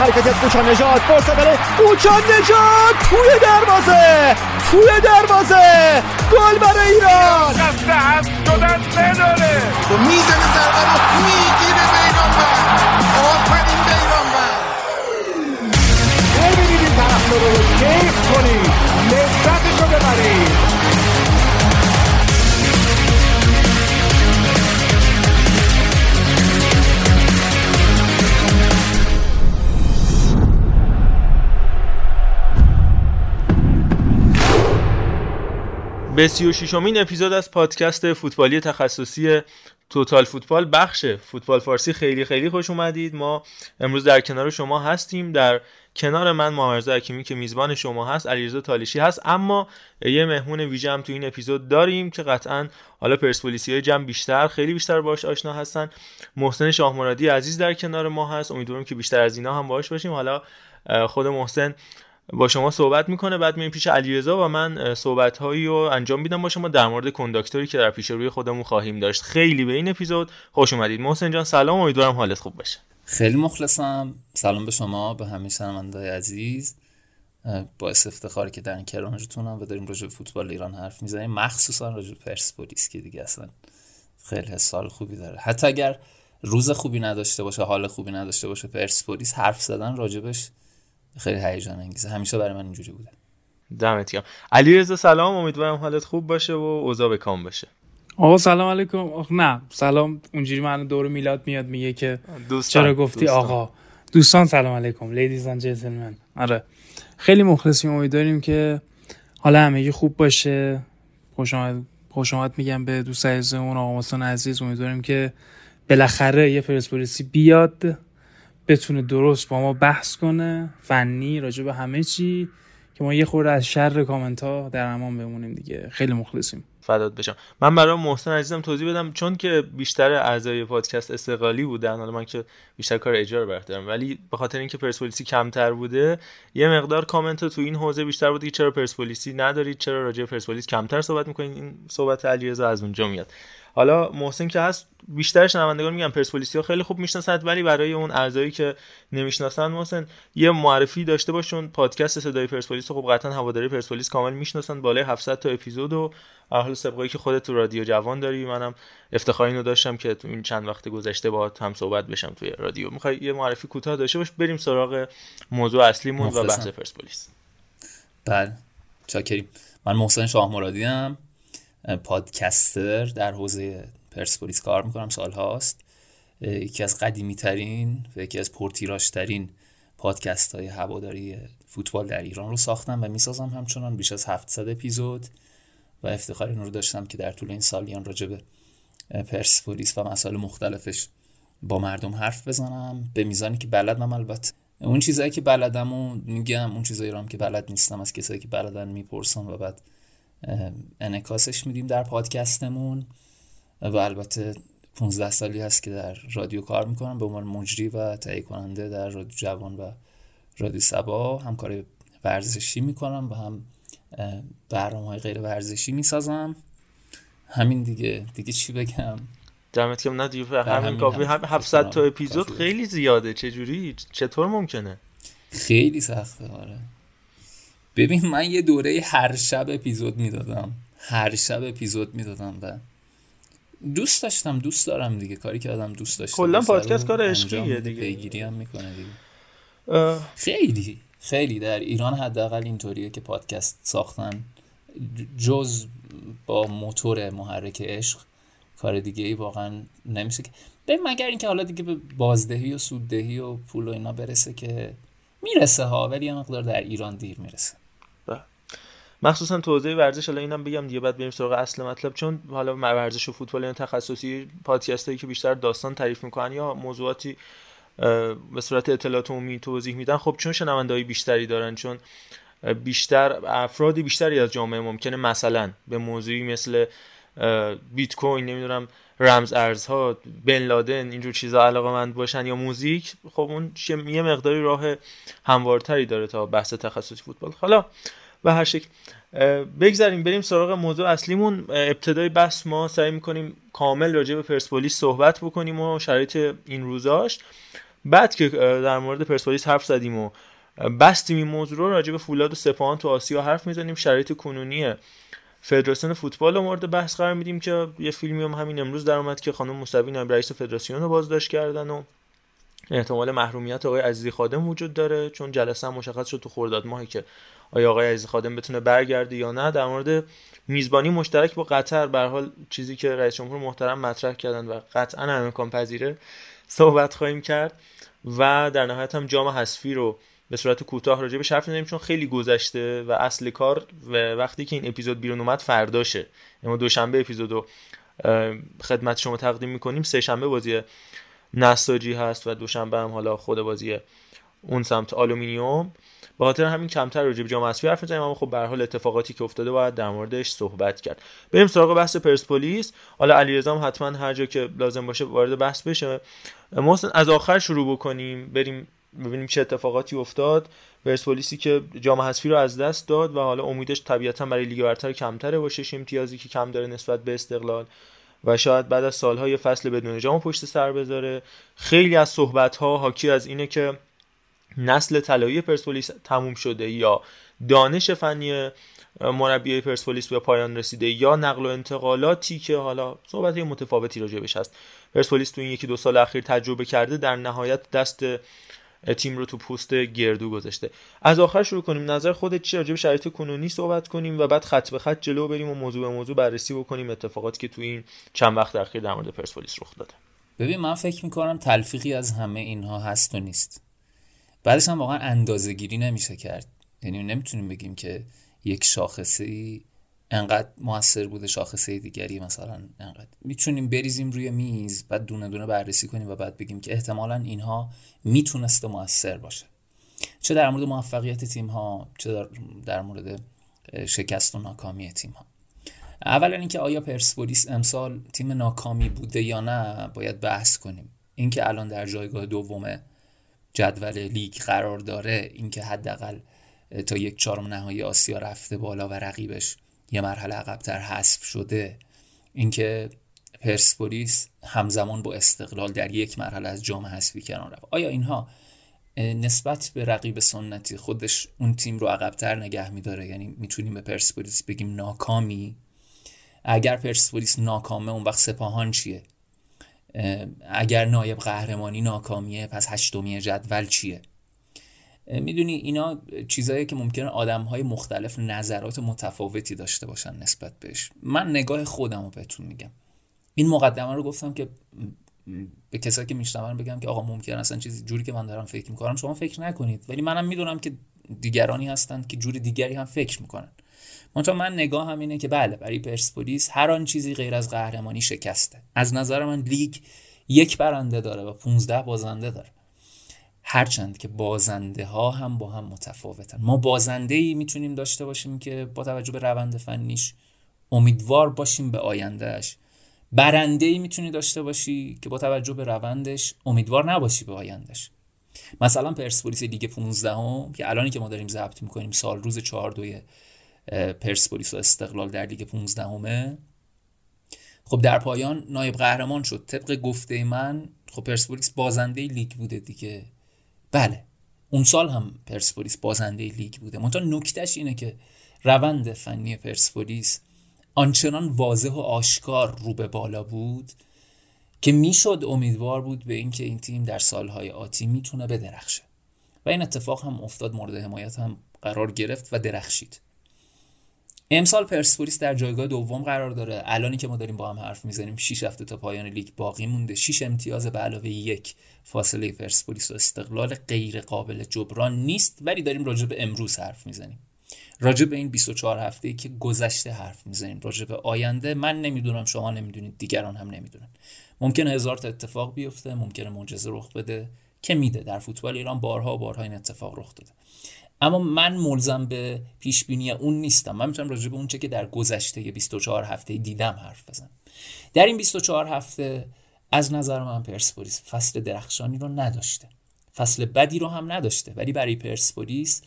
حرکت کوچان نجات فرصت برای کوچان نجات توی دروازه توی دروازه. گل برای ایران. هم شدن بداره می‌زنه ضربه رو می‌گیره بیرانبر آفرین بیرانبر ببینید این طرف رو کیف کنید به سی و شیشمین اپیزود از پادکست فوتبالی تخصصی توتال فوتبال بخش فوتبال فارسی. خیلی خیلی خوش اومدید. ما امروز در کنار شما هستیم. در کنار من محمد حکیمی که میزبان شما هست علیرضا تالیشی هست. اما یه مهمون ویژه هم تو این اپیزود داریم که قطعا حالا پرسپولیسی های جمع بیشتر خیلی بیشتر باش آشنا هستن. محسن شاه مرادی عزیز در کنار ما هست. امیدوارم که بیشتر از اینا هم باش باشیم. حالا خود محسن با شما صحبت می‌کنه بعد میریم پیش علیرضا و من صحبت هایی رو انجام میدم با شما در مورد کنداکتوری که در پیش روی خودمون خواهیم داشت. خیلی به این اپیزود خوش اومدید. محسن جان سلام. امیدوارم حالت خوب باشه. خیلی مخلصم. سلام به شما به همه شنونده‌های عزیز. باعث افتخاری که در کنارتونم و داریم راجع فوتبال ایران حرف می‌زنیم. مخصوصا راجع پرسپولیس که دیگه اصلا خیلی سال خوبی داره. حتی اگر روز خوبی نداشته باشه حال خوبی نداشته باشه پرسپولیس حرف زدن راجبش خیلی هیجان انگیزه. همیشه برای من اینجوری بوده. دمت گرم. علیرضا سلام. امیدوارم حالت خوب باشه و اوضاع به کام باشه. آقا سلام علیکم. نه. سلام. اونجوری من دور میلاد میاد میگه که دوستان. چرا گفتی؟ دوستان. آقا. دوستان سلام علیکم. ladies and gentlemen آره. خیلی مخلصیم. امیدواریم که حالا همگی خوب باشه. خوش آمد خوش آمد میگم به دوست عزیزمون آقا عزیز. امیدواریم که بالاخره یه پرسپولیسی بیاد. بتونه درست با ما بحث کنه فنی راجع به همه چی که ما یه خورده از شر کامنت ها در امان بمونیم دیگه. خیلی مخلصیم. فدات بشم. من برای محسن عزیزم توضیح بدم چون که بیشتر اعضای پادکست استقلالی بودن حالا من که بیشتر کار اجرا دارم ولی به خاطر اینکه پرسپولیسی کمتر بوده یه مقدار کامنت تو این حوزه بیشتر بوده که چرا پرسپولیسی ندارید چرا راجع پرسپولیس کمتر صحبت می‌کنید این صحبت علیرضا از اونجا میاد. حالا محسن که هست بیشتر شنوندگان میگن پرسپولیسی ها خیلی خوب می‌شناسند ولی برای اون اعضایی که نمی‌شناسن محسن یه معرفی داشته باش چون پادکست صدای پرسپولیس خب قطعا هواداری پرسپولیس کامل می‌شناسن بالای 700 تا اپیزود و اهل سابقه که خودت تو رادیو جوان داری. منم افتخار اینو داشتم که تو این چند وقت گذشته با هم صحبت بشم توی رادیو. می‌خوای یه معرفی کوتاه داشته باش بریم سراغ موضوع اصلیمون و بحث پرسپولیس. بله. چاکریم. من محسن شاه مرادی ام. پادکستر در حوزه پرسپولیس کار می‌کنم سال هاست. یکی از قدیمی ترین و یکی از پرتیراش ترین پادکست های هواداری فوتبال در ایران رو ساختم و می‌سازم همچنان بیش از 700 اپیزود و افتخار این رو داشتم که در طول این سالیان راجع به پرسپولیس و مسائل مختلفش با مردم حرف بزنم به میزانی که بلدم البته. اون چیزایی که بلدم و میگم اون چیزایی رو هم که بلد نیستم از کسایی که بلدن می‌پرسم و بعد انکاسش میدیم در پادکستمون. و البته 15 سالی هست که در رادیو کار می‌کنم. به عنوان مجری و تهیه کننده در رادیو جوان و رادیو سبا هم کار ورزشی می‌کنم و هم برنامه های غیر ورزشی می‌سازم. همین دیگه. دیگه چی بگم؟ دمت نه دیگه همین کافی 700 تا اپیزود خیلی زیاده. چجوری؟ چطور ممکنه؟ خیلی سخته آره. ببین من یه دوره هر شب اپیزود می‌دادم. هر شب اپیزود می‌دادم و دوست داشتم دوست دارم دیگه. کاری که آدم دوست داشته کلا پادکست کار عشقیه دیگه. پیگیری هم می‌کنه دیگه. خیلی خیلی. در ایران حداقل اینطوریه که پادکست ساختن. جز با موتور محرک عشق کار دیگه ای واقعا نمیشه که. به مگر اینکه حالا دیگه به بازدهی و سوددهی و پول و اینا برسه که می‌رسه ها ولی یه مقدار در ایران دیر می‌رسه. مخصوصا تو حوزه ورزش حالا اینم بگم دیگه بعد بریم سراغ اصل مطلب. چون حالا ورزش و فوتبال این تخصصی پادکست که بیشتر داستان تعریف می‌کنن یا موضوعاتی به صورت اطلاعات عمومی توضیح میدن خب چون شنونده بیشتری دارن چون بیشتر افرادی بیشتری از جامعه ممکنه مثلا به موضوعی مثل بیت کوین نمی‌دونم رمز ارزها بن لادن اینجور چیزا علاقه مند باشن یا موزیک خب اون یه مقداری راه هموارتری داره تا بحث تخصصی فوتبال. حالا به هر شکل. بگذاریم بریم سراغ موضوع اصلیمون. ابتدای بحث ما سعی می‌کنیم کامل راجع به پرسپولیس صحبت بکنیم و شرایط این روزاش. بعد که در مورد پرسپولیس حرف زدیم و بستیم این موضوع رو راجع به فولاد و سپاهان تو آسیا حرف می‌زنیم. شرایط کنونی فدراسیون فوتبال رو مورد بحث قرار میدیم که یه فیلمی هم همین امروز در اومد که خانم موسوی نایب رئیس فدراسیون رو بازداشت کردن و احتمال محرومیت آقای عزیزی خادم وجود داره چون جلسه هم مشخص شد تو خرداد ماهی که آیا آقای عزیزی خادم بتونه برگرده یا نه. در مورد میزبانی مشترک با قطر به حال چیزی که رئیس جمهور محترم مطرح کردن و قطعا امکان پذیره صحبت خواهیم کرد. و در نهایت هم جام حذفی رو به صورت کوتاه راجع به حرف نمیدیم چون خیلی گذشته و اصل کار و وقتی که این اپیزود بیرون اومد فرداشه. اما دوشنبه اپیزودو خدمت شما تقدیم می‌کنیم. سه شنبه بازی نساجی هست و دوشنبه هم حالا خود بازی اون سمت آلومینیوم. به خاطر همین کمتر راجع به جام حذفی حرف می‌زنیم اما خب به حال اتفاقاتی که افتاده باید در موردش صحبت کرد. بریم سراغ بحث پرسپولیس. حالا علیرضا حتما هر جا که لازم باشه وارد بحث بشه. محسن از آخر شروع بکنیم بریم ببینیم چه اتفاقاتی افتاد. پرسپولیسی که جام حذفی رو از دست داد و حالا امیدش طبیعتا برای لیگ برتر کمتره با شش امتیازی که کم داره نسبت به استقلال. و شاید بعد از سالهای فصل بدون جام پشت سر بذاره. خیلی از صحبت ها حاکی از اینه که نسل طلایی پرسپولیس تموم شده یا دانش فنی مربی پرسپولیس به پایان رسیده یا نقل و انتقالاتی که حالا صحبت متفاوتی راجبش هست. پرسپولیس تو این یکی دو سال اخیر تجربه کرده در نهایت دست تیم رو تو پوست گردو گذاشته. از آخر شروع کنیم. نظر خودت چی؟ راجع به شرایط کنونی صحبت کنیم و بعد خط به خط جلو بریم و موضوع به موضوع بررسی بکنیم اتفاقاتی که تو این چند وقت اخیر در مورد پرسپولیس رخ داده. ببین من فکر می‌کنم تلفیقی از همه اینها هست و نیست. بعدش هم واقعا اندازه گیری نمیشه کرد. یعنی نمی‌تونیم بگیم که یک شاخصه ای انقدر موثر بوده شاخصه دیگری مثلا انقدر. می‌تونیم بریزیم روی میز بعد دونه دونه بررسی کنیم و بعد بگیم که احتمالا اینها می‌تونسته موثر باشه. چه در مورد موفقیت تیم ها چه در, مورد شکست و ناکامی تیم ها اولا اینکه آیا پرسپولیس امسال تیم ناکامی بوده یا نه باید بحث کنیم. اینکه الان در جایگاه دوم جدول لیگ قرار داره اینکه حداقل تا یک چهارم نهایی آسیا رفته بالا و رقیبش یه مرحله عقبتر حذف شده. اینکه پرسپولیس همزمان با استقلال در یک مرحله از جام حذفی کنار رفت. آیا اینها نسبت به رقیب سنتی خودش اون تیم رو عقبتر نگه میداره؟ یعنی می‌تونیم به پرسپولیس بگیم ناکامی؟ اگر پرسپولیس ناکامه اون وقت سپاهان چیه؟ اگر نایب قهرمانی ناکامیه پس هشتمی جدول چیه؟ می‌دونی اینا چیزایی که ممکنه آدم های مختلف نظرات متفاوتی داشته باشن نسبت بهش. من نگاه خودم رو بهتون میگم. این مقدمه رو گفتم که به کسایی که میشنون بگم که آقا ممکن اصلا چیزی جوری که من دارم فکر می‌کنم شما فکر نکنید. ولی منم می‌دونم که دیگرانی هستند که جوری دیگری هم فکر می‌کنن. منتها من نگاه هم اینه که بله برای پرسپولیس هر آن چیزی غیر از قهرمانی شکسته. از نظر من لیگ یک برنده داره و 15 بازنده داره. هرچند که بازنده ها هم با هم متفاوتن. ما بازنده ای می‌تونیم داشته باشیم که با توجه به روند فنیش امیدوار باشیم به آیندهش بازنده ای می‌تونی داشته باشی که با توجه به روندش امیدوار نباشی به آیندهش مثلا پرسپولیس لیگ 15 هم که الانی که ما داریم ضبط می‌کنیم سال روز 4 دوی پرسپولیس و استقلال در لیگ 15 همه خب در پایان نایب قهرمان شد. طبق گفته من خب پرسپولیس بازنده لیگ بوده دیگه. بله. اون سال هم پرسپولیس بازنده لیگ بوده. منتها نکتهش اینه که روند فنی پرسپولیس آنچنان واضح و آشکار رو به بالا بود که می‌شد امیدوار بود به اینکه این تیم در سالهای آتی می‌تونه بدرخشه. و این اتفاق هم افتاد مورد حمایت هم قرار گرفت و درخشید. امسال پرسپولیس در جایگاه دوم قرار داره. الانی که ما داریم با هم حرف می‌زنیم 6 هفته تا پایان لیگ باقی مونده. 6 امتیاز به علاوه یک فاصله پرسپولیس و استقلال غیر قابل جبران نیست ولی داریم راجع به امروز حرف می‌زنیم. راجع به این 24 هفته ای که گذشته حرف می‌زنیم. راجع به آینده من نمی‌دونم شما نمی‌دونید دیگران هم نمی‌دونن. ممکنه هزار تا اتفاق بیفته ممکنه معجزه رخ بده. که میده؟ در فوتبال ایران بارها و بارها این اتفاق رخ داده. اما من ملزم به پیش بینی اون نیستم. من می‌تونم راجع به اون چه که در گذشته 24 هفته دیدم حرف بزنم. در این 24 هفته از نظر من پرسپولیس فصل درخشانی رو نداشته. فصل بدی رو هم نداشته. ولی برای پرسپولیس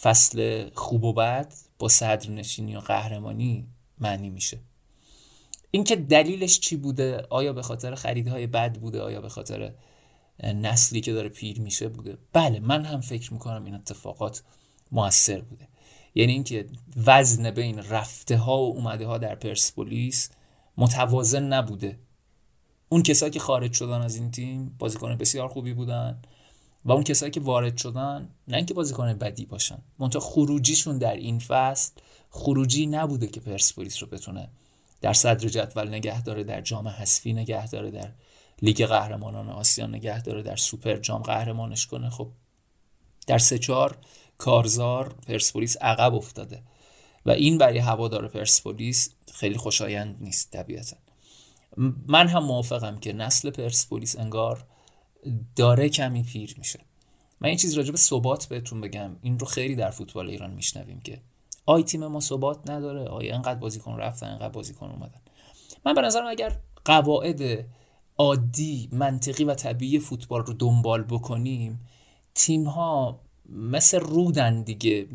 فصل خوب و بد با صدرنشینی و قهرمانی معنی میشه. اینکه دلیلش چی بوده؟ آیا به خاطر خریدهای بد بوده؟ آیا به خاطر نسلی که داره پیر میشه بوده. بله من هم فکر می‌کنم این اتفاقات موثر بوده. یعنی اینکه وزن بین رفته ها و اومده ها در پرسپولیس متوازن نبوده. اون کسایی که خارج شدن از این تیم بازیکن بسیار خوبی بودن و اون کسایی که وارد شدن نه اینکه بازیکن بدی باشن منتها خروجیشون در این فصل خروجی نبوده که پرسپولیس رو بتونه در صدر جدول نگه داره در جام حذفی نگه داره در لیگ قهرمانان آسیا نگه داره در سوپر جام قهرمانش کنه. خب در سه چهار کارزار پرسپولیس عقب افتاده و این برای هوادار پرسپولیس خیلی خوشایند نیست طبیعتا. من هم موافقم که نسل پرسپولیس انگار داره کمی پیر میشه. من این چیز راجع به ثبات بهتون بگم. این رو خیلی در فوتبال ایران میشنویم که آی تیم ما ثبات نداره. آیا انقدر بازیکن رفتن انقدر بازیکن اومدن. من به نظرم اگر قواعد عادی منطقی و طبیعی فوتبال رو دنبال بکنیم تیم ها مثل رودن دیگه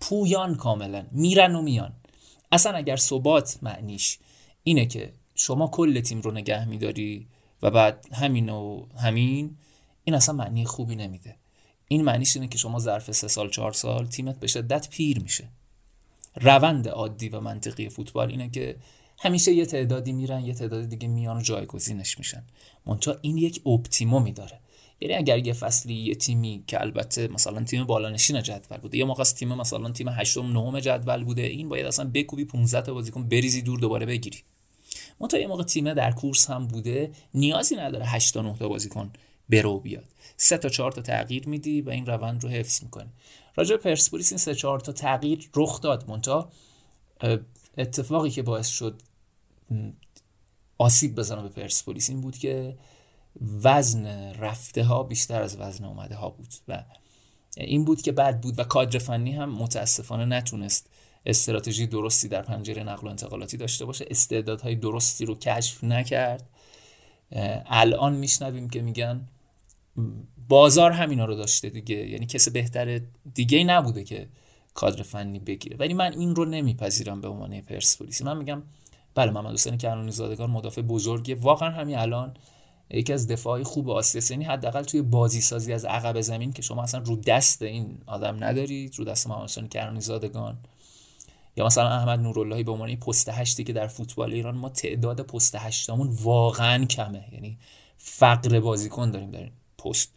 پویان کاملا میرن و میان. اصلا اگر ثبات معنیش اینه که شما کل تیم رو نگه میداری و بعد همین و همین این اصلا معنی خوبی نمیده. این معنیش اینه که شما ظرف سه سال چهار سال تیمت به شدت پیر میشه. روند عادی و منطقی فوتبال اینه که همیشه یه تعدادی میرن یه تعدادی دیگه میان و جایگزینش میشن. منتها این یک اپتیمومی داره. یعنی اگر یه فصلی یه تیمی که البته مثلا تیم بالانشین جدول بوده یا موقع تیم مثلا تیم هشتم نهم جدول بوده این باید اصلا بکوبی 15 تا بازیکن بریزی دور دوباره بگیری. منتها یه موقع تیم در کورس هم بوده نیازی نداره 8 تا 9 تا بازیکن برو بیاد. سه تا چهار تا تغییر میدی و این روند رو حفظ می‌کنی. راجع پرسپولیس این سه چهار تا تغییر رخ داد. منتها اتفاقی که باعث شد آسیب بزنه به پرسپولیس. این بود که وزن رفته ها بیشتر از وزن اومده ها بود و این بود که بد بود و کادر فنی هم متاسفانه نتونست استراتژی درستی در پنجره نقل و انتقالاتی داشته باشه. استعدادهای درستی رو کشف نکرد. الان میشنویم که میگن بازار همینا رو داشته دیگه. یعنی کسی بهتر دیگه نبوده که کادر فنی بگیره. ولی من این رو نمیپذیرم به عنوان پرسپولیسی من میگم بله محمد حسین کرانی زادگان مدافع بزرگه. واقعا همین الان یکی از دفاعی خوب آسیاس یعنی حداقل توی بازی سازی از عقب زمین که شما اصلا رو دست این آدم ندارید رو دست محمد حسین کرانی زادگان یا مثلا احمد نوراللهی به عنوان پست هشتی که در فوتبال ایران ما تعداد پست هشتمون واقعا کمه. یعنی فقر بازیکن داریم در پست.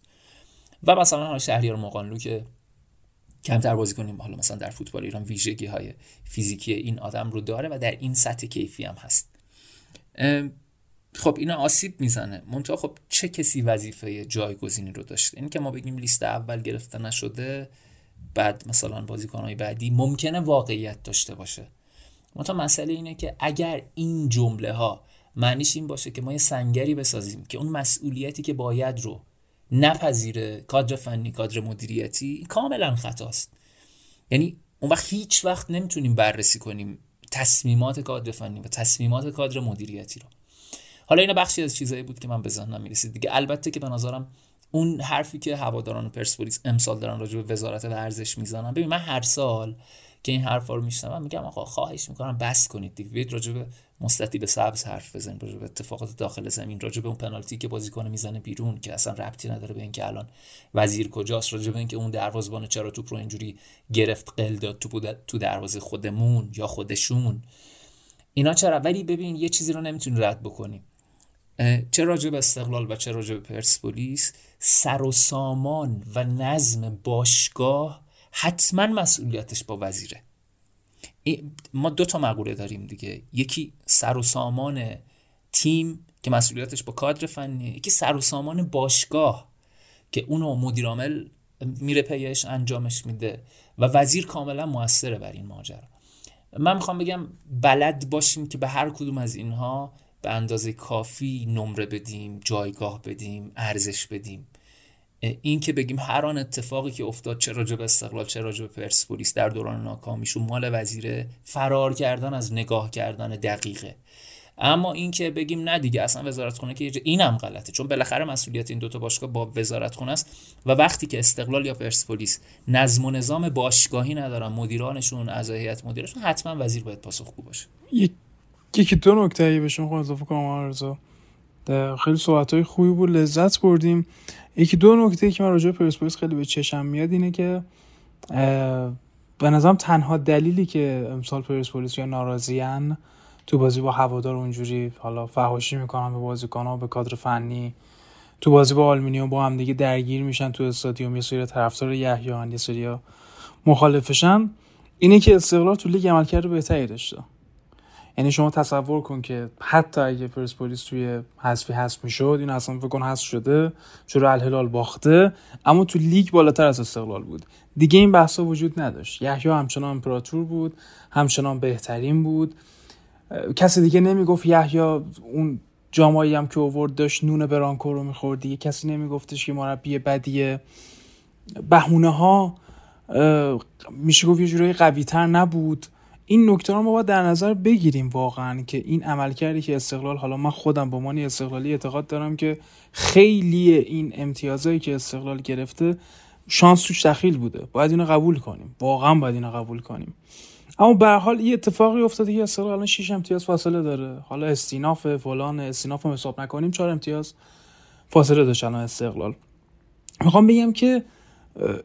و مثلا شهریار مقانلو که کمتر بازی کنیم. حالا مثلا در فوتبال ایران ویژگی های فیزیکی این آدم رو داره و در این سطح کیفی هم هست. خب اینا آسیب می‌زنه. منتها خب چه کسی وظیفه جایگزینی رو داشته؟ این که ما بگیم لیست اول گرفته نشده بعد مثلا بازیکنهای بعدی ممکنه واقعیت داشته باشه. منتها مسئله اینه که اگر این جمله ها معنیش این باشه که ما یه سنگری بسازیم که اون مسئولیتی که باید رو نپذیره کادر فنی کادر مدیریتی کاملا خطاست. یعنی اون وقت هیچ وقت نمی‌تونیم بررسی کنیم تصمیمات کادر فنی و تصمیمات کادر مدیریتی رو. حالا اینا بخشی از چیزایی بود که من به ذهنم می‌رسید. دیگه البته که به نظرم اون حرفی که هواداران پرسپولیس امسال دارن راجع به وزارت ورزش می‌زنن. ببین من هر سال که این حرفا رو میشنوم میگم آقا خواهش می‌کنم بس کنید دیگه. بیاید راجع به مستطیل سبز حرف بزنیم راجع به اتفاقات داخل زمین راجع به اون پنالتی که بازیکن می‌زنه بیرون که اصلا ربطی نداره به اینکه الان وزیر کجاست راجع به اینکه اون دروازه‌بان چرا توپ رو اینجوری گرفت قل داد تو تو دروازه خودمون یا خودشون. اینا چرا؟ ولی ببین یه چیزی رو نمی‌تونی رد بکنیم چه راجع به استقلال و چه راجع به پرسپولیس سر و سامان و نظم باشگاه حتما مسئولیتش با وزیره. ما دو تا مقوله داریم دیگه. یکی سر و سامان تیم که مسئولیتش با کادر فنی یکی سر و سامان باشگاه که اونو مدیر عامل میره پیش انجامش میده و وزیر کاملا موثره بر این ماجرا. من می‌خوام بگم بلد باشیم که به هر کدوم از اینها به اندازه کافی نمره بدیم جایگاه بدیم ارزش بدیم. این که بگیم هر آن اتفاقی که افتاد چه راجع به استقلال چه راجع به پرسپولیس در دوران ناکامیشون مال وزیر فرار کردن از نگاه کردن دقیقه. اما اینکه بگیم نه دیگه اصلا وزارت خونه که اینم غلطه. چون بالاخره مسئولیت این دوتا باشگاه با وزارت خونه است و وقتی که استقلال یا پرسپولیس نظم و نظام باشگاهی ندارن مدیرانشون اعضای هیئت مدیرشون حتما وزیر باید پاسخگو باشه. یکی دو نکته به شما اضافه کنم خیلی صحبت های خوبی بود لذت بردیم. یکی دو نکته که من راجع پرسپولیس خیلی به چشم میاد اینه که به نظرم تنها دلیلی که امسال پرسپولیس یا ناراضیان تو بازی با هوادار اونجوری حالا فحاشی می‌کنن به بازیکن‌ها به کادر فنی تو بازی با آلمینیوم با هم دیگه درگیر میشن تو استادیوم یه سری طرفدار یحیی یه سری مخالفشن. اینه که استقلال تو لیگ عملکرد بهتری داشته. یعنی شما تصور کن که حتی اگه پرسپولیس توی حذفی حذف می‌شد این اصلا فکر کن حذف شده چون الهلال باخته اما تو لیگ بالاتر از استقلال بود. دیگه این بحثا وجود نداشت. یحیی همچنان امپراتور بود همچنان بهترین بود. کسی دیگه نمی‌گفت یحیی اون جامایی هم که اوورد داشت نون برانکو رو می‌خورد دیگه. کسی نمیگفتش که مربی بدیه. بهونه ها میشه گفت یه جورایی قوی تر نبود. این نکته رو ما باید در نظر بگیریم واقعا که این عملکردی که استقلال حالا من خودم به عنوان استقلالی اعتقاد دارم که خیلی این امتیازهایی که استقلال گرفته شانس توش دخیل بوده. باید اینو قبول کنیم. واقعا باید اینو قبول کنیم. اما به حال یه اتفاقی افتاده که استقلال الان 6 امتیاز فاصله داره. حالا استیناف فلان استیناف رو حساب نکنیم 4 امتیاز فاصله داشت الان استقلال. می‌خوام بگم که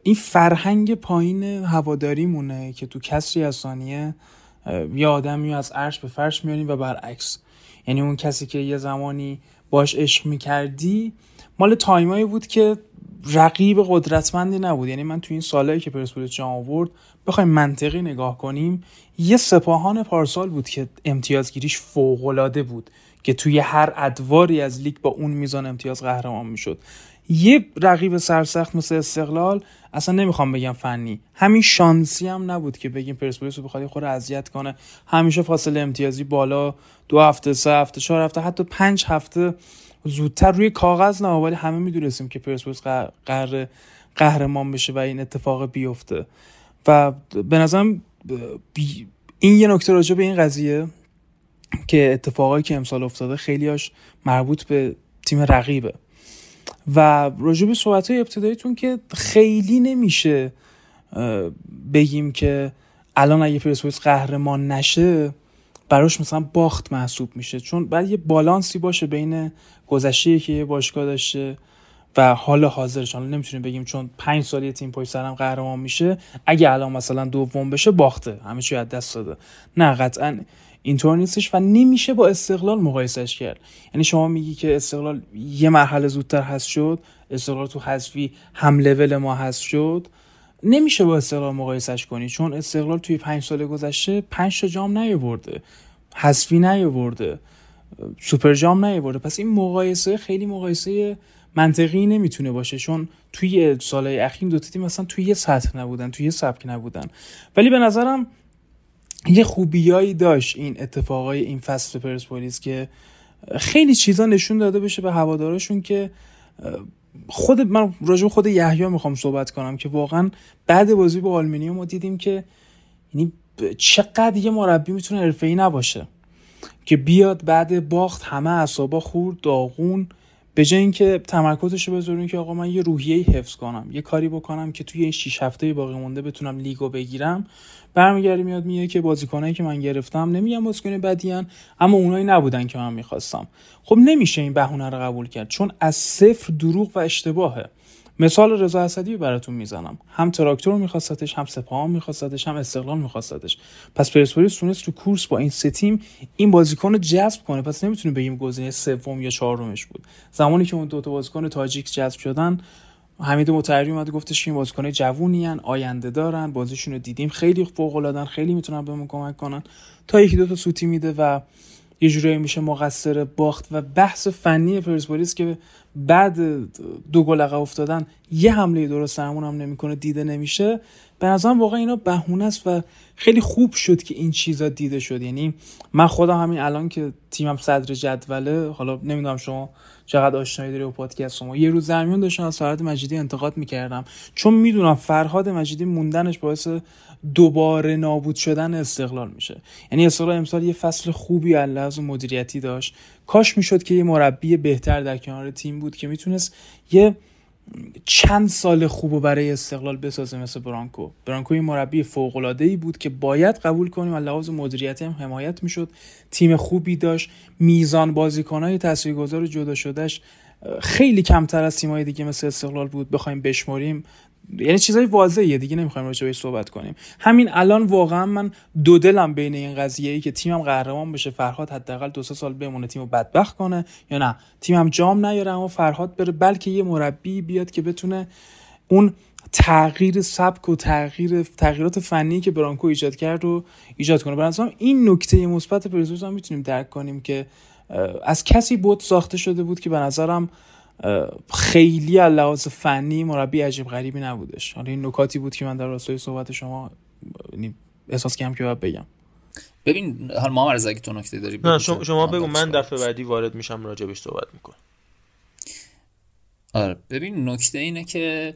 این فرهنگ پایین هواداری مونه که تو کسری از ثانیه یه آدمی از عرش به فرش میاریم و برعکس. یعنی اون کسی که یه زمانی باش عشق می‌کردی مال تایمایی بود که رقیب قدرتمندی نبود. یعنی من تو این سالهایی که پرسپولیس جام آورد بخوایم منطقی نگاه کنیم یه سپاهان پارسال بود که امتیازگیریش فوقالعاده بود که توی هر ادواری از لیگ با اون میزان امتیاز قهرمان می‌شد. یه رقیب سرسخت مثل استقلال اصلا نمی‌خوام بگم فنی. همین شانسی هم نبود که بگیم پرسپولیس رو بخواد خود اذیت کنه. همیشه فاصله امتیازی بالا دو هفته سه هفته چهار هفته حتی پنج هفته زودتر روی کاغذ نه ولی همه می‌دونستیم که پرسپولیس قهر قهرمان بشه و این اتفاق بیفته. و به نظرم این یه نکته راجع به این قضیه که اتفاقایی که امسال افتاده خیلیاش مربوط به تیم رقیبه. و راجع به صحبت های ابتداییتون که خیلی نمیشه بگیم که الان اگه پرسپولیس قهرمان نشه براش مثلا باخت محسوب میشه. چون بعد یه بالانسی باشه بین گذشته که یه باشگاه داشته و حال حاضرش. حالا نمی‌تونیم بگیم چون پنج سالی تیم پشت سرم قهرمان میشه اگه الان مثلا دوم بشه باخته. همه چی از دست داده. نه قطعا اینطور نیستش و نمیشه با استقلال مقایسش کرد. یعنی شما میگی که استقلال یه مرحله زودتر هست شد استقلال تو حذفی هم لول ما هست شد. نمیشه با استقلال مقایسش کنی چون استقلال توی پنج سال گذشته پنج تا جام نیاورده. حذفی نیاورده. سوپر جام نیاورده. پس این مقایسه خیلی مقایسه منطقی نمی‌تونه باشه چون توی سالهای اخیر دو تیم مثلا توی یه سطح نبودن توی یه سبک نبودن. ولی به نظرم یه خوبیایی داشت این اتفاقای این فصل پرسپولیس که خیلی چیزا نشون داده بشه به هوادارشون که خود من راجع خود یحیی می‌خوام صحبت کنم که واقعا بعد بازی با آلمینیوم ما دیدیم که یعنی چقدر یه مربی می‌تونه حرفه‌ای نباشه که بیاد بعد باخت همه اعصابا خورد داغون. به جای اینکه تمرکزش رو بذاریم که آقا من یه روحیه حفظ کنم یه کاری بکنم که توی این 6 هفته باقی مونده بتونم لیگو بگیرم برمیگردی میاد میگه که بازیکنایی که من گرفتم نمیگم بازیکن بدیان اما اونایی نبودن که من می‌خواستم. خب نمیشه این بهونه رو قبول کرد چون از صفر دروغ و اشتباهه. مثال رضا اسدی براتون می‌زنم. هم تراکتور میخواستش هم سپاهان میخواستش هم استقلال میخواستش. پس پرسپولیس تونست تو کورس با این سه تیم این بازیکن رو جذب کنه. پس نمی‌تونیم بگیم گزینه سوم یا چهارمش بود. زمانی که اون دو تا بازیکن تاجیک جذب شدن حمید متحری اومد گفتش که این بازیکن جوونی ان آینده دارن بازیشون رو دیدیم. خیلی فوق العاده خیلی می‌تونن بهمون کمک کنن. تا یکی دو تا سوتی میده و یه جورایی میشه مقصر باخت و بحث فنی پرسپولیس که بعد دو گل عقب افتادن یه حمله درست همون هم نمی‌کنه دیده نمیشه. به نظرم واقعا اینا بهونه است و خیلی خوب شد که این چیزا دیده شد. یعنی من خودم همین الان که تیمم صدر جدوله حالا نمی‌دونم شما چقدر آشنایی داری با پادکست شما. یه روز زمین داشتم از فرهاد مجیدی انتقاد می‌کردم. چون می‌دونم فرهاد مجیدی موندنش باعث دوباره نابود شدن استقلال میشه. یعنی استقلال امسال یه فصل خوبی از مدیریتی داشت. کاش می‌شد که یه مربی بهتر در کنار تیم بود که می‌تونست یه چند سال خوب برای استقلال بسازه مثل برانکو. برانکو یه مربی فوق ای بود که باید قبول کنیم از لحاظ مدیریتی هم حمایت می‌شد. تیم خوبی داشت. میزان بازیکنهای تاثیرگذار جدا شدهش خیلی کمتر از تیم‌های دیگه مثل استقلال بود. بخوایم بشماریم یعنی چیزای واضحه دیگه نمی‌خوایم راجع بهش صحبت کنیم. همین الان واقعا من دو دلم بین این قضیه ای که تیمم قهرمان بشه فرهاد حداقل دو سه سال بمونه تیمو بدبخت کنه یا نه. تیمم جام نیاره اما فرهاد بره بلکه یه مربی بیاد که بتونه اون تغییر سبک و تغییر تغییرات فنی که برانکو ایجاد کرد رو ایجاد کنه. برای این نکته مثبت پرزوس هم می‌تونیم درک کنیم که از کسی بود ساخته شده بود که به نظرم خیلی از لحاظ فنی مربی عجیب غریبی نبودش. حالا این نکاتی بود که من در راستای صحبت شما یعنی احساس کردم که باید بگم. ببین حال ما اگه تو نکته داری نه شما, شما بگو من دفعه بعدی وارد میشم راجبش صحبت می‌کنم. آره ببین نکته اینه که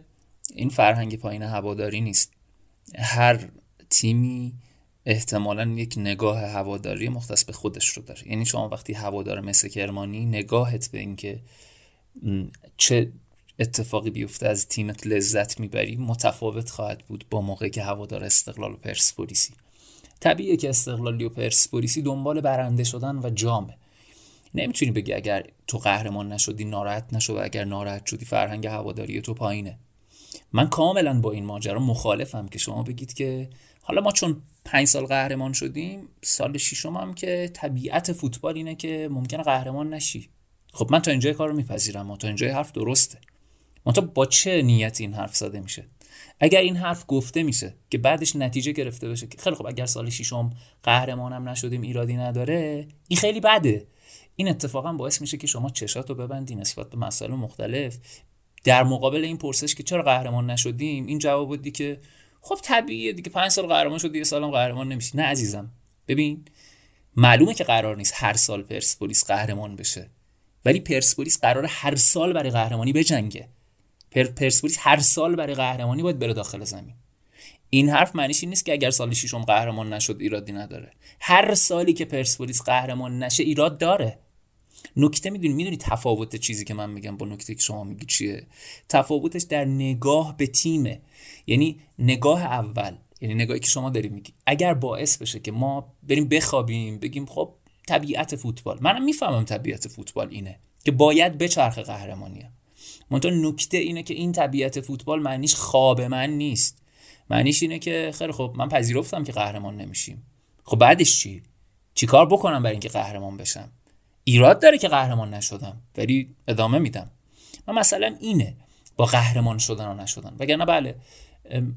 این فرهنگ پایین هواداری نیست. هر تیمی احتمالا یک نگاه هواداری مختص به خودش رو داره. یعنی شما وقتی هوادار مثل کرمانی نگاهت به اینکه چه اتفاقی بیفته از تیمت لذت می‌بری؟ متفاوت خواهد بود با موقعی که هوادار استقلال و پرسپولیسی. طبیعیه که استقلالی و پرسپولیسی دنبال برنده شدن و جامه. نمی‌تونی بگی اگر تو قهرمان نشدی ناراحت نشو و اگر ناراحت شدی فرهنگ هواداری تو پایینه. من کاملا با این ماجرا مخالفم که شما بگید که حالا ما چون پنج سال قهرمان شدیم سال ششم هم که طبیعت فوتبال اینه که ممکنه قهرمان نشی. خب من تا اینجای کار رو میپذیرم تا اینجای حرف درسته. منتها با چه نیت این حرف زده میشه؟ اگر این حرف گفته میشه که بعدش نتیجه گرفته بشه که خیلی خب اگر سال ششم قهرمانم نشدیم ایرادی نداره این خیلی بده. این اتفاقا باعث میشه که شما چشات رو ببندی نسبت به مسائل مختلف. در مقابل این پرسش که چرا قهرمان نشدیم این جواب بودی که خب طبیعیه دیگه پنج سال قهرمان شد یه سالم قهرمان نمیشی. نه عزیزم. ببین معلومه که قرار نیست هر سال پرسپولیس قهرمان بشه. ولی پرسپولیس قرار هر سال برای قهرمانی بجنگه. پر پرسپولیس هر سال برای قهرمانی باید بره داخل زمین. این حرف معنیش این نیست که اگر سال ششم قهرمان نشد ایرادی نداره. هر سالی که پرسپولیس قهرمان نشه ایراد داره. نکته می‌دونی می‌دونی تفاوت چیزی که من میگم با نکته که شما میگی چیه؟ تفاوتش در نگاه به تیمه. یعنی نگاه اول یعنی نگاهی که شما داری میگی. اگر باعث بشه که ما بریم بخوابیم بگیم خب طبیعت فوتبال. منم می‌فهمم طبیعت فوتبال اینه که باید بچرخه قهرمانیه منتها نکته اینه که این طبیعت فوتبال معنیش خواب من نیست. معنیش اینه که خیلی خب من پذیرفتم که قهرمان نمیشیم. خب بعدش چی؟ چیکار بکنم برای اینکه قهرمان بشم؟ ایراد داره که قهرمان نشدم ولی ادامه میدم. من مثلا اینه با قهرمان شدن و نشدن. وگرنه بله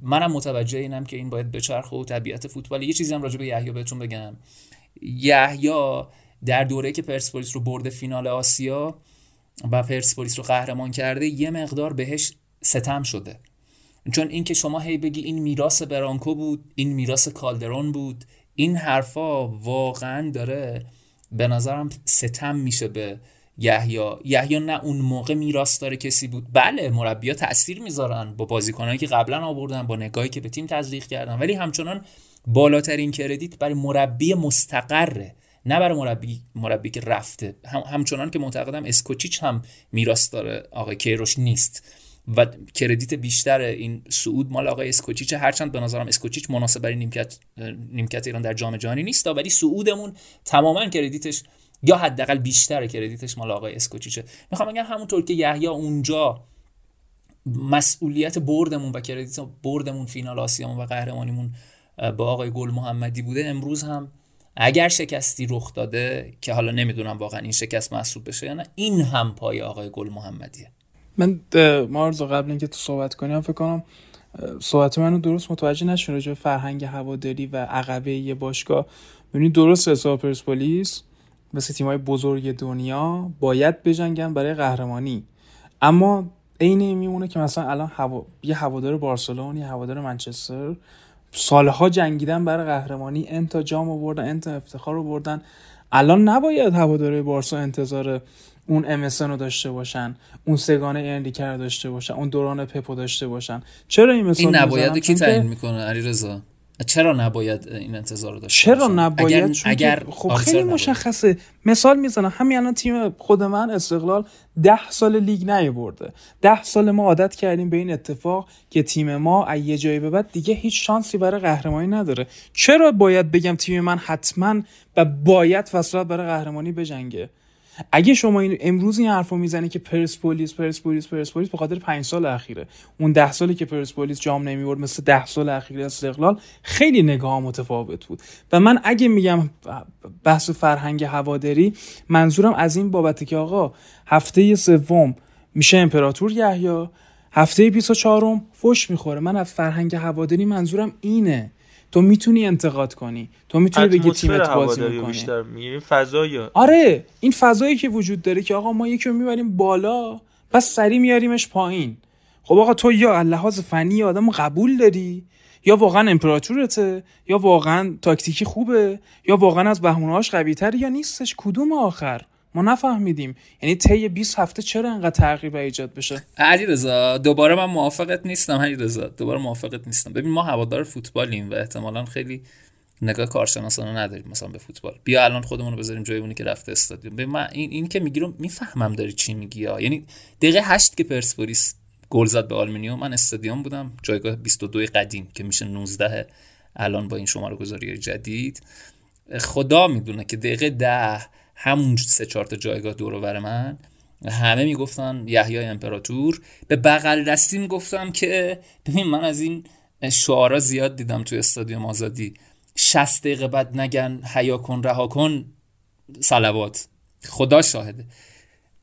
منم متوجه اینم که این باید بچرخه و طبیعت فوتبال. یه چیزی هم راجع به یحیی بهتون بگم. یحیی در دوره که پرسپولیس رو برده فینال آسیا و پرسپولیس رو قهرمان کرده یه مقدار بهش ستم شده. چون اینکه شما هی بگی این میراث برانکو بود این میراث کالدرون بود این حرفا واقعا داره به نظرم ستم میشه به یحیی. یحیی نه اون موقع میراث داره کسی بود. بله مربیا تاثیر می‌ذارن با بازیکنایی که قبلا آوردن با نگاهی که به تیم تزریق کردن ولی همچنان بالاترین کردیت برای مربی مستقره نه برای مربی مربی که رفته. هم همچنان که معتقدم اسکوچیچ هم میراث داره آقای کیروش نیست. و کردیت بیشتر این سعود مال آقای اسکوچیچ هرچند به نظرم اسکوچیچ مناسب برای نیمکت نیمکت ایران در جام جهانی نیست ولی سعودمون تماما کردیتش یا حداقل بیشتر کردیتش مال آقای اسکوچیچه. می‌خوام بگم همونطور که یحیی اونجا مسئولیت بردمون و کردیت بردمون فینال آسیامون و قهرمانیمون با آقای گل محمدی بوده امروز هم اگر شکستی رخ داده که حالا نمی‌دونم واقعا این شکست محسوب بشه یا نه این هم پای آقای گل محمدیه. من مارزو قبل اینکه تو صحبت کنیم فکر کنم صحبت منو درست متوجه نشون راجع فرهنگ هواداری و عقبه یه باشگاه. ببینید درست حساب پرسپولیس مثل تیمای بزرگ دنیا باید بجنگن برای قهرمانی. اما عین میمونه که مثلا الان هوا... یه هوادار بارسلون یه هوادار منچستر سالها جنگیدن برای قهرمانی انتا جام آوردن انتا افتخار آوردن. الان نباید هواداره بارسا انتظار اون ام رو داشته باشن اون سگانه اندیکر داشته باشن اون دوران پپو داشته باشن. چرا این مثال این نباید کی تعیین می‌کنه؟ علیرضا. چرا نباید این انتظار رو داشته چرا نباید؟ اگر, اگر خب خیلی مشخصه. مثال می‌زنم. همین الان تیم خود من استقلال ده سال لیگ نیورده ده سال ما عادت کردیم به این اتفاق که تیم ما از یه جایی به بعد دیگه هیچ شانسی برای قهرمانی نداره. چرا باید بگم تیم من حتما و باید فصلات برای قهرمانی بجنگه؟ اگه شما این امروز این حرفو می‌زنی که پرسپولیس پرسپولیس پرسپولیس به خاطر 5 سال اخیره. اون ده سالی که پرسپولیس جام نمیورد مثل ده سال اخیر استقلال خیلی نگاه متفاوت بود. و من اگه میگم بحث فرهنگ هواداری منظورم از این بابته که آقا هفته سوم میشه امپراتور یحیی هفته 24م فش می‌خوره. من از فرهنگ هواداری منظورم اینه. تو می‌تونی انتقاد کنی. تو می‌تونی بگی تیمت بازی می‌کنه. بیشتر فضای آره این فضایی که وجود داره که آقا ما یکی رو می‌بریم بالا پس سری میاریمش پایین. خب آقا تو یا لحاظ فنی آدم قبول داری یا واقعا امپراتورته یا واقعا تاکتیکی خوبه یا واقعا از بهونهاش قوی یا نیستش؟ کدوم آخر؟ ما نفهمیدیم. یعنی طی 20 هفته چرا انقدر تغییر ایجاد بشه؟ رضا دوباره من موافقت نیستم رضا دوباره موافقت نیستم. ببین ما هوادار فوتبالیم و احتمالا خیلی نگاه کارشناسانه نداریم مثلا به فوتبال. بیا الان خودمون رو بذاریم جای اونی که رفته استادیوم. ببین من این این که میگی رو می‌فهمم داری چی میگی ها. یعنی دقیقه 8 که پرسپولیس گل زد به آلومینیوم من استادیوم بودم جایگاه 22 قدیم که میشه 19 الان با این شماره گذاری جدید. خدا می‌دونه که دقیقه ده همون سه چهار تا جایگاه دور من. همه می‌گفتن یحیای امپراتور. به بغل دستی می‌گفتم که ببین من از این شعارا زیاد دیدم توی استادیوم آزادی. 60 دقیقه بعد نگن حیا کن رها کن. صلوات. خدا شاهده.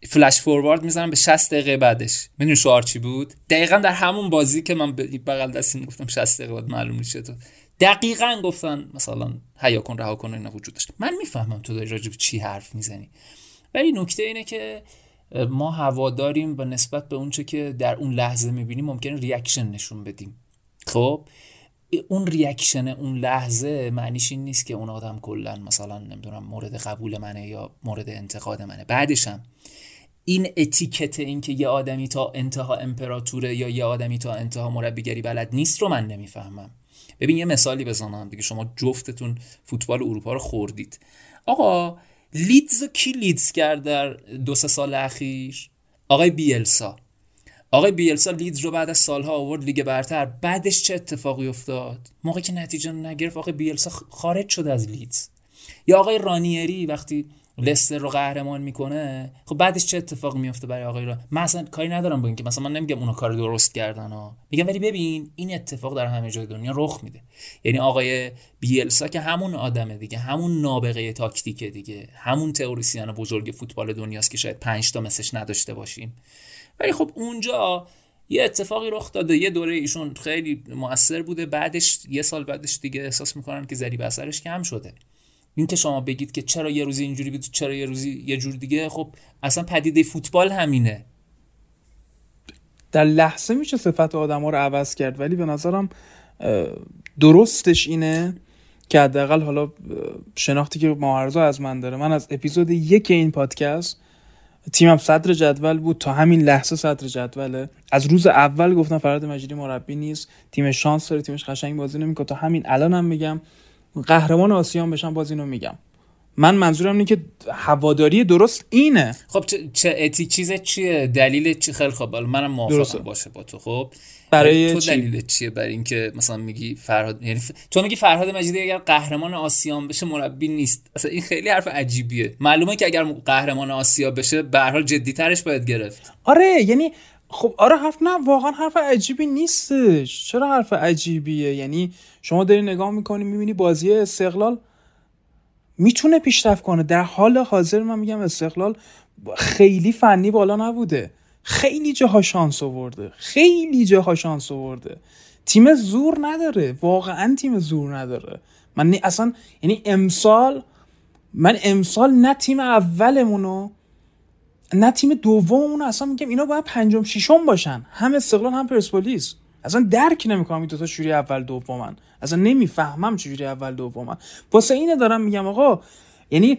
فلش فوروارد می‌زنم به 60 دقیقه بعدش. می‌دونی شعار چی بود؟ دقیقا در همون بازی که من به بغل دستی می‌گفتم 60 دقیقه بعد معلوم میشه تو دقیقا گفتن مثلا حیا کن رها کن اینا وجود داشت. من می‌فهمم تو داری راجب چی حرف می‌زنی. ولی نکته اینه که ما هواداریم و نسبت به اونچه که در اون لحظه می‌بینیم ممکنه reaction نشون بدیم. خب؟ اون reaction اون لحظه معنیش این نیست که اون آدم کلا مثلا نمی‌دونم مورد قبول منه یا مورد انتقاد منه. بعدشم این اتیکت این که یه آدمی تا انتها امپراتوره یا یه آدمی تا انتها مربیگری بلد نیست رو من نمی‌فهمم. ببین یه مثالی بزنم دیگه شما جفتتون فوتبال اروپا رو خوردید. آقا لیدز کی لیدز کرد در دو سه سال اخیر؟ آقای بیلسا. آقای بیلسا لیدز رو بعد از سالها آورد لیگ برتر. بعدش چه اتفاقی افتاد؟ موقعی که نتیجه نگرفت آقای بیلسا خارج شد از لیدز. یا آقای رانیری وقتی لستر رو قهرمان می‌کنه خب بعدش چه اتفاق میفته برای آقای را؟ من اصلا کاری ندارم با اینکه مثلا من نمیگم اونا کار درست کردن ها میگم ولی ببین این اتفاق در همه جای دنیا رخ میده. یعنی آقای بیلسا که همون آدمه دیگه همون نابغه تاکتیکه دیگه همون تئوریسین بزرگ فوتبال دنیاست که شاید 5 تا مثلش نداشته باشیم. ولی خب اونجا یه اتفاقی رخ داده یه دوره ایشون خیلی موثر بوده بعدش یه سال بعدش دیگه احساس می‌کنن که ذریب اثرش کم شده. این که شما بگید که چرا یه روزی اینجوری بود چرا یه روزی یه جور دیگه خب اصلا پدیده فوتبال همینه. در لحظه میشه صفت آدم ها رو عوض کرد ولی به نظرم درستش اینه که حداقل حالا شناختی که معارضه از من داره. من از اپیزود یک این پادکست تیمم صدر جدول بود تا همین لحظه صدر جدوله. از روز اول گفتم فراد مجیدی مربی نیست تیم شانس داره تیمش قشنگ بازی نمی‌کنه. تا همین الانم هم میگم قهرمان آسیان بشن باز اینو میگم. من منظورم اینه که هواداری درست اینه. خب چه, چه اتی چیز چیه؟ دلیل چی؟ خیلی خب منم موافقم. باشه با تو. خب. برای تو دلیل چیه برای اینکه مثلا میگی فرهاد یعنی ف... تو میگی فرهاد مجیدی اگر قهرمان آسیان بشه مربی نیست. اصلا این خیلی حرف عجیبیه. معلومه که اگر قهرمان آسیا بشه به هر حال جدی ترش باید گرفت. آره یعنی خب آره حرف نه واقعا حرف عجیبی نیستش. چرا حرف عجیبیه؟ یعنی شما داری نگاه می‌کنی می‌بینی بازی استقلال می‌تونه پیشرفت کنه. در حال حاضر من میگم استقلال خیلی فنی بالا نبوده. خیلی جاها شانس آورده. خیلی جاها شانس آورده. تیم زور نداره. واقعا تیم زور نداره. من اصلا یعنی امسال من امسال نه تیم اولمونو نه تیم دوم اصلا میگم اینا باید پنجم ششم باشن. هم استقلال هم پرسپولیس. اصلا درک نمی‌کنم این دو تا شوری اول دومن. اصلا نمی‌فهمم چجوری اول دومن. واسه اینه دارم میگم آقا یعنی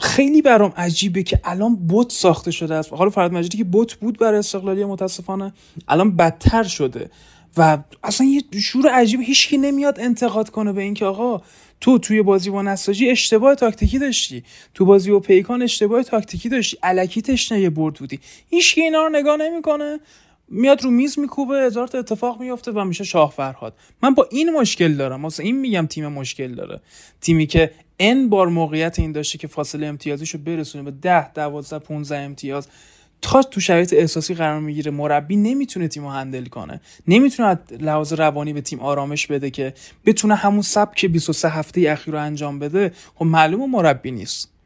خیلی برام عجیبه که الان بوت ساخته شده است. حالا فراد مجیدی که بوت بود برای استقلالی متاسفانه الان بدتر شده. و اصلا یه شور عجیب هیچکی نمیاد انتقاد کنه به اینکه آقا تو توی بازی با نساجی اشتباه تاکتیکی داشتی. تو بازی با پیکان اشتباه تاکتیکی داشتی. الکی تشنه برد بودی. هیچ اینا رو نگاه نمی‌کنه. میاد رو میز میکوبه هزار تا اتفاق میفته و میشه شاه فرهاد من با این مشکل دارم. واسه این میگم تیم مشکل داره. تیمی که ان بار موقعیت این داشته که فاصله امتیازیشو برسونه به 10 12 15 امتیاز تا تو شرایط احساسی قرار می‌گیره مربی نمی‌تونه تیم رو هندل کنه. نمی‌تونه لحاظ روانی به تیم آرامش بده که بتونه همون سبک 23 هفته اخیر رو انجام بده. خب معلومه مربی نیست.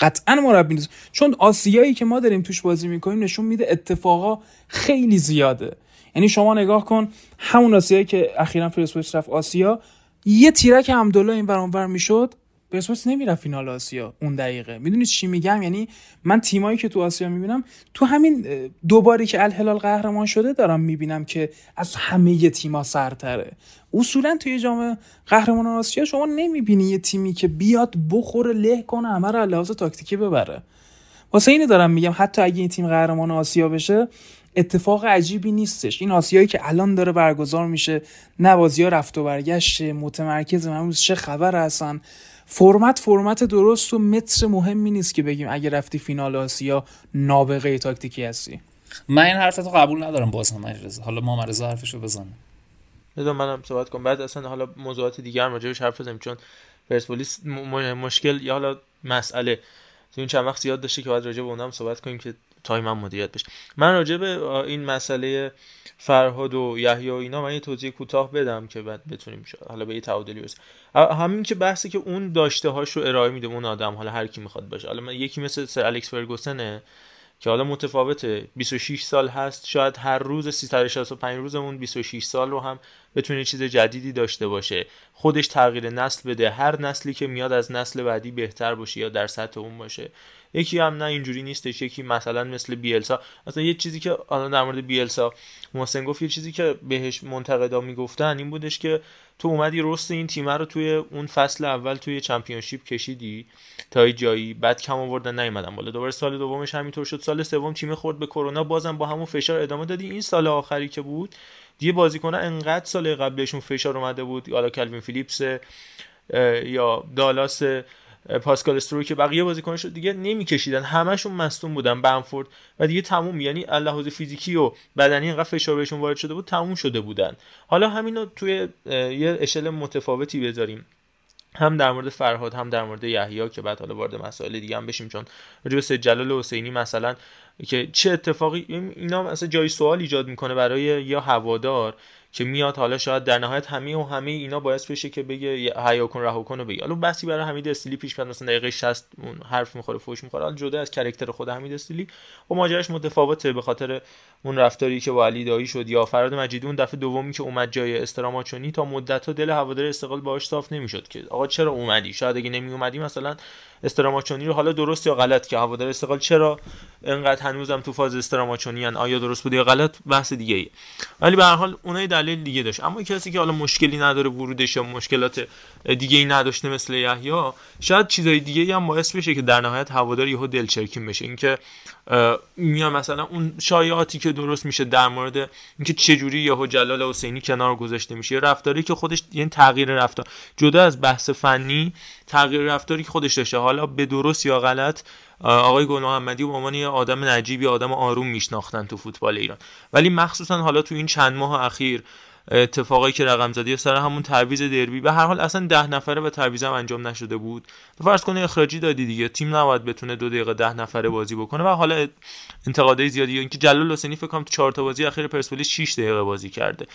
قطعا مربی نیست. چون آسیایی که ما داریم توش بازی می‌کنیم نشون میده اتفاقا خیلی زیاده. یعنی شما نگاه کن همون آسیایی که اخیرا پرسپولیس رفت آسیا یه تیرک عبدالله این برانور می‌شد پرسپولیس نمیره فینال آسیا اون دقیقه. می‌دونید چی میگم؟ یعنی من تیمایی که تو آسیا می‌بینم تو همین دوباری که الهلال قهرمان شده دارم می‌بینم که از همه تیما سرتره. اصولا توی جام قهرمان آسیا شما نمی‌بینی یه تیمی که بیاد بخوره له کنه همه رو لحاظ تاکتیکی ببره. واسه اینو دارم میگم حتی اگه این تیم قهرمان آسیا بشه اتفاق عجیبی نیستش. این آسیایی که الان داره برگزار میشه نوازی ها رفت و برگشت متمرکز امروز چه خبر هستن؟ فرمت فرمت درست و متر مهمی نیست که بگیم اگه رفتی فینال آسیا نابغه تاکتیکی هستی. من این حرفتو قبول ندارم باز هم حالا ما مرزا حرفشو بزنه بدون منم صحبت کنم. بعد اصلا حالا موضوعات دیگه هم راجعش حرف بزنیم چون پرسپولیس مشکل یا حالا مسئله. تو این چند وقت زیاد داشته که باید راجع به اونم صحبت کنیم که تایم هم مدیریت بشه. من راجع به این مسئله فرهاد و یحیی و اینا من یه توضیح کوتاه بدم که بعد بتونیم حالا به یه تعادلی برسیم همین که بحثی که اون داشته هاش رو ارائه میده اون آدم حالا هر کی می‌خواد باشه. حالا من یکی مثل سر الکس فرگوسنه که حالا متفاوته. 26 سال هست شاید هر روز 365 روزمون 26 سال رو هم بتونه چیز جدیدی داشته باشه. خودش تغییر نسل بده. هر نسلی که میاد از نسل بعدی بهتر باشه یا در سطح اون باشه. یکی هم نه اینجوری نیستش یکی مثلا مثل بیلسا. مثلا یه چیزی که الان در مورد بیلسا محسن گفت یه چیزی که بهش منتقدا می‌گفتن این بودش که تو اومدی رست این تیم رو توی اون فصل اول توی چمپیونشیپ کشیدی تا جایی بعد کم آوردن نیومدن بالا. دوباره سال دومش همینطور شد. سال سوم تیم خورد به کرونا بازم با همون فشار ادامه دادی. این سال آخری که بود دیگه بازیکن‌ها انقدر سال قبلشون فشار اومده بود. حالا کلوین فیلیپس یا دالاس پاسکال استرو که بقیه بازیکنش دیگه نمیکشیدن. همشون مصدوم بودن. بنفورد و دیگه تموم. یعنی اللحاظ فیزیکی و بدنی انقدر فشار بهشون وارد شده بود تموم شده بودن. حالا همینو توی یه اشل متفاوتی بذاریم. هم در مورد فرهاد هم در مورد یحیی که بعد حالا وارد مسائل دیگه هم بشیم چون راجع جلال حسینی مثلا که چه اتفاقی اینا مثلا جای سوال ایجاد می‌کنه برای یا هوادار که میاد حالا شاید در نهایت همه و همه اینا باعث بشه که بگه حیا کن رها کن بگه. حالا بسی برای حمید استیلی پیش میاد مثلا دقیقه 60 اون حرف می‌خوره فوش می‌خوره. حالا جدا از کرکتر خود حمید استیلی و خب ماجراش متفاوته به خاطر اون رفتاری که با علی دایی شد یا فراد مجیدی. اون دفعه دومی که اومد جای استراماچونی تا مدت دل هوادار استقلال باهاش صاف نمی‌شد که آقا چرا اومدی؟ شاید اگه نمی اومدی مثلا استراماچونی رو حالا درست یا غلط که هوادار استقلال چرا انقدر هنوزم تو فاز استراماچونی ان آیا درست بوده یا غلط؟ بحث دیگه ای ولی به هر حال اونای دلیل دیگه داشت. اما کسی که حالا مشکلی نداره ورودش یا مشکلات دیگه ای نداشته مثل یحیی شاید چیزای دیگه ای هم باعث بشه که در نهایت هوادار یهو دلچرکین بشه. اینکه میاد مثلا اون شایعاتی که درست میشه در مورد اینکه چجوری یهو جلال حسینی کنار گذاشته میشه رفتاری که خودش یعنی تغییر رفتار. جدا از بحث فنی تغییر رفتاری که خودش داشته. حالا به درست یا غلط آقای گل محمدی به عنوان یه آدم نجیبی آدم آروم میشناختن تو فوتبال ایران. ولی مخصوصا حالا تو این چند ماه اخیر اتفاقایی که رقم زدی سر همون تعویض دربی به هر حال اصلا ده نفره و تعویض انجام نشده بود. فرض کنه اخراجی دادی دیگه. تیم نباید بتونه دو دقیقه ده نفره بازی بکنه و حالا انتقادای زیادی اینکه جلال حسینی فکر کنم تو چهار تا بازی اخیر پرسپولیس 6 دقیقه بازی کرده.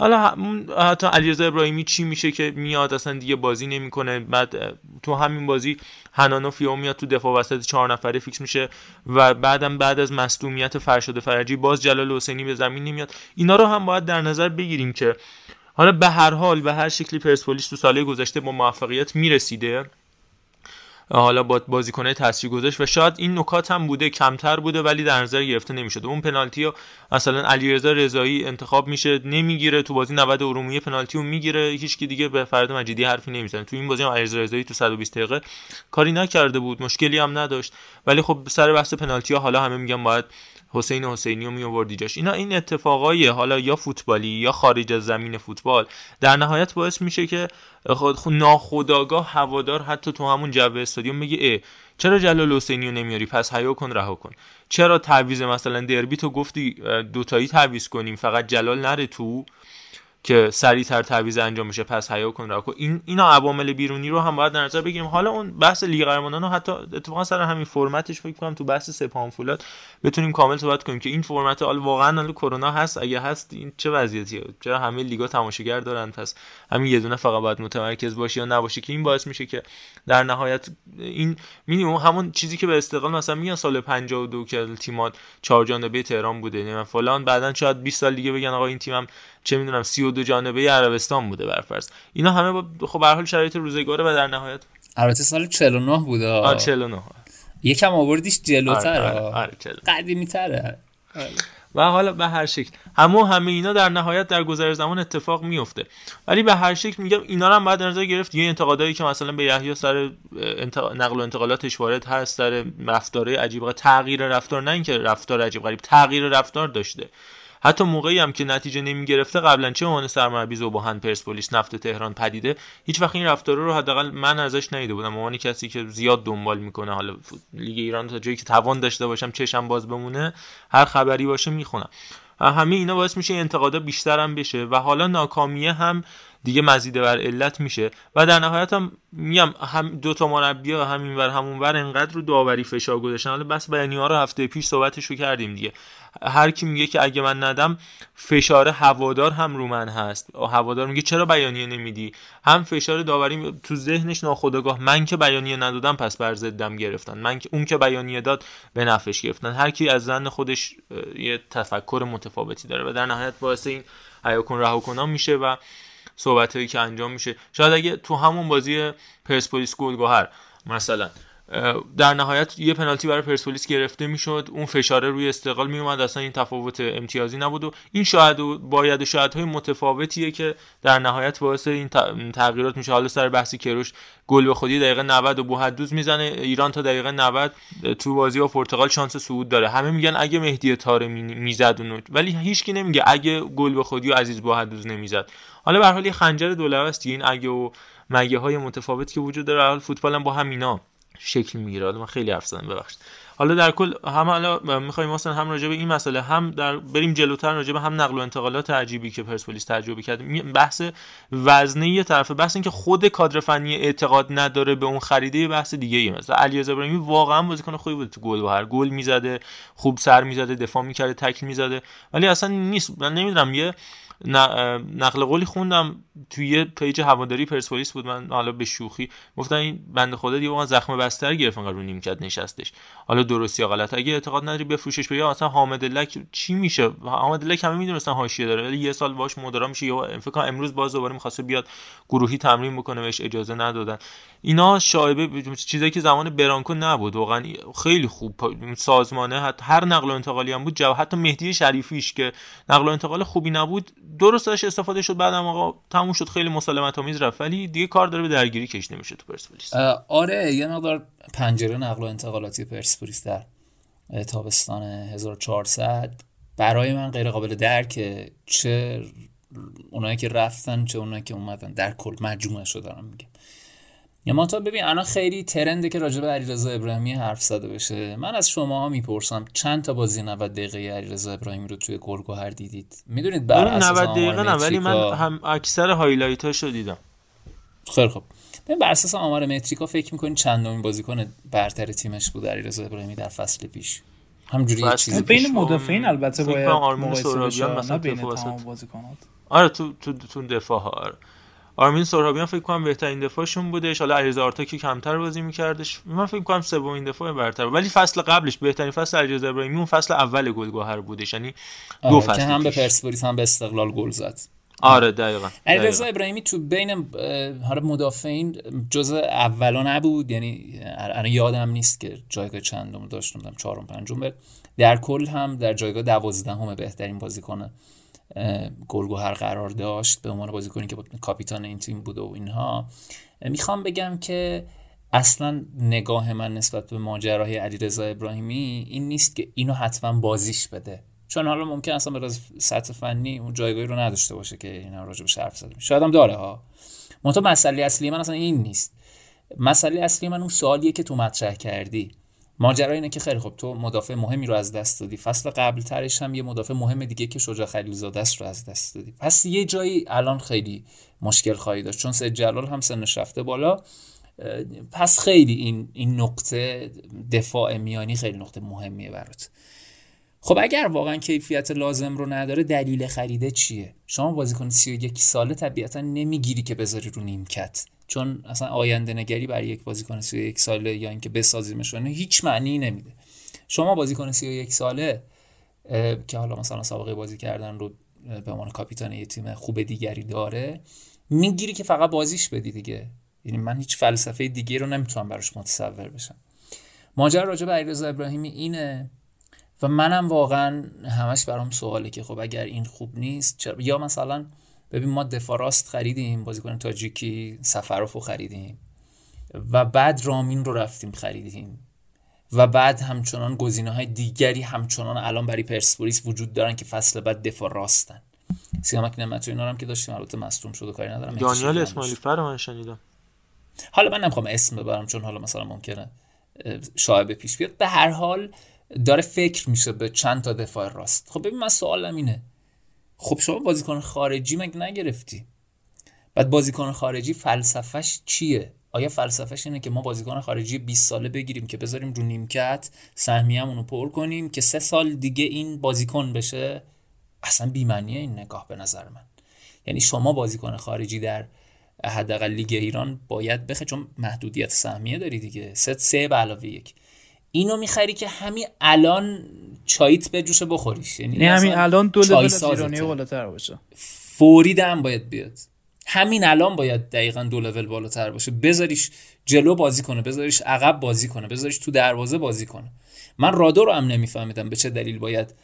حالا حتی علیرضا ابراهیمی چی میشه که میاد؟ اصلا دیگه بازی نمی‌کنه. بعد تو همین بازی هنانوف یا میاد تو دفاع وسط چهار نفره فیکس میشه و بعدم بعد از مصدومیت فرشاد فرجی باز جلال حسینی به زمین نمیاد. اینا رو هم باید در نظر بگیریم که حالا به هر حال به هر شکلی پرسپولیس تو ساله گذشته با موفقیت می‌رسیده. حالا با بازیکنه تاثیر گذاشت و شاید این نکات هم بوده کمتر بوده ولی در نظر گرفته نمی‌شد اون پنالتی ها مثلا علیرضا رضایی انتخاب میشه نمی‌گیره تو بازی 90 ارومیه پنالتی رو می‌گیره. هیچ کی دیگه به فرد مجیدی حرفی نمی‌زنه. تو این بازی هم علیرضا رضایی تو 120 دقیقه کاری نکرده بود مشکلی هم نداشت. ولی خب سر بحث پنالتی ها حالا همه میگن باید حسین حسینی رو می آوردی جاش. اینا این اتفاقای حالا یا فوتبالی یا خارج از زمین فوتبال. در نهایت باعث میشه که خود ناخداگاه هوادار حتی تو همون جو استادیوم میگه چرا جلال حسینی رو نمیاری؟ پس حیا کن رها کن. چرا تعویض مثلا دربی تو گفتی دوتایی تعویض کنیم فقط جلال نره تو؟ که سریعتر تعویض انجام میشه پس حیا کن را این اینا عوامل بیرونی رو هم باید در نظر بگیریم. حالا اون بحث لیگ قهرمانان حتی اتفاقا سر همین فرمتش فکر کنم تو بحث سپاهان فولاد بتونیم کامل صحبت کنیم که این فرمت حال واقعا حالا کرونا هست. اگه هست این چه وضعیتیه؟ چرا همه لیگا تماشاگر دارن؟ پس همین یه دونه فقط باید متمرکز باشه یا نباشه که این باعث میشه که در نهایت این مینیمم همون چیزی که به استقلال مثلا میگن سال 52 که تیمات چهار جانبه تهران بوده. نه فلان بعدا شاید 20 سال دیگه بگن آقا این تیمم چه می‌دونم 32 جانبه عربستان بوده برفرض اینا همه با خب به حال شرایط روزگاره و در نهایت البته سال 49 بوده. آره 49 یکم آوردیش جلوتر. آره, آره, آره قدیمی تره و حالا به هر شکل. همه همه اینا در نهایت در گذر زمان اتفاق میفته ولی به هر شکل میگم اینا رو هم باید نظر گرفت. یه انتقادایی که مثلا به یحیی سر نقل و انتقالاتش وارد هست سر رفتارهای عجیب تغییر رفتار نه اینکه رفتار عجیب غریب تغییر رفتار داشته. حتی موقعی هم که نتیجه نمی گرفته قبلا چه عنوان سرمربی زوباهن پرسپولیس نفت تهران پدیده هیچ وقت این رفتار رو حداقل من ازش ندیده بودم. عنوان کسی که زیاد دنبال می‌کنه حالا لیگ ایران تا جایی که توان داشته باشم چشم باز بمونه هر خبری باشه می‌خونم. همه اینا باعث میشه انتقادا بیشتر هم بشه و حالا ناکامیه هم دیگه مزیده بر علت میشه. و در نهایت هم میگم هم دو تا مربی همین ور همون ور انقدر رو داوری فشار گذاشتن. حالا بس بیانیه رو هفته پیش صحبتش رو کردیم دیگه. هر کی میگه که اگه من ندم فشار هوادار هم رو من هست. هوادار میگه چرا بیانیه نمیدی؟ هم فشار داوری تو ذهنش ناخودآگاه من که بیانیه ندادم پس بر ضدم گرفتن. من که اون که بیانیه داد به نفعش گرفتن. هر کی از زن خودش یه تفکر متفاوتی داره و در نهایت باعث این ایاکون رها میشه و صحبت هایی که انجام میشه. شاید اگه تو همون بازی پرسپولیس گلگهر مثلا در نهایت یه پنالتی برای پرسپولیس گرفته می‌شد. اون فشاره روی استقلال میومد اصلا این تفاوت امتیازی نبود و این شاید و باید شاید های متفاوتیه که در نهایت باعث این تغییرات میشه. حالا سر بحثی کروش گل به خودی دقیقه 90 و بوحدوز می‌زنه. ایران تا دقیقه 90 تو بازی با پرتغال شانس صعود داره. همه میگن اگه مهدی تاره می‌زد اون ولی هیچکی نمیگه اگه گل به خودی و عزیز بوحدوز نمی‌زد. حالا به حال خنجر دولبه است. این اگه و مگه های متفاوتی که وجود داره. فوتبال هم با همینا شکل می‌گیره. من خیلی حرف زدم ببخشید. حالا در کل هم حالا می‌خوایم مثلا هم راجع به این مسئله هم در بریم جلوتر راجع به هم نقل و انتقالات عجیبی که پرسپولیس تجربه کرد بحث وزنه یه طرف بحث اینکه خود کادر فنی اعتقاد نداره به اون خریده بحث دیگه ای. مثلا علیرضا ابراهیمی واقعا بازیکن خوبی بود. تو گل و هر گل می‌زده خوب سر می‌زده دفاع می‌کرده تکل می‌زده. ولی اصلا نیست. من نمی‌دونم یه نقل قولی خوندم توی پیج هواداری پرسپولیس بود من حالا به شوخی گفتن این بنده خدا دیگه اون زخم بستر گرفت انقدر رو نیمکت نشستش. حالا درست یا غلط اگه اعتقاد نداری بفروشش به یا مثلا حامد لک چی میشه؟ حامد لک همه می‌دونستن حاشیه داره ولی یه سال باش مدرا میشه یا فکر امروز باز دوباره می‌خواسته بیاد گروهی تمرین بکنه بهش اجازه ندادن. اینا شایبه چیزایی که زمان برانکو نبود واقعا خیلی خوب سازمانه حتی هر نقل و انتقالی هم بود جو حتی مهدی شریفیش که نقل و انتقال خوبی نبود درست داشت استفاده شد بعدم آقا تموم شد خیلی مسالمت آمیز رفت. ولی دیگه کار داره به درگیری کش نمیشه تو پرسپولیس. آره یه مقدار پنجره نقل و انتقالاتی پرسپولیس در تابستان 1400 برای من غیر قابل درکه چه اونایی که رفتن چه اونایی که اومدن در کل مجموعه شو دارم میگم. یا ما تا ببین الان خیلی trend ه که راجع به علیرضا ابراهیمی حرف زده بشه. من از شما ها می‌پرسم چند تا بازی 90 دقیقه علیرضا ابراهیمی رو توی گلگهر دیدید؟ می‌دونید بر اساس 90 دقیقه نه ولی من هم اکثر highlight رو دیدم. خیلی خب ببین بر اساس آمار متریکا فکر می‌کنین چندمین بازیکن برتر تیمش بود علیرضا ابراهیمی در فصل پیش؟ همجوری یه چیزی بین مدافعین البته باید آرمین سورابیان مثلا بین بازیکنات. آره تو تو تو دفاع ها آره. آرمین سورابیان فکر کنم بهترین دفاعشون بودش. حالا علیرضا آرتا که کمتر بازی میکردش. من فکر کنم سومین دفاع برتر ولی فصل قبلش بهترین فصل علیرضا ابراهیمی اون فصل اول گلگهر بودش. یعنی دو فصل که هم به پرسپولیس هم به استقلال گل زد. آره دقیقا. علیرضا ابراهیمی تو بین حالا مدافعین جزء اولا نبود. یعنی الان یادم نیست که جایگاه چندم داشت. نمی‌دونم چهارم پنجم. در کل هم در جایگاه دوازدهم بهترین بازیکن گلگوهر قرار داشت به عنوان بازیکنی که کاپیتان این تیم بود و اینها. می‌خوام بگم که اصلا نگاه من نسبت به ماجراهای علیرضا ابراهیمی این نیست که اینو حتما بازیش بده. چون حالا ممکن اصلا به سطح فنی اون جایگاهی رو نداشته باشه که اینا راجع به حرف زدیم. شاید هم داره ها. منتها مسئله اصلی من اصلا این نیست. مسئله اصلی من اون سوالیه که تو مطرح کردی. ماجرا اینه که خیلی خب تو مدافع مهمی رو از دست دادی. فصل قبل ترش هم یه مدافع مهم دیگه که شجاع خلیلزاده است رو از دست دادی. پس یه جایی الان خیلی مشکل خواهی داشت. چون سید جلال هم سنش رفته بالا پس خیلی این این نقطه دفاع میانی خیلی نقطه مهمیه برات. خب اگر واقعا کیفیت لازم رو نداره دلیل خریده چیه؟ شما بازیکن 31 ساله طبیعتا نمی‌گیری که بذاری رو نیمکت. چون اصلا آینده نگری برای یک بازیکن 31 ساله یا اینکه بسازیمشونه هیچ معنی نمیده. شما بازیکن 31 ساله که حالا مثلا سابقه بازی کردن رو به عنوان کاپیتان یه تیم خوب دیگری داره می‌گیری که فقط بازیش بدی دیگه. یعنی من هیچ فلسفه دیگه رو نمی‌تونم براش متصور بشم. ماجرا راجع به علیرضا ابراهیمی اینه و منم واقعا همش برام سواله که خب اگر این خوب نیست چرا؟ یا مثلا ببین ما دفاع راست خریدیم بازیکن تاجیکی سفروفو خریدیم. و بعد رامین رو رفتیم خریدیم. و بعد همچنان گزینه های دیگری همچنان الان برای پرسپولیس وجود دارن که فصل بعد دفاع راستن. سیامک نعمت اینا هم که داشتیم البته مصدوم شد و کاری ندارم. دانیال اسماعیلی فر من شنیدم. حالا من نمی‌خوام اسم ببرم چون حالا مثلا ممکنه شایبه پیش بیاد. به هر حال داره فکر میشه به چند تا دفاع راست. خب ببین من سوالم اینه. خب شما بازیکن خارجی مگه نگرفتی؟ بعد بازیکن خارجی فلسفهش چیه؟ آیا فلسفهش اینه که ما بازیکن خارجی 20 ساله بگیریم که بذاریم رو نیمکت سهمیه‌مون رو پر کنیم که سه سال دیگه این بازیکن بشه؟ اصلا بی‌معنیه این نگاه به نظر من. یعنی شما بازیکن خارجی در حداقل لیگ ایران باید بخه چون محدودیت سهمیه داری دیگه. سه سه به علاوه یک. اینو می‌خری که همین الان چاییت به جوش بخوریش. یعنی, یعنی همین الان دو لول بالاتر باشه. فوری دم باید بیاد. همین الان باید دقیقا دو لول بالاتر باشه. بذاریش جلو بازی کنه بذاریش عقب بازی کنه بذاریش تو دروازه بازی کنه. من رادو رو هم نمیفهمیدم به چه دلیل باید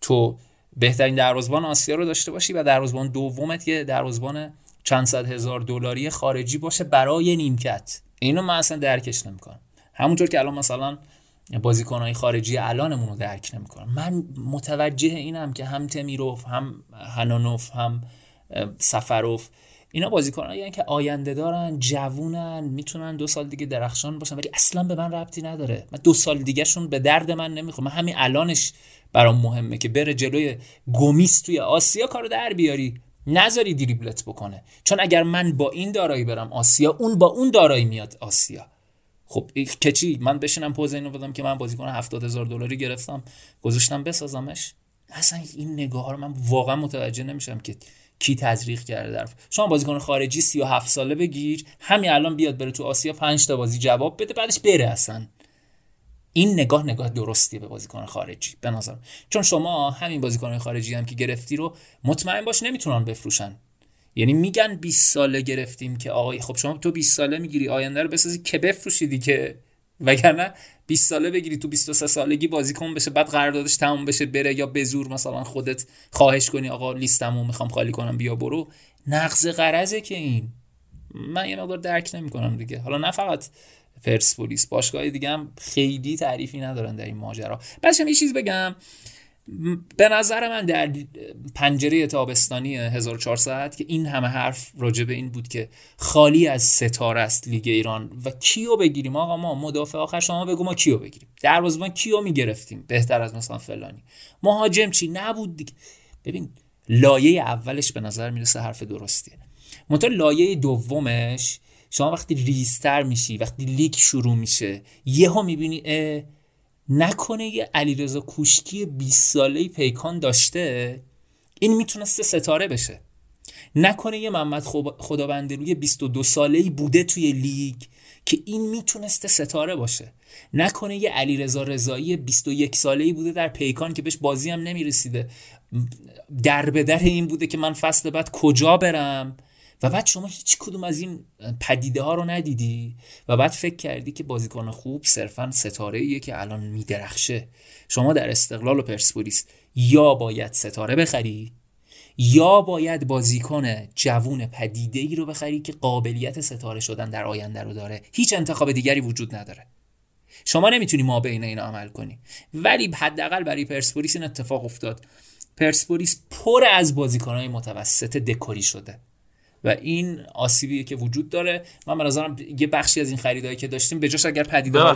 تو بهترین دروازبان آسیا رو داشته باشی و دروازبان دومت یه دروازبان چند صد هزار دلاری خارجی باشه برای نیمکت. اینو من اصلا درکش نمی‌کنم. همونطور که الان مثلا بازیکنهای خارجی الانمون رو درک نمی‌کنم من متوجه اینم که هم تمیروف هم هنانوف هم سفروف اینا بازیکنایی که آینده دارن جوونن می‌تونن دو سال دیگه درخشان باشن ولی اصلا به من ربطی نداره. من دو سال دیگهشون به درد من نمی‌خوره. من همین الانش برام مهمه که بره جلوی گمیس توی آسیا کارو در بیاری. نذاری دریبلت بکنه. چون اگر من با این دارایی برم آسیا اون با اون دارایی میاد آسیا. خب که چی؟ من بشینم پوز اینو بدم که من بازیکن 70 هزار دلاری گرفتم گذاشتم بسازمش. اصلا این نگاه رو من واقعا متوجه نمیشم که کی تزریق کرده در شما بازیکن خارجی 37 ساله بگیر همین الان بیاد بره تو آسیا 5 تا بازی جواب بده بعدش بره اصلا. این نگاه نگاه درستی به بازیکن خارجی به نظر چون شما همین بازیکن خارجی هم که گرفتی رو مطمئن باش نمی‌تونن بفروشن. یعنی میگن 20 ساله گرفتیم که آقای خب شما تو 20 ساله می‌گیری آینده رو بسازی که بفروشی دیگه وگرنه 20 ساله بگیری تو 23 سالگی بازیکن بشه بعد قراردادش تموم بشه بره یا به زور مثلا خودت خواهش کنی آقا لیستمو می‌خوام خالی کنم بیا برو. نقض قرضه که این. من یه مقدار درک نمی‌کنم دیگه. حالا نه فقط پرسپولیس باشگاه دیگه هم خیلی تعریفی ندارن در این ماجرا. بچه یه چیز بگم. به نظر من در پنجره تابستانی 1400 که این همه حرف راجع به این بود که خالی از ستاره است لیگ ایران و کیو بگیریم؟ آقا ما مدافع آخر شما بگو ما کیو بگیریم؟ دروازه‌بان کیو می‌گرفتیم؟ بهتر از مثلا فلانی. مهاجم چی؟ نبود دیگه. ببین لایه اولش به نظر می‌رسه حرف درستیه. منتها لایه دومش شما وقتی ریزتر میشی وقتی لیگ شروع میشه یهو می‌بینی نکنه یه علیرضا کوشکی 20 ساله پیکان داشته؟ این می‌تونسته ستاره بشه. نکنه یه محمد خداوندلوی 22 ساله بوده توی لیگ که این می‌تونسته ستاره باشه. نکنه یه علی رضا رضایی 21 ساله ای بوده در پیکان که بهش بازی هم نمی‌رسیده. در به در این بوده که من فصل بعد کجا برم؟ و بعد شما هیچ کدوم از این پدیده ها رو ندیدی و بعد فکر کردی که بازیکن خوب صرفا ستاره ایه که الان میدرخشه. شما در استقلال و پرسپولیس یا باید ستاره بخری یا باید بازیکن جوون پدیده ای رو بخری که قابلیت ستاره شدن در آینده رو داره. هیچ انتخاب دیگری وجود نداره. شما نمی‌تونی ما بین این عمل کنی. ولی حداقل برای پرسپولیس این اتفاق افتاد. پرسپولیس پر از بازیکنهای متوسط دکوری شده. و این آسیبیه که وجود داره. من به نظرم یه بخشی از این خریدایی که داشتیم به جاش اگر پدیده ها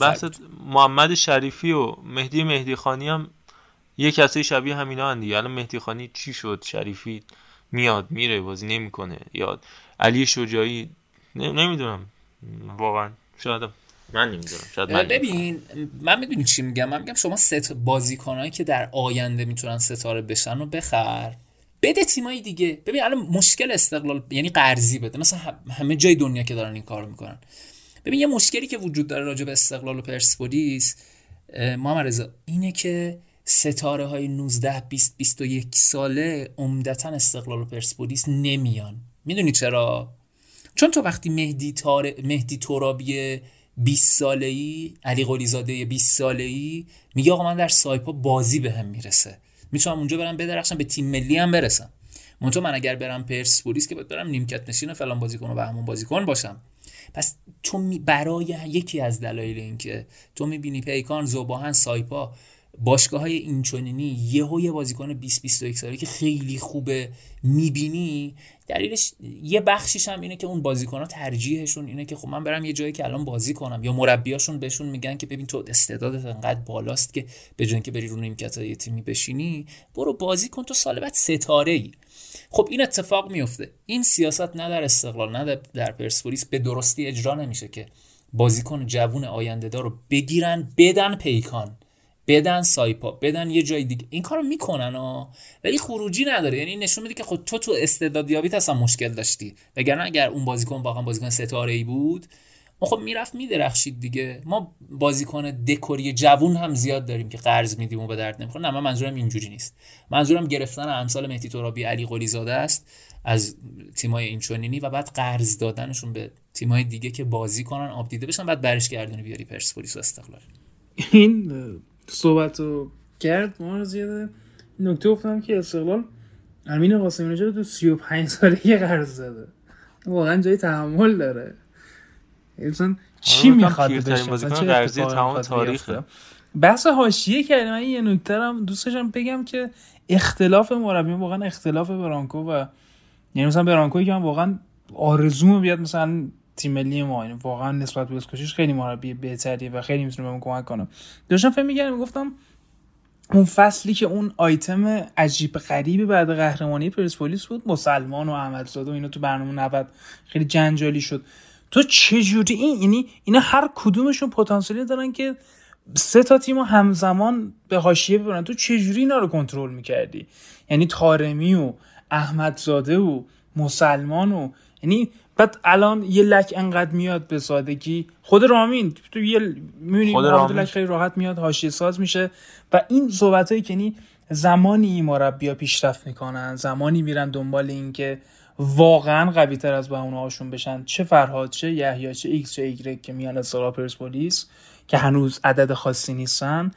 بحث محمد شریفی و مهدی مهدی خانی هم یه کسی شبیه همینا هن دیگه. الان مهدی خانی چی شد؟ شریفی میاد میره بازی نمی‌کنه. یا علی شجاعی نمی‌دونم. واقعا شاید من نمی‌دونم. شاید من ببین من می‌دونی چی میگم؟ من میگم شما ست بازیکنایی که در آینده می‌تونن ستاره بشن و بخر. بده تیمایی دیگه. ببین الان مشکل استقلال یعنی قرضی بده. مثلا همه جای دنیا که دارن این کارو می‌کنن. ببین یه مشکلی که وجود داره راجع به استقلال و پرسپولیس محمد رضا اینه که ستاره های 19 20 21 ساله عمدتا استقلال و پرسپولیس نمیان. می‌دونی چرا؟ چون تو وقتی مهدی تار... مهدی ترابی 20 ساله ای علی قلی زاده 20 ساله ای میگه آقا من در سایپا بازی بهم به می‌رسه. می‌تونم اونجا برم بدرخشم به تیم ملی هم برسم. منتها من اگر برم پرسپولیس که باید برم نیمکت نشین فلان بازیکن و بهمون بازیکن باشم. پس تو برای یکی از دلایل اینکه تو می‌بینی پیکان زوباهن سایپا باشگاه های اینچنینی یهو یه بازیکن 20 21 ساله که خیلی خوبه می‌بینی دلیلش یه بخشیش هم اینه که اون بازیکن ها ترجیحشون اینه که خب من برم یه جایی که الان بازی کنم. یا مربیاشون بهشون میگن که ببین تو استعدادت انقدر بالاست که به جای که بری رو نیمکت یه تیمی بشینی برو بازی کن. تو سال بعد ستاره ای خب این اتفاق میفته این سیاست نه در استقلال نه در پرسپولیس به درستی اجرا نمیشه که بازیکن جوون آینده رو بگیرن بدن پیکان. بدن سایپا بدن یه جای دیگه. این کارو می‌کنن ها. ولی خروجی نداره. یعنی نشون میده که خود تو تو استعدادیابیت اصلا مشکل داشتی. وگرنه اگر اون بازیکن واقعا بازیکن ستاره ای بود ما خب می‌رفت میدرخشید دیگه. ما بازیکن دکوری جوون هم زیاد داریم که قرض میدیم و به درد نمی‌خوره. نه من منظورم اینجوری نیست. منظورم گرفتن امثال مهدی ترابی علی قلی زاده است از تیمای اینچونینی و بعد قرض دادنشون به تیمای دیگه که بازی کنن آب دیده بشن بعد برش گردونی بیاری پرسپولیس و استقلال. این صحبت رو کرد ما زیاده نکته افتادم که استقلال امین قاسمی نژاد تو 35 سالگی قرض زده؟ واقعا جای تحمل داره. اصلا چی می‌خواد بشه قرضی تمام تاریخه. بحث حاشیه کردم من یه نکته هم دوست داشتم بگم که اختلاف مربی واقعا اختلاف برانکو و یعنی مثلا برانکوی که من واقعا آرزوم بیاد مثلا تیم ملی ما یعنی واقعا نسبت به اسکوچیش خیلی مربی بهتریه و خیلی می‌تونه بهمون کمک کنه. داشتم فکر می‌کردم می‌گفتم اون فصلی که اون آیتم عجیب غریبی بعد قهرمانی پرسپولیس بود مسلمان و احمدزاده و اینا تو برنامه 90 خیلی جنجالی شد. تو چه جوری این یعنی اینا هر کدومشون پتانسیلی دارن که سه تا تیم همزمان به حاشیه ببرن. تو چه جوری اینا رو کنترل می‌کردی؟ یعنی تارمی و احمدزاده و مسلمان و یعنی بعد الان یه لک انقدر میاد به سادگی. خود رامین تو یه می‌بینی لک خیلی راحت میاد حاشیه ساز میشه. و این صحبت هایی که یعنی زمانی مربیا پیشرفت می‌کنن زمانی میرن دنبال این که واقعا قوی تر از بهونه هاشون بشن. چه فرهاد چه یحیی چه ایکس چه ایگرگ که میان از پرسپولیس که هنوز عدد خاصی نیستن.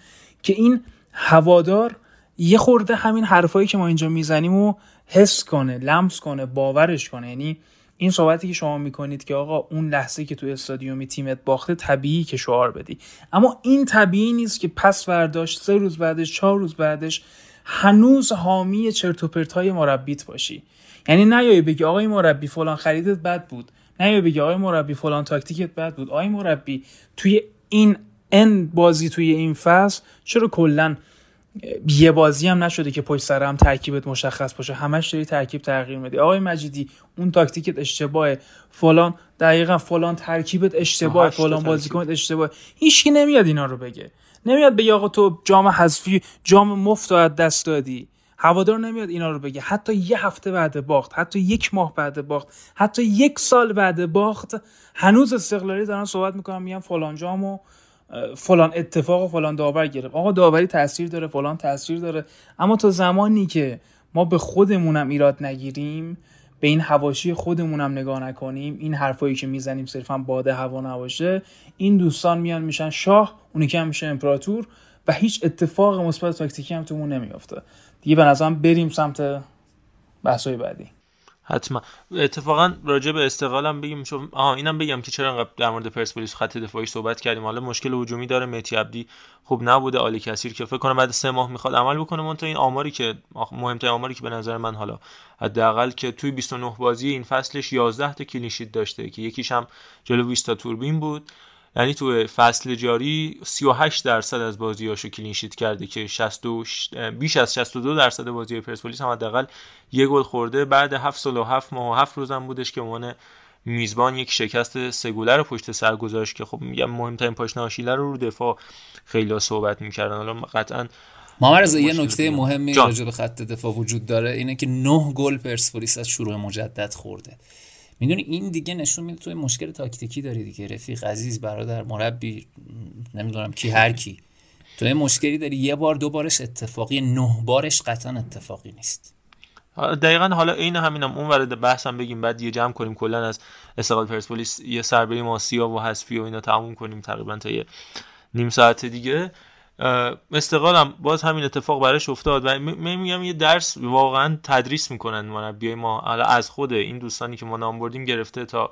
که این هوادار یه خورده همین حرفایی که ما اینجا می‌زنیم و حس کنه لمس کنه باورش کنه. یعنی این صحبتی که شما می‌کنید که آقا اون لحظه که تو استادیومی تیمت باخته طبیعی که شعار بدی. اما این طبیعی نیست که پس برداشت سه روز بعدش چهار روز بعدش هنوز حامی چرت های مربیت باشی. یعنی نیای بگی آقای مربی فلان خریدت بد بود. نیای بگی آقای مربی فلان تاکتیکت بد بود. آقای مربی توی این ان بازی توی این فصل چرا کلا یه بازی هم نشده که پشت سر هم ترکیبت مشخص باشه. همش داری ترکیب تغییر میدی. آقای مجیدی اون تاکتیکت اشتباهه. فلان دقیقا فلان ترکیبت اشتباه فلان بازیکنت اشتباه هیچکی نمیاد اینا رو بگه. نمیاد بگه آقا تو جام حذفی جام مفت از دست دادی. هوادار نمیاد اینا رو بگه. حتی یه هفته بعد باخت حتی یک ماه بعد باخت حتی یک سال بعد باخت هنوز استقلالی دارن صحبت می‌کنن میگن فلان جامو فلان اتفاق و فلان داور گرفت. آقا داوری تاثیر داره فلان تاثیر داره. اما تا زمانی که ما به خودمونم ایراد نگیریم به این هواشی خودمونم نگاه نکنیم این حرفایی که می‌زنیم صرفا باده هوا نباشه این دوستان میان میشن شاه اونی که هم میشه امپراتور و هیچ اتفاق مثبت تاکتیکی هم تومون نمیافته. دیگه به نظرم بریم سمت بحثای بعدی. حتما. اتفاقا راجع به استقلالم بگیم شو آها اینم بگم که چرا انقدر در مورد پرسپولیس خط دفاعی صحبت کردیم. حالا مشکل هجومی داره متی عبدی خوب نبوده علی کثیر که فکر کنم بعد سه ماه می‌خواد عمل بکنه. مون این آماری که مهمترین آماری که به نظر من حالا حداقل که توی 29 بازی این فصلش 11 تا کلینشیت داشته که یکیش هم جلو ویستا توربین بود. یعنی تو فصل جاری 38 درصد از بازیاشو کلین شیت کرده که 60 بیش از 62 درصد بازی پرسپولیس هم حداقل یه گل خورده. بعد 7 سال و 7 ماه و 7 روز هم بودش که عنوان میزبان یک شکست سگوله رو پشت سر گذاشت که خب میگم مهمترین پاشنه آشیله رو رو دفاع خیلی صحبت می‌کردن. حالا قطعا محمد یه نکته مهمی راجع به خط دفاع وجود داره اینه که 9 گل پرسپولیس از شروع مجدد خورده. می‌دونی این دیگه نشون میده تو مشکل تاکتیکی داری دیگه. رفیق عزیز برادر مربی نمی‌دونم کی هر کی. تو مشکلی داری یه بار دو بارش اتفاقی نه بارش قطعا اتفاقی نیست. دقیقا حالا این همینم اون ورد بحثم بگیم بعد یه جمع کنیم کلا از استقلال پرسپولیس یه سر بریم آسیا و حذفی و اینا تموم کنیم تقریبا تا یه نیم ساعت دیگه. استقلالم باز همین اتفاق براش افتاد و میگم یه درس واقعا تدریس می‌کنن مربیای ما. از خود این دوستانی که ما نام بردیم گرفته تا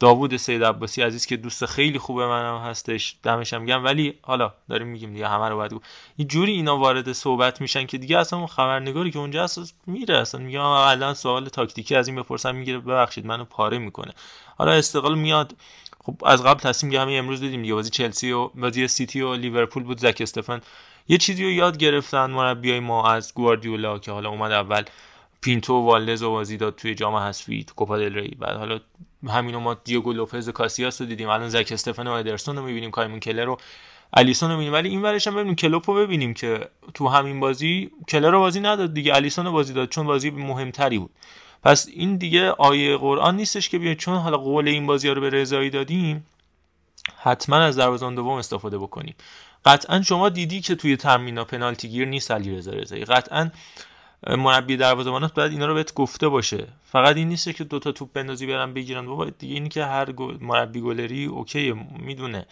داوود سید عباسی عزیز که دوست خیلی خوبه منم هستش دمش هم ولی حالا داریم میگیم دیگه همه رو باید یه جوری اینا وارد صحبت میشن که دیگه اصلا اون خبرنگاری که اونجا هست میره. اصلا میگه الان سوال تاکتیکی از این بپرسم می‌گیره ببخشید منو پاره می‌کنه. حالا استقلال میاد خب از قبل تصمیم همین امروز دیدیم دیگه بازی چلسی و بازی سیتی و لیورپول بود زک استفن یه چیزی رو یاد گرفتن مربیای ما از گواردیولا که حالا اومد اول پینتو و والدز و بازی داد توی جام حذفی تو کوپا دل ری. بعد حالا همینو ما دیوگو لوپز و کاسیاس رو دیدیم. الان زک استفن و ادرسون رو می‌بینیم کایمون کلر رو الیسون رو می‌بینیم. ولی این ورش هم ببینیم کلوپ رو ببینیم که تو همین بازی کلر رو بازی نداد دیگه الیسون رو بازی داد چون بازی مهمتری بود. پس این دیگه آیه قرآن نیستش که بیاید چون حالا قول این بازی ها رو به رضایی دادیم حتما از دروازه‌بان دوم استفاده بکنیم. قطعا شما دیدی که توی ترمینا پنالتی گیر نیست علی رضا رضایی. قطعا مربی دروازه‌بانات باید اینا رو بهت گفته باشه. فقط این نیست که دوتا توپ بندازی برن بگیرن. بابا دیگه اینی که هر مربی گلری اوکی می‌دونه.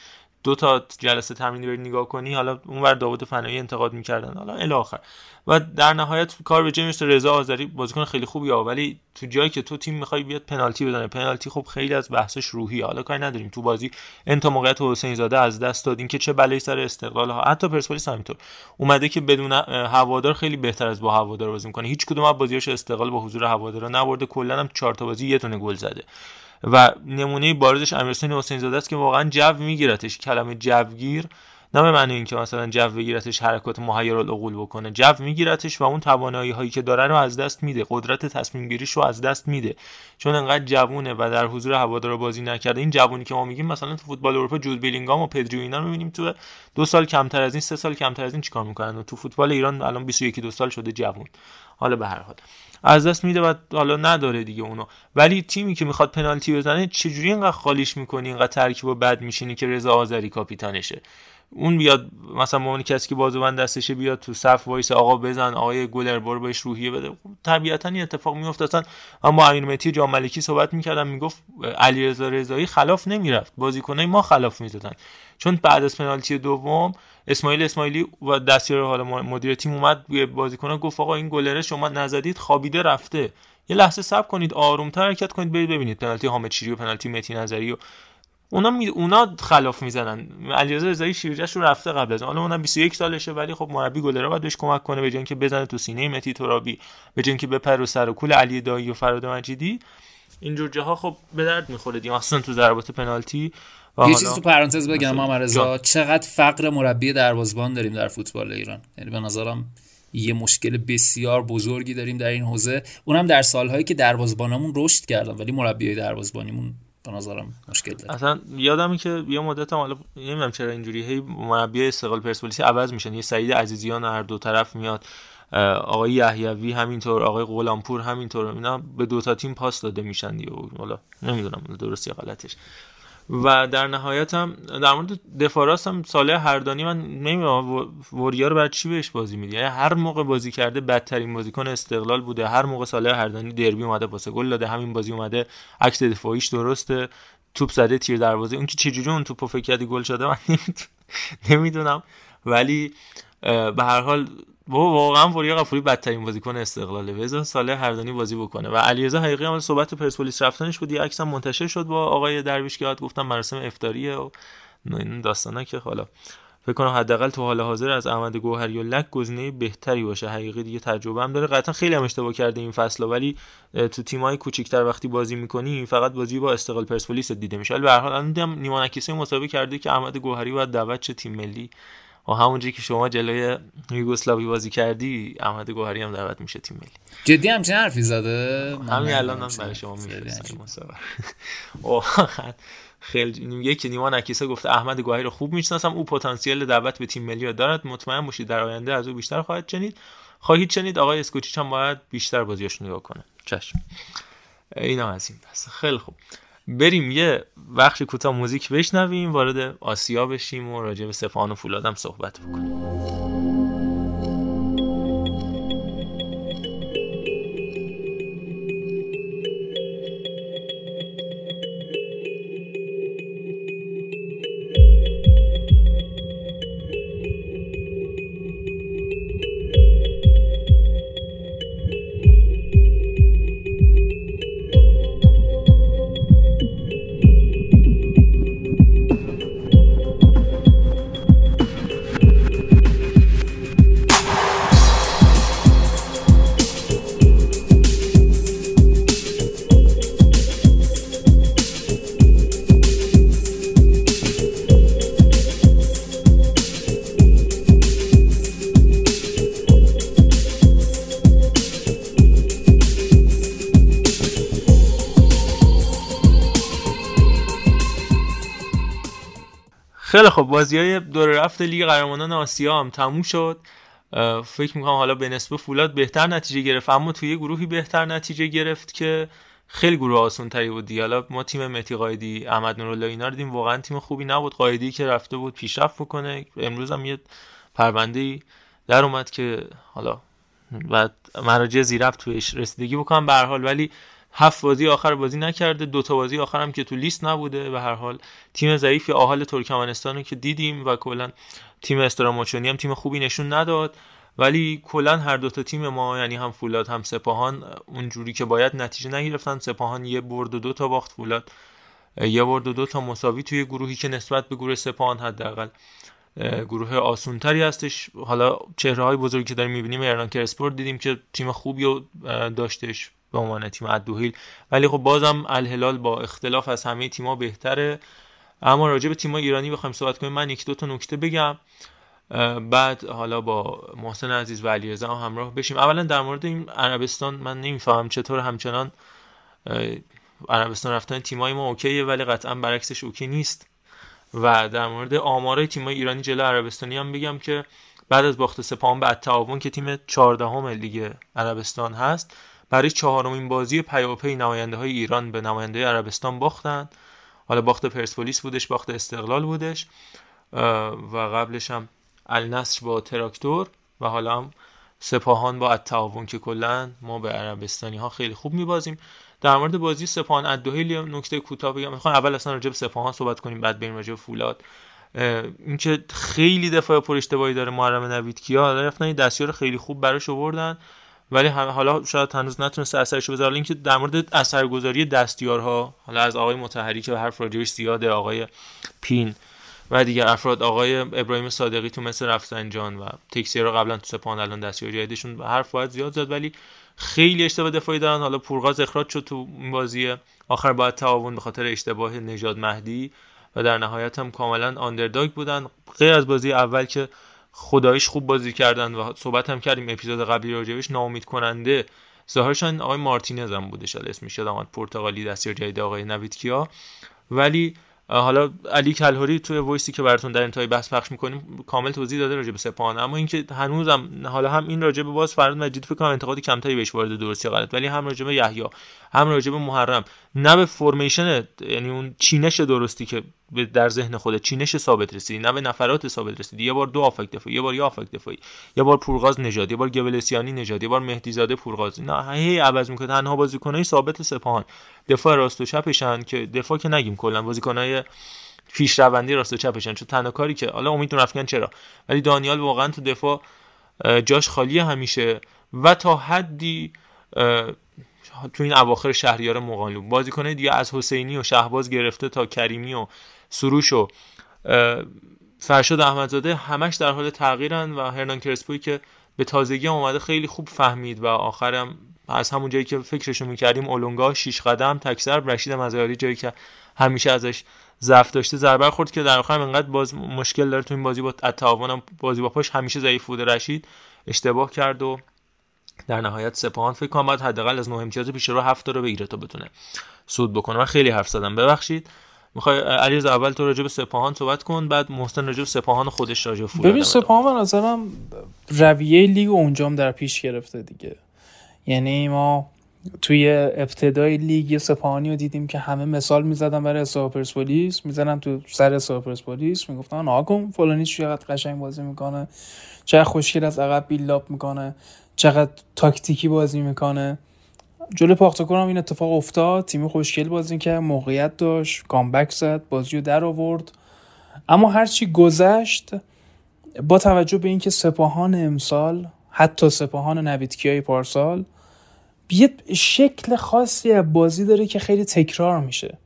دو تا جلسه تمرینی بری نگاه کنی حالا اونور داوود فنایی انتقاد می‌کردن. حالا الی آخر. و در نهایت کار به جیمز رضا آذری بازیکن خیلی خوبی ها ولی تو جایی که تو تیم می‌خوای بیاد پنالتی بزنه. پنالتی خب خیلی از بحثش روحی حالا کاری نداریم. تو بازی انتا موقعیت حسین زاده از دست دادین که چه بلایی سر استقلال ها. حتی پرسپولیس همینطور اومده که بدون هوادار خیلی بهتر از با هوادار بازی می‌کنه. هیچ کدوم از بازیاش استقلال با حضور هوادارا نبرده. کلا هم 4 تا بازی یه تونه گل زده. و نمونه بارزش امیرحسین حسین زاده است که واقعا جو میگیرتش. کلمه جوگیر نه به معنی اینکه مثلا جو بگیرتش حرکات العقول بکنه. جو میگیرتش و اون توانایی هایی که داره رو از دست میده. قدرت تصمیم گیریش رو از دست میده. چون انقدر جوونه و در حضور هوادارا بازی نکرده. این جوونی که ما میگیم مثلا تو فوتبال اروپا جود بیلینگام و پدری اینا رو می‌بینیم تو دو سال کمتر از این سه سال کمتر از این چیکار می‌کنن؟ و تو فوتبال ایران الان 21 دو سال شده جوون. حالا به هر حال. از دست میده و حالا نداره دیگه اونو. ولی تیمی که می‌خواد پنالتی بزنه چجوری اینقدر خالیش می‌کنی؟ اینقدر ترکیب بد میشینی که رضا آذری کاپیتانشه؟ اون بیاد مثلا اون کسی که بازوبند دستشه بیاد تو صف وایس آقا بزن آقای گلر برو بهش روحیه بده. خب طبیعتا این اتفاق میفته اصلا من با امیر متی جام ملکی صحبت می‌کردم می‌گفت علیرضا رضایی خلاف نمی‌رفت. بازیکنای ما خلاف می‌زدن. چون بعد از پنالتی دوم اسماعیل اسماعیلی و دستیار حالا مدیر تیم اومد به بازیکنان گفت آقا این گلره شما نزدید خوابیده رفته. یه لحظه صبر کنید آرومتر حرکت کنید برید ببینید پنالتی حامد شیری و پنالتی متی نظری و اونا می... اونا خلاف می‌زنن. علیرضا رضایی شیرجهش رو رفته قبل از حالا اونم 21 سالشه ولی خب مربی گلر باید بهش کمک کنه به که بزنه تو سینه متی ترابی به که بپره سر و کول علی دایی و فراد مجیدی. اینجور جاها خب به درد می‌خوره دیگه. اصلا تو ضربات پنالتی. یه چیزی تو پرانتز بگم محمد رضا چقدر فقر مربی دروازبان داریم در فوتبال ایران. یعنی به نظرم یه مشکل بسیار بزرگی داریم در این حوزه. اونم در سالهایی که دروازبانمون رشد کردن ولی مربی دروازبانیمون به نظرم مشکل داره. اصلا یادم که یه مدت هم حالا نمی‌دونم چرا اینجوری هی مربی استقلال پرسپولیس عوض میشن. یه سعید عزیزیان هر دو طرف میاد آقای یحیوی همینطور آقای غلامپور همینطور اینا به دو تا تیم پاس داده میشن دیگه. حالا نمی‌دونم درست یا غلطش. و در نهایت هم در مورد دفاراست هم ساله هردانی من نمی‌دونم وریا رو بر چی بهش بازی میده یعنی هر موقع بازی کرده بدترین بازیکن استقلال بوده. هر موقع ساله هردانی دربی اومده واسه گل داده همین بازی اومده عکس دفاعیش درسته توپ زده تیر دروازه. اون که چجوری اون توپو فکر کردی گل شده من نمی‌دونم. ولی به هر حال بابا واقعا وریا غفوری بدترین بازیکن استقلاله. بذار ساله هردانی بازی بکنه. و علیرضا حقیقی هم صحبت پرسپولیس رفتنش بود. یه عکس منتشر شد با آقای درویش که گفتم مراسم افطاریه و این داستانا که حالا فکر کنم حداقل تو حال حاضر از احمد گوهری و لک گزینه بهتری باشه. حقیقی دیگه تجربه هم داره. قطعا خیلی هم اشتباه کرده این فصل ولی تو تیمای کوچیک‌تر وقتی بازی می‌کنی فقط بازی با استقلال پرسپولیس دیده میشه. ولی به هر حال الان نیما نکیسه مسابقه کرده که احمد گوهری باید دعوت چه تیم ملی و همونجوری که شما جلوی یوگسلاوی بازی کردی احمد گوهری هم دعوت میشه تیم ملی. جدی همچین حرفی زده؟ همین الان هم برای شما میفرستم. خیلی یکی نیما نکیسه گفته احمد گوهری رو خوب می‌شناسم. او پتانسیل دعوت به تیم ملی دارد. مطمئن باشید در آینده از او بیشتر خواهد چنید خواهید چنید آقای اسکوچیچ هم باید بیشتر بازیاش نگاه کنه. چشم. اینا از این پس خیلی خوب. بریم یه بخش کوتاه موزیک بشنویم وارد آسیا بشیم و راجع به سپاهان و فولادم صحبت بکنیم. خیلی خب بازی های دور رفت لیگ قهرمانان آسیا هم تموم شد. فکر می‌کنم حالا به نسبه فولاد بهتر نتیجه گرفت اما توی گروهی بهتر نتیجه گرفت که خیلی گروه آسون تری بود حالا ما تیم متی قایدی احمد نورالله اینا رو دیدیم واقعا تیم خوبی نبود. قایدی که رفته بود پیشرفت بکنه. امروز هم یه پرونده در اومد که حالا بعد مراجع زیرفت توش رسیدگی بکنم. به حال ولی هفت بازی آخر بازی نکرده دو تا بازی آخر هم که تو لیست نبوده به هر حال. تیم ضعیفی آهال ترکمنستان رو که دیدیم و کلا تیم استراموچونی هم تیم خوبی نشون نداد. ولی کلا هر دو تا تیم ما یعنی هم فولاد هم سپاهان اونجوری که باید نتیجه نگرفتن. سپاهان یه برد و دو تا باخت فولاد یه برد و دو تا مساوی توی گروهی که نسبت به گروه سپاهان حداقل گروه آسونتری هستش. حالا چهره های بزرگی که داریم می‌بینیم ایران کرسپورت دیدیم که تیم خوبی رو داشتش. به عنوان تیم ادوهیل ولی خب بازم الهلال با اختلاف از همه تیم‌ها بهتره. اما راجع به تیم‌های ایرانی بخوایم صحبت کنیم. من یک دو تا نکته بگم. بعد حالا با محسن عزیز و علیرضا همراه بشیم. اولا در مورد این عربستان من نمی‌فهمم چطور همچنان عربستان رفتن تیمای ما اوکیه ولی قطعا برعکسش اوکی نیست. و در مورد آمارای تیمای ایرانی جلو عربستانی هم بگم که بعد از باخت سپاهان به تعاون که تیم 14 لیگ عربستان هست برای چهارمین بازی پیاپی نماینده های ایران به نماینده عربستان باختن. حالا باخت پرسپولیس بودش باخت استقلال بودش و قبلش هم النصر با تراکتور و حالا هم سپاهان با التعاون که کلا ما به عربستانی ها خیلی خوب میبازیم. در مورد بازی سپاهان الدوهیل نکته کوتاه بگم. می‌خوام اول اصلا راجع به سپاهان صحبت کنیم بعد بریم راجع به فولاد. اینکه خیلی دفاع پر اشتباهی داره محرم نوید کیا. رفتن دستیار خیلی خوب براش آوردن. ولی حالا شاید هنوز نتونسته اثرش بذاره. اینکه در مورد اثرگذاری دستیارها حالا از آقای متحری که حرف راجعش زیاده آقای پین و دیگر افراد آقای ابراهیم صادقی تو مثل رفسنجان و تکسیر رو قبلا تو سپاهان الان دستیار جدیدشون حرف باید زیاد زد ولی خیلی اشتباه دفاعی دارن. حالا پورغاز اخراج شد تو این بازی آخر باید تعاون به خاطر اشتباه نژاد مهدی و در نهایت هم کاملا آندرداگ بودن. غیر از بازی اول که خدایش خوب بازی کردن و صحبت هم کردیم اپیزود قبلی راجبش ناامید کننده ظاهرشان آقای مارتینز هم بودش اسمش یادم آمد. پرتغالی دستیار جدید آقای نوید کیا. ولی حالا علی کلهوری توی وایسی که براتون در انتهای بحث پخش می‌کنیم کامل توضیح داده راجع به سپاهان. اما اینکه هنوزم حالا هم این راجع به باز فراد مجید فکر کنم انتقاد کمتری بهش وارد درستی غلط. ولی هم راجع به یحیی هم راجع به محرم. نه به فرمیشن یعنی اون چینش درستی که در ذهن خود چینش ثابت رسیدی نه به نفرات ثابت رسیدی. یه بار دو آفک دفاعی یه بار یه آفک دفاعی. یه بار پورغاز نژاد یه بار گبلسیانی نژاد یه بار مهدی زاده پورغاز. نه هی عوض می‌کنه. تنها بازیکنای ثابت سپاهان. دفاع راست و چپشن که دفاع که نگیم کلا بازیکنای پیشروندی راست و چپشن. چون تنها کاری که حالا امید رفتن چرا؟ ولی دانیال واقعا تو دفاع جاش خالی همیشه. و تا حدی تو این اواخر شهریار مقالو بازیکنای دیگه از حسینی و شهباز گرفته تا کریمی و سروش و فرشاد احمدزاده همش در حال تغییرن و هرنان کرسپوی که به تازگی اومده خیلی خوب فهمید و آخرم از همون جایی که فکرشو می‌کردیم اولونگا شیش قدم تکسر رشید مزاری جایی که همیشه ازش ضعف داشته ضربه خورد که در آخر انقدر باز مشکل داره تو این بازی با تعاونم بازی با پاش همیشه ضعیف بوده. رشید اشتباه کرد و در نهایت سپاهان فکر کنم باید حداقل از نه امتیاز پیش رو هفت رو بگیره تا بتونه سود بکنه. من خیلی حرف زدم. ببخشید. می‌خوای علیرضا اول تو راجع به سپاهان صحبت کن بعد محسن راجع به سپاهان خودش راجع به ببین سپاهان نظرم رویه لیگ اونجام در پیش گرفته دیگه. یعنی ما توی ابتدای لیگ سپاهانی رو دیدیم که همه مثال می‌زدن برای حساب پرسپولیس. می‌زنن تو سر حساب پرسپولیس می‌گفتن آقا فلانی چقدر قشنگ بازی می‌کنه. چقدر خوشگل از عقب بیلاپ می‌کنه. چقدر تاکتیکی بازی می‌کنه. جلو پاختاکور هم این اتفاق افتاد. تیم خوشگل بازی کرد موقعیت داشت کامبک زد بازی رو در آورد. اما هرچی گذشت با توجه به اینکه سپاهان امسال حتی سپاهان نویدکیای پارسال یه شکل خاصی از بازی داره که خیلی تکرار میشه.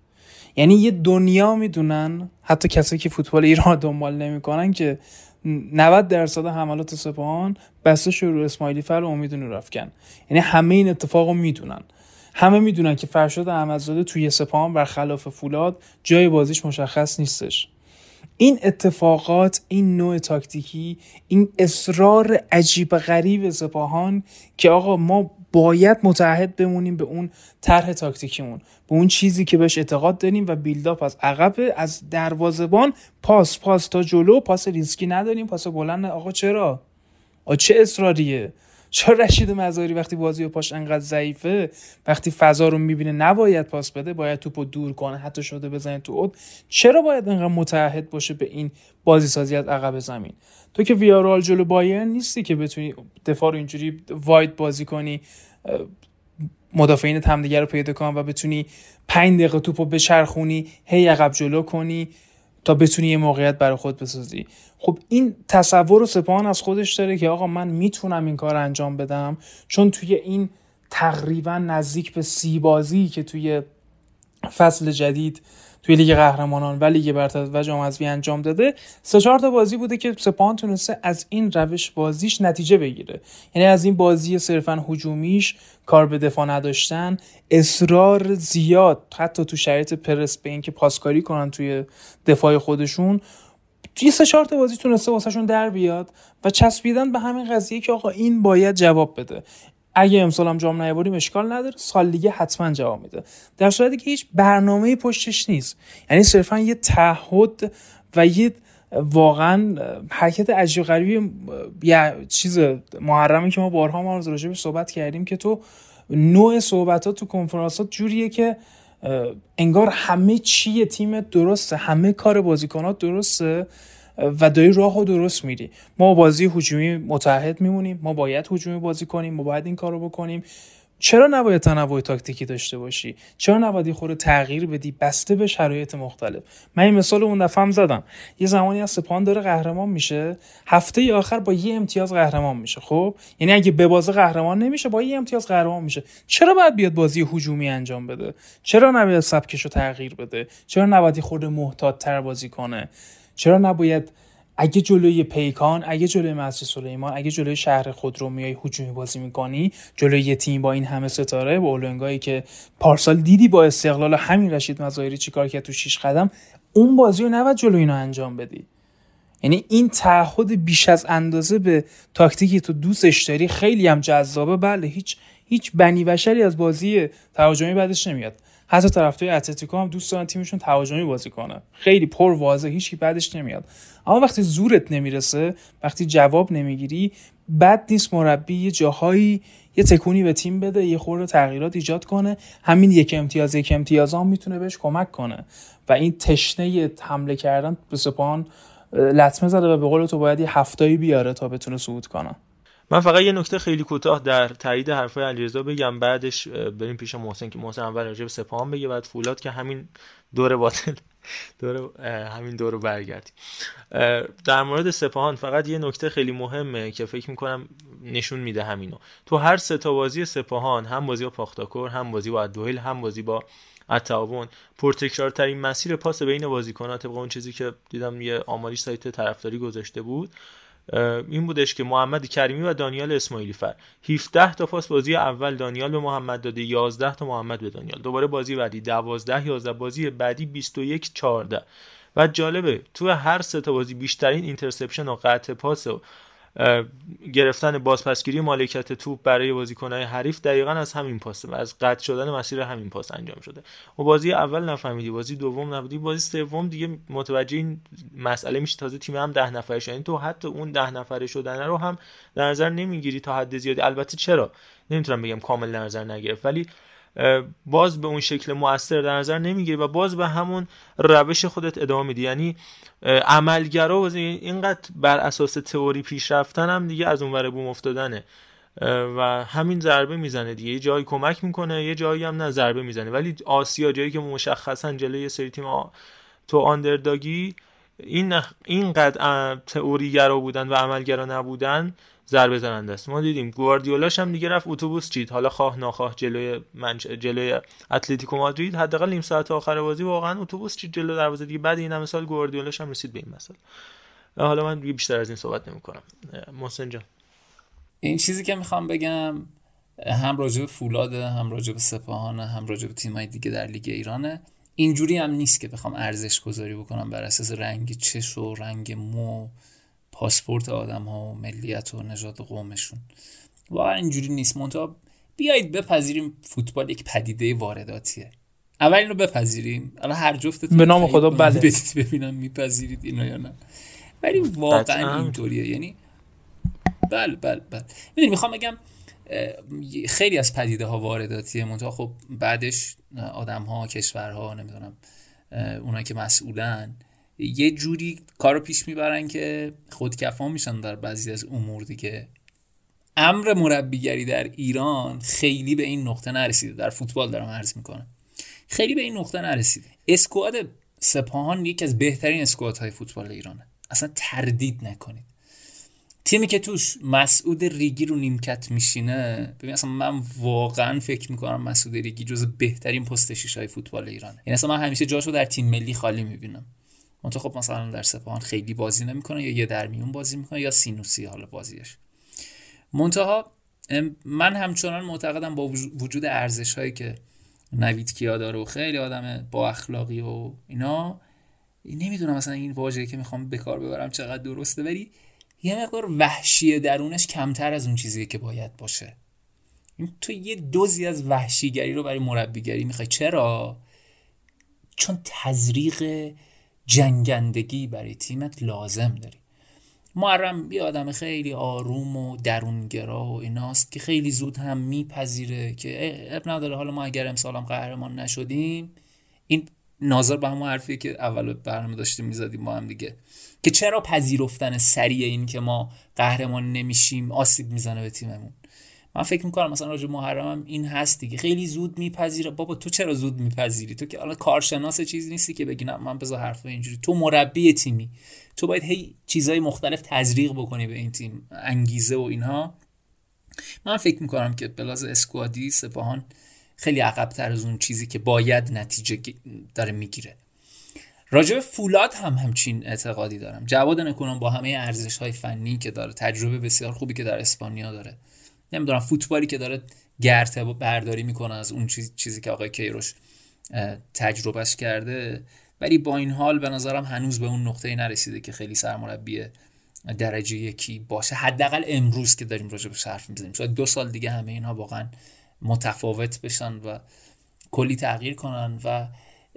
یعنی یه دنیا می‌دونن حتی کسایی که فوتبال ایران دنبال نمی‌کنن که 90 درصد حملات سپاهان بسته شد رو اسماعیلی فر و امید رفکن یعنی همه این اتفاق رو می‌دونن. همه می‌دونن که فرشاد احمدزاده توی سپاهان برخلاف فولاد جای بازیش مشخص نیستش. این اتفاقات این نوع تاکتیکی این اصرار عجیب غریب سپاهان که آقا ما باید متحد بمونیم به اون طرح تاکتیکیمون به اون چیزی که بهش اعتقاد داریم و بیلداپ از عقب از دروازبان پاس پاس تا جلو پاس ریسکی نداریم پاس بلند آقا چرا؟ آ چه اصراریه؟ چرا رشید مزاری وقتی بازی و پاش انقدر ضعیفه وقتی فضا رو می‌بینه نباید پاس بده باید توپو دور کنه حتی شده بزنه تو اوت. چرا باید انقدر متحد باشه به این بازی سازی از عقب زمین؟ تو که ویارال جلو بایرن نیستی که بتونی دفاع رو اینجوری واید بازی کنی مدافعین همدیگه رو پیدا کنی و بتونی پنج دقیقه توپو بچرخونی هی عقب جلو کنی. تا بتونی یه موقعیت برای خود بسازی. خب این تصور و سپاهان از خودش داره که آقا من می‌تونم این کار انجام بدم چون توی این تقریبا نزدیک به سی بازی که توی فصل جدید توی لیگ قهرمانان و لیگ برتر و جام حذفی انجام داده. سه چهار تا بازی بوده که سپاهان تونسته از این روش بازیش نتیجه بگیره. یعنی از این بازی صرفا هجومیش کار به دفاع نداشتن. اصرار زیاد حتی تو شرایط پرس به اینکه پاسکاری کنن توی دفاع خودشون. توی سه چهار تا بازی تونسته واسهشون در بیاد و چسبیدن به همین قضیه که آقا این باید جواب بده. اگه امسال هم جام نیاوریم اشکال نداره. سال دیگه حتما جواب میده. در صورتی که هیچ برنامه پشتش نیست. یعنی صرفا یه تعهد و یه واقعا حرکت عجیب غریبی یه چیز محرمی که ما بارها ما راجع به صحبت کردیم که تو نوع صحبتات تو کنفرانسات جوریه که انگار همه چی تیم درسته همه کار بازیکنات درسته. و داری راه و درست میری. ما بازی هجومی متحد میمونیم. ما باید هجومی بازی کنیم. ما باید این کارو بکنیم. چرا نباید تنوع تاکتیکی داشته باشی؟ چرا نباید خود تغییر بدی؟ بسته به شرایط مختلف. من این مثال اون دفعه زدم. یه زمانی از سپان داره قهرمان میشه. هفته آخر با یه امتیاز قهرمان میشه. خب؟ یعنی اگه به بازه قهرمان نمیشه با یه امتیاز قهرمان میشه. چرا باید بیاد بازی هجومی انجام بده؟ چرا نباید سبکشو تغییر بده؟ چرا نباید خود محتاط تر بازی کنه؟ چرا نباید اگه جلوی پیکان اگه جلوی مسجد سلیمان اگه جلوی شهر خود رو میای هجومی بازی می‌کنی جلوی یه تیم با این همه ستاره با اولنگایی که پارسال دیدی با استقلال همین رشید مظاهری چیکار کرد تو شیش قدم اون بازی رو نباید جلوی اینا انجام بدی. یعنی این تعهد بیش از اندازه به تاکتیکی تو دوستش داری خیلی هم جذابه. بله هیچ هیچ بنی بشری از بازی تهاجمی بعدش نمیاد. حتی طرفدار اتلتیکو هم دوست دارن تیمشون تهاجمی بازی کنه. خیلی پر واضح هیچی بعدش نمیاد. اما وقتی زورت نمی‌رسه وقتی جواب نمی‌گیری بد نیست مربی یه جاهایی یه تکونی به تیم بده یه خورده تغییرات ایجاد کنه. همین یک امتیاز یک امتیاز هم می‌تونه بهش کمک کنه. و این تشنه حمله کردن به سپاهان لطمه زده و به قول تو باید یه هفتایی بیاره تا بتونه صعود کنه. من فقط یه نکته خیلی کوتاه در تایید حرفای علیرضا بگم بعدش بریم پیش محسن که محسن اول راجع به سپاهان بگه بعد فولاد که همین دور باطل دور همین دور رو برگردیم. در مورد سپاهان فقط یه نکته خیلی مهمه که فکر می‌کنم نشون میده همینو. تو هر سه تا بازی سپاهان هم بازی با پاختاکور هم بازی با دحیل هم بازی با التعاون پرتکرارترین مسیر پاس بین بازیکنات طبق اون چیزی که دیدم یه آماری سایت طرفداری گذاشته بود. این بودش که محمد کریمی و دانیال اسماعیلی فر. 17 تا پاس بازی اول دانیال به محمد داده 11 تا محمد به دانیال. دوباره بازی بعدی 12 11 بازی بعدی 21 14 و جالبه تو هر سه تا بازی بیشترین interception و قطع پاس و گرفتن بازپسگیری مالکیت توپ برای بازیکنهای حریف دقیقا از همین پاس و از قطع شدن مسیر همین پاس انجام شده. و بازی اول نفهمیدی بازی دوم نبودی بازی سوم دیگه متوجه این مسئله میشه تازه تیم هم ده نفره یعنی تو حتی اون ده نفره شدن رو هم در نظر نمی‌گیری تا حد زیادی. البته چرا؟ نمی‌تونم بگم کامل در نظر نگرفت ولی باز به اون شکل موثر در نظر نمی‌گیری و باز به همون روش خودت ادامه میدی. یعنی عملگرا و اینقدر بر اساس تئوری پیش رفتن هم دیگه از اون بوم افتادنه. و همین ضربه می‌زنه دیگه. یه جایی کمک می‌کنه یه جایی هم نه ضربه می‌زنه. ولی آسیا جایی که مشخصا جلوی یه سری تیم تو آندرداگی این اینقدر تئوری گرا بودن و عملگرا نبودن ضربه زننده است. ما دیدیم گواردیولاش هم دیگه رفت اتوبوس چید. حالا خواه ناخواه جلوی منچ... جلوی اتلتیکو مادرید. حداقل نیم ساعت آخر بازی واقعا اتوبوس چید جلو دروازه دیگه. بعد این همه سال گواردیولاش هم رسید به این مسئله. حالا من بیشتر از این صحبت نمی‌کنم. محسن جان. این چیزی که می‌خوام بگم هم راجع به فولاده هم راجع به سپاهان هم راجع به تیمای دیگه در لیگ ایرانه. اینجوری هم نیست که بخوام ارزش گذاری بکنم بر اساس رنگ چش و رنگ مو. پاسپورت آدم ها و ملیت و نژاد قومشون. واقعا اینجوری نیست. منتها بیایید بپذیریم فوتبال یک پدیده وارداتیه. اول اینو بپذیریم. الان هر جفتتون به نام خدا بله. ببینم میپذیرید اینو یا نه. ولی واقعا اینطوریه. یعنی بله بله بله. می‌دونی می‌خوام بگم خیلی از پدیده ها وارداتیه. منتها خب بعدش آدم ها کشورها نمی‌دونم اونایی که مسئولن یه جوری کارو پیش می‌برن که خودکفا میشن در بعضی از امور دیگه. امر مربیگری در ایران خیلی به این نقطه نرسیده. در فوتبال دارم عرض می‌کنم. خیلی به این نقطه نرسیده. اسکواد سپاهان یکی از بهترین اسکواد های فوتبال ایرانه. اصلا تردید نکنید. تیمی که توش مسعود ریگی رو نیمکت میشینه ببین اصلا من واقعا فکر می‌کنم مسعود ریگی جز بهترین پست های فوتبال ایرانه. یعنی اصلا من همیشه جاشو در تیم ملی خالی می‌بینم. منتها خب مثلا در سپاهان خیلی بازی نمی‌کنه یا یه در میون بازی می‌کنه یا سینوسی حالا بازیش. منتها من همچنان معتقدم با وجود ارزش هایی که نوید کیا داره و خیلی آدم با اخلاقی و اینا نمی‌دونم مثلا این واژه‌ای که می‌خوام به کار ببرم چقدر درسته ولی یه مقدار وحشی درونش کمتر از اون چیزی که باید باشه. تو یه دوزی از وحشیگری رو برای مربیگری می‌خوای. چرا؟ چون تزریق جنگندگی برای تیمت لازم داری. محرم یه آدم خیلی آروم و درونگرا و ایناست که خیلی زود هم میپذیره که اب نداره حالا ما اگر امسال هم قهرمان نشدیم این ناظر به همون حرفی که اول برنامه داشتیم می‌زدیم با هم دیگه. که چرا پذیرفتن سریع این که ما قهرمان نمیشیم آسیب می‌زنه به تیممون؟ من فکر می‌کنم مثلا راجع محرمم این هست دیگه. خیلی زود میپذیره بابا تو چرا زود میپذیری؟ تو که حالا کارشناس چیزی نیستی که بگی من بذار حرف اینجوری. تو مربی تیمی. تو باید هی چیزای مختلف تزریق بکنی به این تیم. انگیزه و اینها. من فکر می‌کنم که بلاز اسکوادی سپاهان خیلی عقبتر از اون چیزی که باید نتیجه داره می‌گیره. راجع فولاد هم همچین اعتقادی دارم. جواد نکنم با همه ارزش های فنی که داره تجربه بسیار خوبی که در اسپانیا داره. نمی‌دونم فوتبالی که داره گرته برداری می‌کنه از اون چیزی که آقای کیروش تجربهش کرده. ولی با این حال به نظرم هنوز به اون نقطه نرسیده که خیلی سرمربی درجه یکی باشه. حداقل امروز که داریم راجع به حرف می‌زنیم. شاید دو سال دیگه همه اینها واقعا متفاوت بشن و کلی تغییر کنن و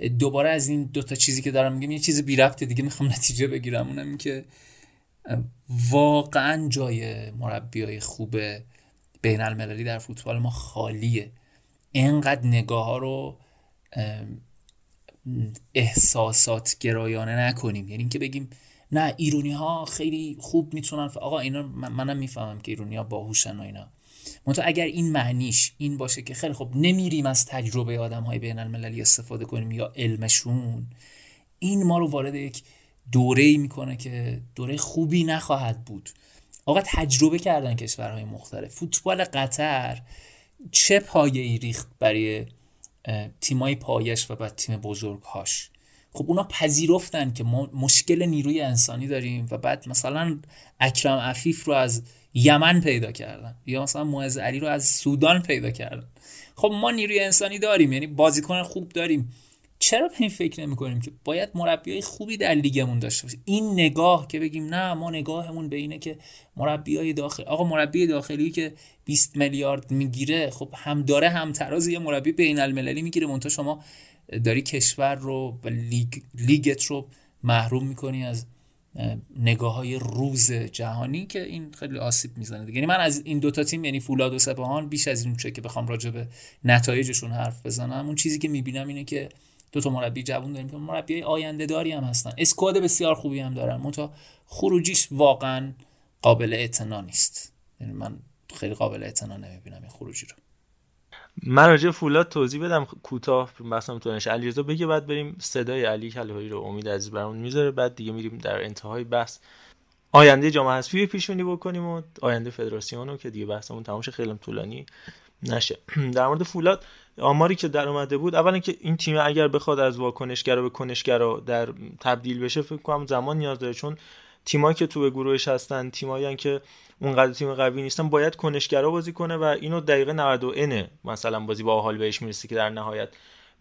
دوباره از این دوتا چیزی که دارم میگم یه چیز بی رفته دیگه می‌خوام نتیجه بگیرم. اونم که واقعا جای مربیای خوب بین المللی در فوتبال ما خالیه. اینقدر نگاه ها رو احساسات گرایانه نکنیم. یعنی اینکه بگیم نه ایرونی ها خیلی خوب می‌تونن آقا اینا منم می‌فهمم که ایرونی ها باهوشن و اینا. منتها اگر این معنیش این باشه که خیلی خب نمیریم از تجربه آدم های بین المللی استفاده کنیم یا علمشون این ما رو وارد یک دوره ای می‌کنه که دوره خوبی نخواهد بود. آقا تجربه کردن کشورهای مختلف. فوتبال قطر چه پایه ای ریخت برای تیمای پایش و بعد تیم بزرگهاش؟ خب اونا پذیرفتن که ما مشکل نیروی انسانی داریم و بعد مثلا اکرم عفیف رو از یمن پیدا کردن یا مثلا معز علی رو از سودان پیدا کردن. خب ما نیروی انسانی داریم یعنی بازیکن خوب داریم. چرا به این فکر نمی کنیم که باید مربیای خوبی در لیگمون داشته باشیم؟ این نگاه که بگیم نه ما نگاهمون به اینه که مربیای داخل آقا مربی داخلی که 20 میلیارد می‌گیره خب هم داره هم تراز یه مربی بین المللی می‌گیره. مونتا شما داری کشور رو و لیگ، لیگت رو محروم می‌کنی از نگاه های روز جهانی که این خیلی آسیب می‌زنه یعنی من از این دوتا تیم یعنی فولاد و سپاهان بیش از این چه که بخوام راجع به نتایجشون حرف بزنم اون چیزی که می‌بینم اینه که دو تا مربی جوون داریم که مربی آینده داری هم هستن. اسکواد بسیار خوبی هم دارن. منتها خروجیش واقعا قابل اعتنا نیست. یعنی من خیلی قابل اعتنا نمی‌بینم این خروجی رو. من راجع فولاد توضیح بدم کوتاه بحثم تو نشه علیرضا بگه بعد بریم صدای علی کلهایی رو امید عزیز برامون می‌ذاره. بعد دیگه میریم در انتهای بحث. آینده جام حذفی پیشونی بکنیم و آینده فدراسیون رو که دیگه بحثمون تمام خیلی طولانی. نشه. در مورد فولاد آماری که در اومده بود اولا که این تیم اگر بخواد از واکنشگرا به کنشگرا در تبدیل بشه فکر کنم زمان نیاز داره چون تیمایی که تو به گروهش هستن تیمایی که اونقدر تیم قوی نیستن باید کنشگرا بازی کنه و اینو دقیقه 90 مثلا بازی با حال بهش می‌رسه که در نهایت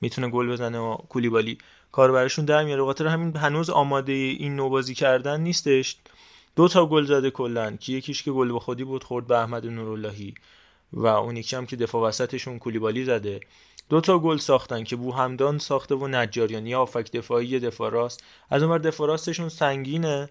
می‌تونه گل بزنه و کولیبالی کار براشون در میاره. خاطر همین هنوز آماده این نو بازی کردن نیستش. دو تا گل زده کلا که یکیش که گل به خودی بود خورد به احمد نوراللهی و اون یکی هم که دفاع وسطشون کولیبالی زده. دو تا گل ساختن که بو همدان ساخته و نجاریان یا آفک دفاعی دفاع راست. از اونور دفاع راستشون سنگینه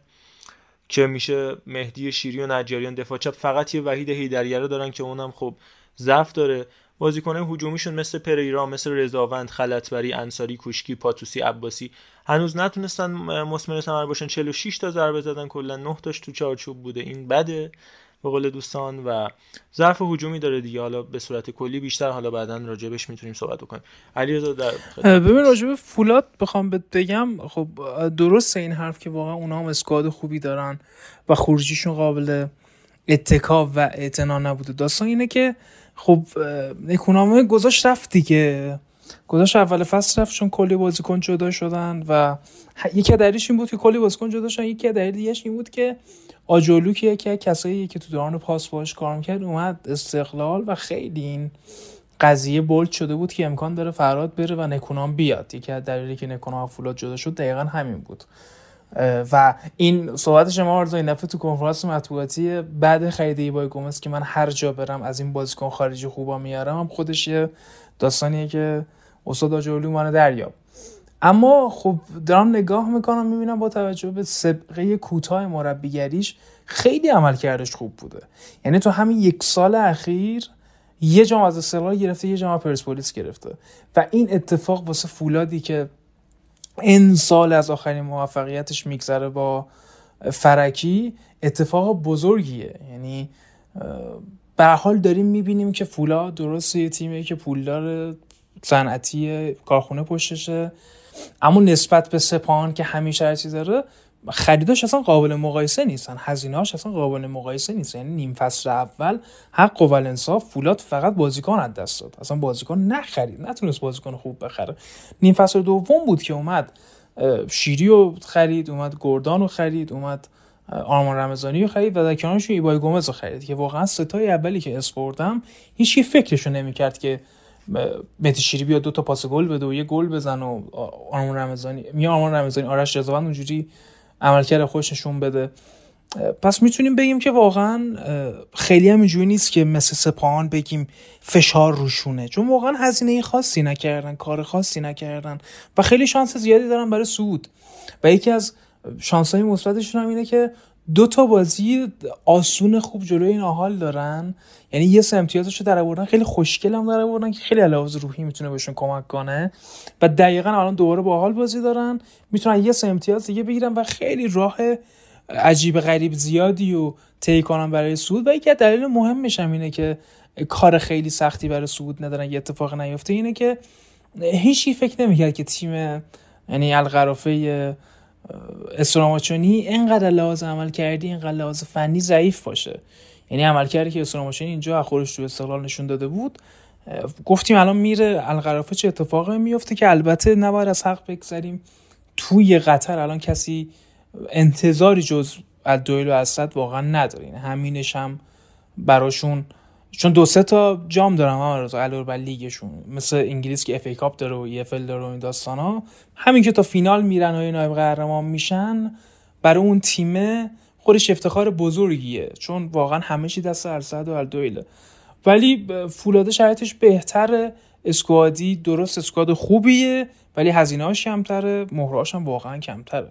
که میشه مهدی شیری و نجاریان دفاع چپ. فقط یه وحید هیدریه دارن که اونم خب ضعف داره. بازیکنان هجومیشون مثل پریرا مثل رضاوند خلطبری انصاری کوشکی پاتوسی عباسی. هنوز نتونستن مسمر ثمر باشن. 46 تا ضربه زدن. کلا 9 تاش تو چارچوب بوده. این بده. به قول دوستان و ظرف هجومی داره دیگه. حالا به صورت کلی بیشتر حالا بعدا راجبش می‌تونیم صحبت بکنیم. علیرضا در ببین راجب فولاد بخوام بگم خب درسته این حرف که واقعا اونا هم اسکواد خوبی دارن و خروجیشون قابل اتکا و اعتنا نبوده. داستان اینه که خب نکونامه گذاشت رفت دیگه. گذاشت اول فصل رفت چون کلی بازیکن جدا شدن و یکی دلیلش این بود که کلی بازیکن جدا شدن. یکی دلیل دیگه این بود که آجولو که یکی کسایی که تو دوران پاس باش کار می‌کرد اومد استقلال و خیلی این قضیه بولد شده بود که امکان داره فراد بره و نکونام بیاد. یکی از دلیلی که نکونام فولاد جدا شد دقیقا همین بود. و این صحبت شما آرزو این دفعه تو کنفرانس مطبوعاتی بعد خرید ایبای گومز که من هر جا برم از این بازیکن خارجی خوبا میارم هم خودش یه داستانیه که استاد آجولو منو دریاب اما خب دارم نگاه می‌کنم می‌بینم با توجه به سبقه کوتاه مربیگریش خیلی عمل کردش خوب بوده. یعنی تو همین یک سال اخیر یه جام از استقلال گرفته یه جام پرسپولیس گرفته. و این اتفاق واسه فولادی که این سال از آخرین موفقیتش میگذره با فرکی اتفاق بزرگیه. یعنی به حال داریم می‌بینیم که فولاد درست یه تیمی که پولدار صنعتی کارخونه پشتشه. اما نسبت به سپاهان که همیشه هرچی داره خریداش اصلا قابل مقایسه نیستن. هزینه‌هاش اصلا قابل مقایسه نیست. یعنی نیم فصل اول حق و انصاف فولاد فقط بازیکن از دست داد. اصلا بازیکن نخرید. نتونست بازیکن خوب بخره. نیم فصل دوم بود که اومد شیری رو خرید اومد گردان رو خرید اومد آرمان رمضانی رو خرید و در کنارش ایبای گومز رو خرید. که واقعا ستای اولی که اسپوردم هیچ فکرشو نمی‌کرد که مهدی شیری بیاد دو تا پاس گل بده و یه گل بزن و آرمان رمضانی می آرمان رمضانی آرش رضاوند اونجوری عملکرد خوش نشون بده. پس می‌تونیم بگیم که واقعا خیلی هم اینجوری نیست که مثل سپاهان بگیم فشار روشونه. چون واقعا هزینه خاصی نکردن کار خاصی نکردن و خیلی شانس زیادی دارن برای سود و یکی از شانس های مثبتشون هم اینه که دو تا بازی آسون خوب جلوی این آهال دارن. یعنی یه سه امتیازش رو در آوردن. خیلی خوشگل هم در آوردن که خیلی علاوه روحی می‌تونه بهشون کمک کنه. و دقیقا الان دوباره با آهال بازی دارن. می‌تونن یه سه امتیاز دیگه بگیرن و خیلی راه عجیب غریب زیادی و طی کنن برای سود و یکی از دلیل مهمش هم اینه که کار خیلی سختی برای سود ندارن. یه اتفاق نیفته اینه که هیچی فکر نمی‌کرد که تیم یعنی القرافه استراماچونی اینقدر لحاظ عمل کردی اینقدر لحاظ فنی ضعیف باشه. یعنی عمل کردی که استراماچونی اینجا خودش تو استقلال نشون داده بود. گفتیم الان میره القرافه چه اتفاقی میفته که البته نباید از حق بگذریم. توی قطر الان کسی انتظاری جز از دحیل و السد واقعا نداره. همینش هم براشون چون دو سه تا جام دارن علاوه بر لیگشون. مثل انگلیس که FA Cup داره و اف داره و این داستانا همین که تا فینال میرن و نایب قهرمان میشن برای اون تیمه خودش افتخار بزرگیه. چون واقعا همه چی دست السد و الدحیله ولی فولاده شرایطش بهتره. squad ی درست squad خوبیه ولی هزینه‌اش کمتره مهرهاش هم واقعا کمتره.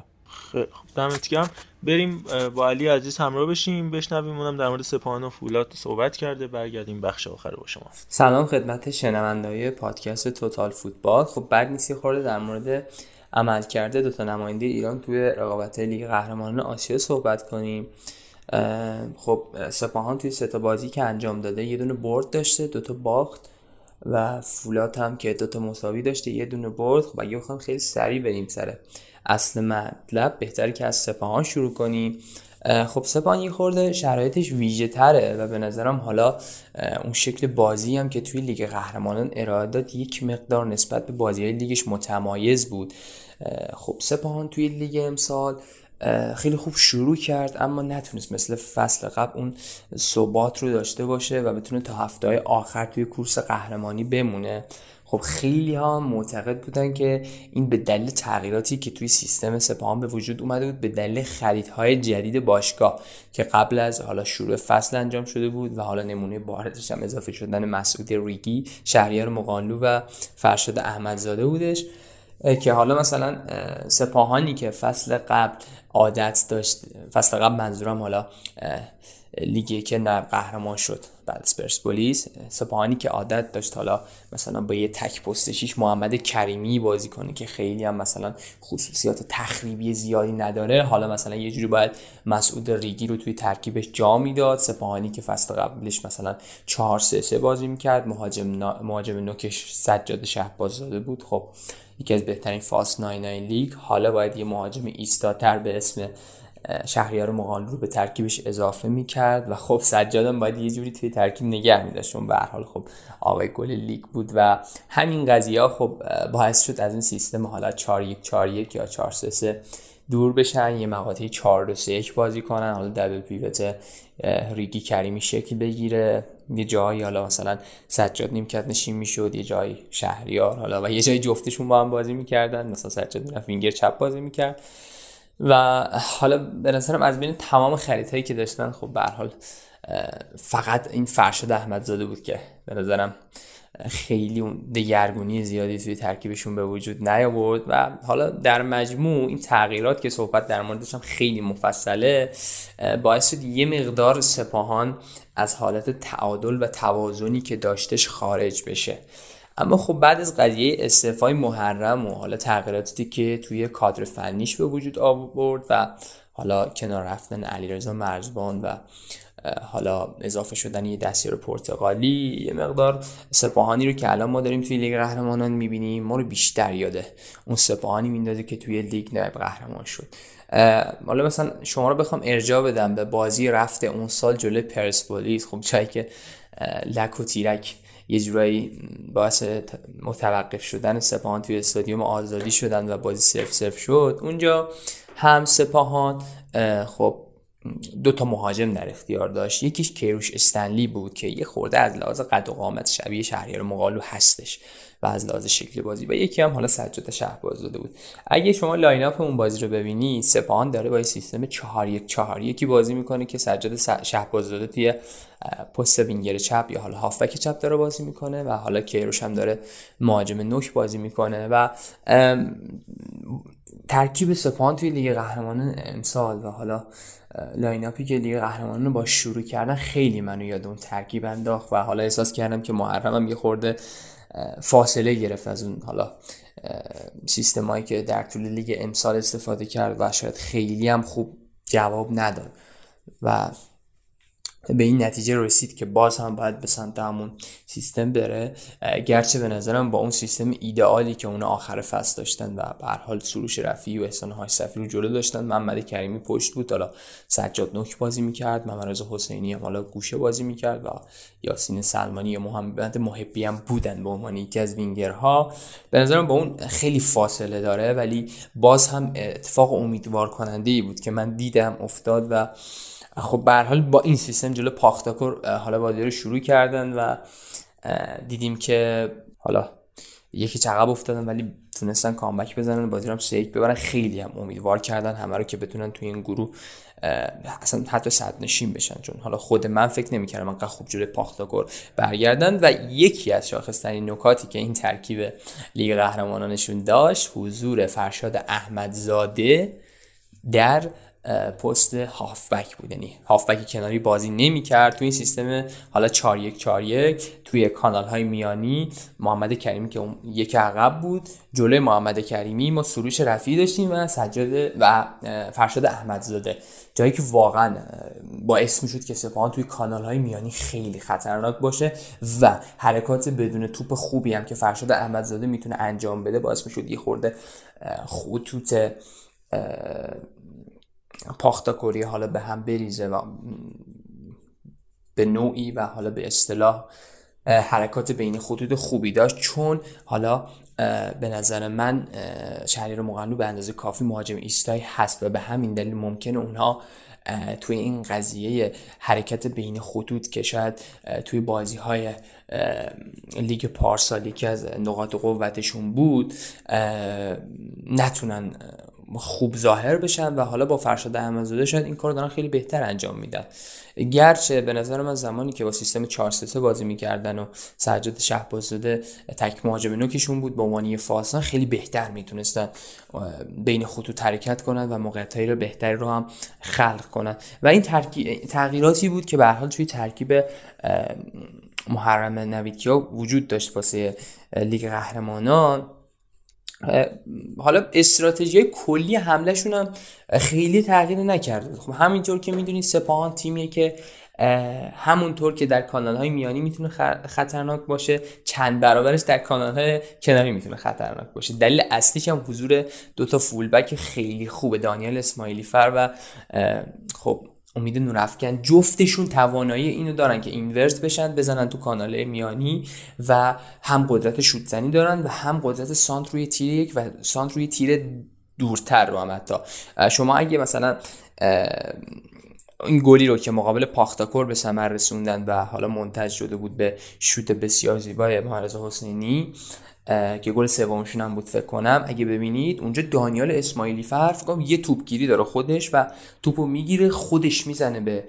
خب دمت گرم. بریم با علی عزیز همراه بشیم بشنویم اونم در مورد سپاهان و فولاد صحبت کرده. برگردیم بخش آخر با شما. سلام خدمت شنوندای پادکست توتال فوتبال. خب بعد نیستی خورده در مورد عمل کرده دو تا نماینده ایران توی رقابت لیگ قهرمانان آسیا صحبت کنیم. خب سپاهان توی سه بازی که انجام داده یه دونه برد داشته دو تا باخت و فولاد هم که دو تا مساوی داشته یه دونه برد. خب اگه بخوام خیلی سریع بریم سره اصل مطلب بهتره که از سپاهان شروع کنیم. خب سپاهان یه خورده شرایطش ویژه تره و به نظرم حالا اون شکل بازی هم که توی لیگ قهرمانان ارائه داد یک مقدار نسبت به بازی های لیگش متمایز بود. خب سپاهان توی لیگ امسال خیلی خوب شروع کرد اما نتونست مثل فصل قبل اون ثبات رو داشته باشه و بتونه تا هفته آخر توی کورس قهرمانی بمونه. خب خیلی ها معتقد بودن که این به دلیل تغییراتی که توی سیستم سپاهان به وجود اومده بود به دلیل خریدهای جدید باشگاه که قبل از حالا شروع فصل انجام شده بود و حالا نمونه بارزش هم اضافه شدن مسعود ریگی شهریار مقانلو و فرشاد احمدزاده بودش که حالا مثلا سپاهانی که فصل قبل عادت داشت فصل قبل منظورم حالا لیگی که نایب قهرمان شد. بعد از پرسپولیس سپاهانی که عادت داشت حالا مثلا با یه تک پست محمد کریمی بازی کنه که خیلی هم مثلا خصوصیات تخریبی زیادی نداره. حالا مثلا یه جوری باید مسعود ریگی رو توی ترکیبش جا می‌داد. سپاهانی که فصل قبلش مثلا 4 3 3 بازی می‌کرد. مهاجم مهاجم نوکش سجاد شهبازاده بود. خب یکی از بهترین فاس 99 لیگ. حالا باید یه مهاجم ایستاتر به اسم شهریار مقال رو به ترکیبش اضافه می‌کرد و خب سجادم باید یه جوری توی ترکیب نگه میداشت چون به حال خب آقای گل لیگ بود و همین قضیه ها خب باعث شد از این سیستم حالا 4 1 4 1 یا 4 3 3 دور بشن یه مقاطعی 4 2 3 1 بازی کنن حالا دبل پیوت ریگی کریمی شکل بگیره. یه جایی حالا مثلا سجاد نیمکت نشین می‌شد یه جایی شهریار حالا و یه جایی جفتشون با هم بازی می‌کردن مثلا سجاد می‌رفت وینگر چپ بازی می‌کرد. و حالا به نظرم از بین تمام خریدهایی که داشتن خب به حال فقط این فرشاد احمدزاده بود که به نظرم خیلی اون دگرگونی زیادی توی ترکیبشون به وجود نیاورد و حالا در مجموع این تغییرات که صحبت در موردش هم خیلی مفصله باعث شد یه مقدار سپاهان از حالت تعادل و توازنی که داشتش خارج بشه. اما خب بعد از قضیه استعفای محرم و حالا تغییراتی که توی کادر فنیش به وجود آورد و حالا کنار رفتن علیرضا مرزبان و حالا اضافه شدن یه دستیار پرتغالی یه مقدار سپاهانی رو که الان ما داریم توی لیگ قهرمانان می‌بینیم ما رو بیشتر یاده اون سپاهانی میندازه که توی لیگ نایب قهرمان شد. حالا مثلا شما رو بخوام ارجاع بدم به بازی رفته اون سال جلوی پرسپولیس. خب جایی که لک و تیرک یه جورایی باعث متوقف شدن سپاهان توی استادیوم آزادی شدن و بازی سرف سرف شد. اونجا هم سپاهان خب دو تا مهاجم در اختیار داشت. یکیش کیروش استنلی بود که یه خورده از لحاظ قد و قامت شبیه شهریار مقالو هستش. و از لحاظ شکل بازی و یکی هم حالا سجاد شهباز داده بود. اگه شما lineup اون بازی رو ببینی سپاهان داره با سیستم 4 1 4 یکی بازی می‌کنه که سجاد شهباز داده توی پست وینگر چپ یا حالا هافبک چپ داره بازی می‌کنه و حالا کیروش هم داره مهاجم نوک بازی می‌کنه و ترکیب سپاهان توی لیگ قهرمانان امسال و حالا lineup ی که لیگ قهرمانان با شروع کردن خیلی منو یاد اون ترکیب انداخت و حالا احساس کردم که محرم هم یه خورده فاصله گرفت از اون حالا سیستمایی که در طول لیگ امسال استفاده کرد و شاید خیلی هم خوب جواب نداد. و به این نتیجه رسید که باز هم باید به سمت همون سیستم بره. گرچه به نظرم با اون سیستم ایدئالی که اون آخر فصل داشتن و به حال سروش رفی و احسان های صفی رو جلو داشتن محمد کریمی پشت بود. حالا سجاد نوک بازی می‌کرد محمد حسینی هم حالا گوشه بازی می‌کرد و یاسین سلمانی یا محمد محبی هم بودن به عنوان یکی از وینگرها. به نظرم با اون خیلی فاصله داره ولی باز هم اتفاق امیدوار کننده ای بود که من دیدم افتاد و خب به حال با این سیستم جلو پاختاکور حالا بازی رو شروع کردن و دیدیم که حالا یکی چقب افتادن ولی تونستن کامبک بزنن بازی رو هم سیک ببرن. خیلی هم امیدوار کردن همه رو که بتونن توی این گروه اصلا حتی صد نشین بشن. چون حالا خود من فکر نمی‌کردم انقدر خوب جلوی پاختاکور برگردن و یکی از شاخصترین نکاتی که این ترکیب لیگ قهرمانانشون داشت حضور فرشاد احمدزاده در پست هافبک بود. یعنی هافبک کناری بازی نمی کرد توی این سیستم حالا 4 1 4 1 توی کانال های میانی محمد کریمی که اون یک عقب بود. جلوی محمد کریمی ما سروش رفیعی داشتیم و سجاد و فرشاد احمدزاده. جایی که واقعا باعث می شد که سپاهان توی کانال های میانی خیلی خطرناک باشه و حرکات بدون توپ خوبی هم که فرشاد احمدزاده می‌تونه انجام بده باعث می شد یه خورده خطوط پاختاکوری حالا به هم بریزه و به نوعی و حالا به اصطلاح حرکات بین خطوط خوبی داشت. چون حالا به نظر من شهریر مقنو به اندازه کافی مهاجم ایستایی هست و به همین دلیل ممکنه اونها توی این قضیه حرکت بین خطوط که شاید توی بازی های لیگ پارسالی که از نقاط قوتشون بود نتونن خوب ظاهر بشن و حالا با فرشاد احمدزاده شاید این کار دارن خیلی بهتر انجام میدن. گرچه به نظر من زمانی که با سیستم 4 3 بازی می‌کردن و سجاد شهبازاده تک مهاجم نوکشون بود به عنوان فاسان خیلی بهتر می‌تونستن بین خطوط حرکت کنن و موقعیتایی رو بهتری رو هم خلق کنن. و این تغییراتی بود که به حال توی ترکیب محرم نویدکیا وجود داشت واسه لیگ قهرمانان. حالا استراتژی کلی حملهشون هم خیلی تغییر نکرده. خب همینطور که می‌دونید سپاهان تیمیه که همونطور که در کانال های میانی می‌تونه خطرناک باشه چند برابرش در کانال های کناری می‌تونه خطرناک باشه. دلیل اصلیش هم حضور دوتا فولبک خیلی خوبه دانیل اسماعیلی فر و خب امید نورافکن جفتشون توانایی اینو دارن که اینورت بشن بزنن تو کانال میانی و هم قدرت شوتزنی دارن و هم قدرت سانت روی تیر یک و سانت روی تیر دورتر رو هم حتی. شما اگه مثلا این گلی رو که مقابل پاختاکور به ثمر رسوندن و حالا منتج شده بود به شوت بسیار زیبای مهرزا حسینی که گل سومشون هم بود فکر کنم. اگه ببینید اونجا دانیال اسماعیلی فر کنم یه توپگیری داره خودش و توپو می‌گیره خودش می‌زنه به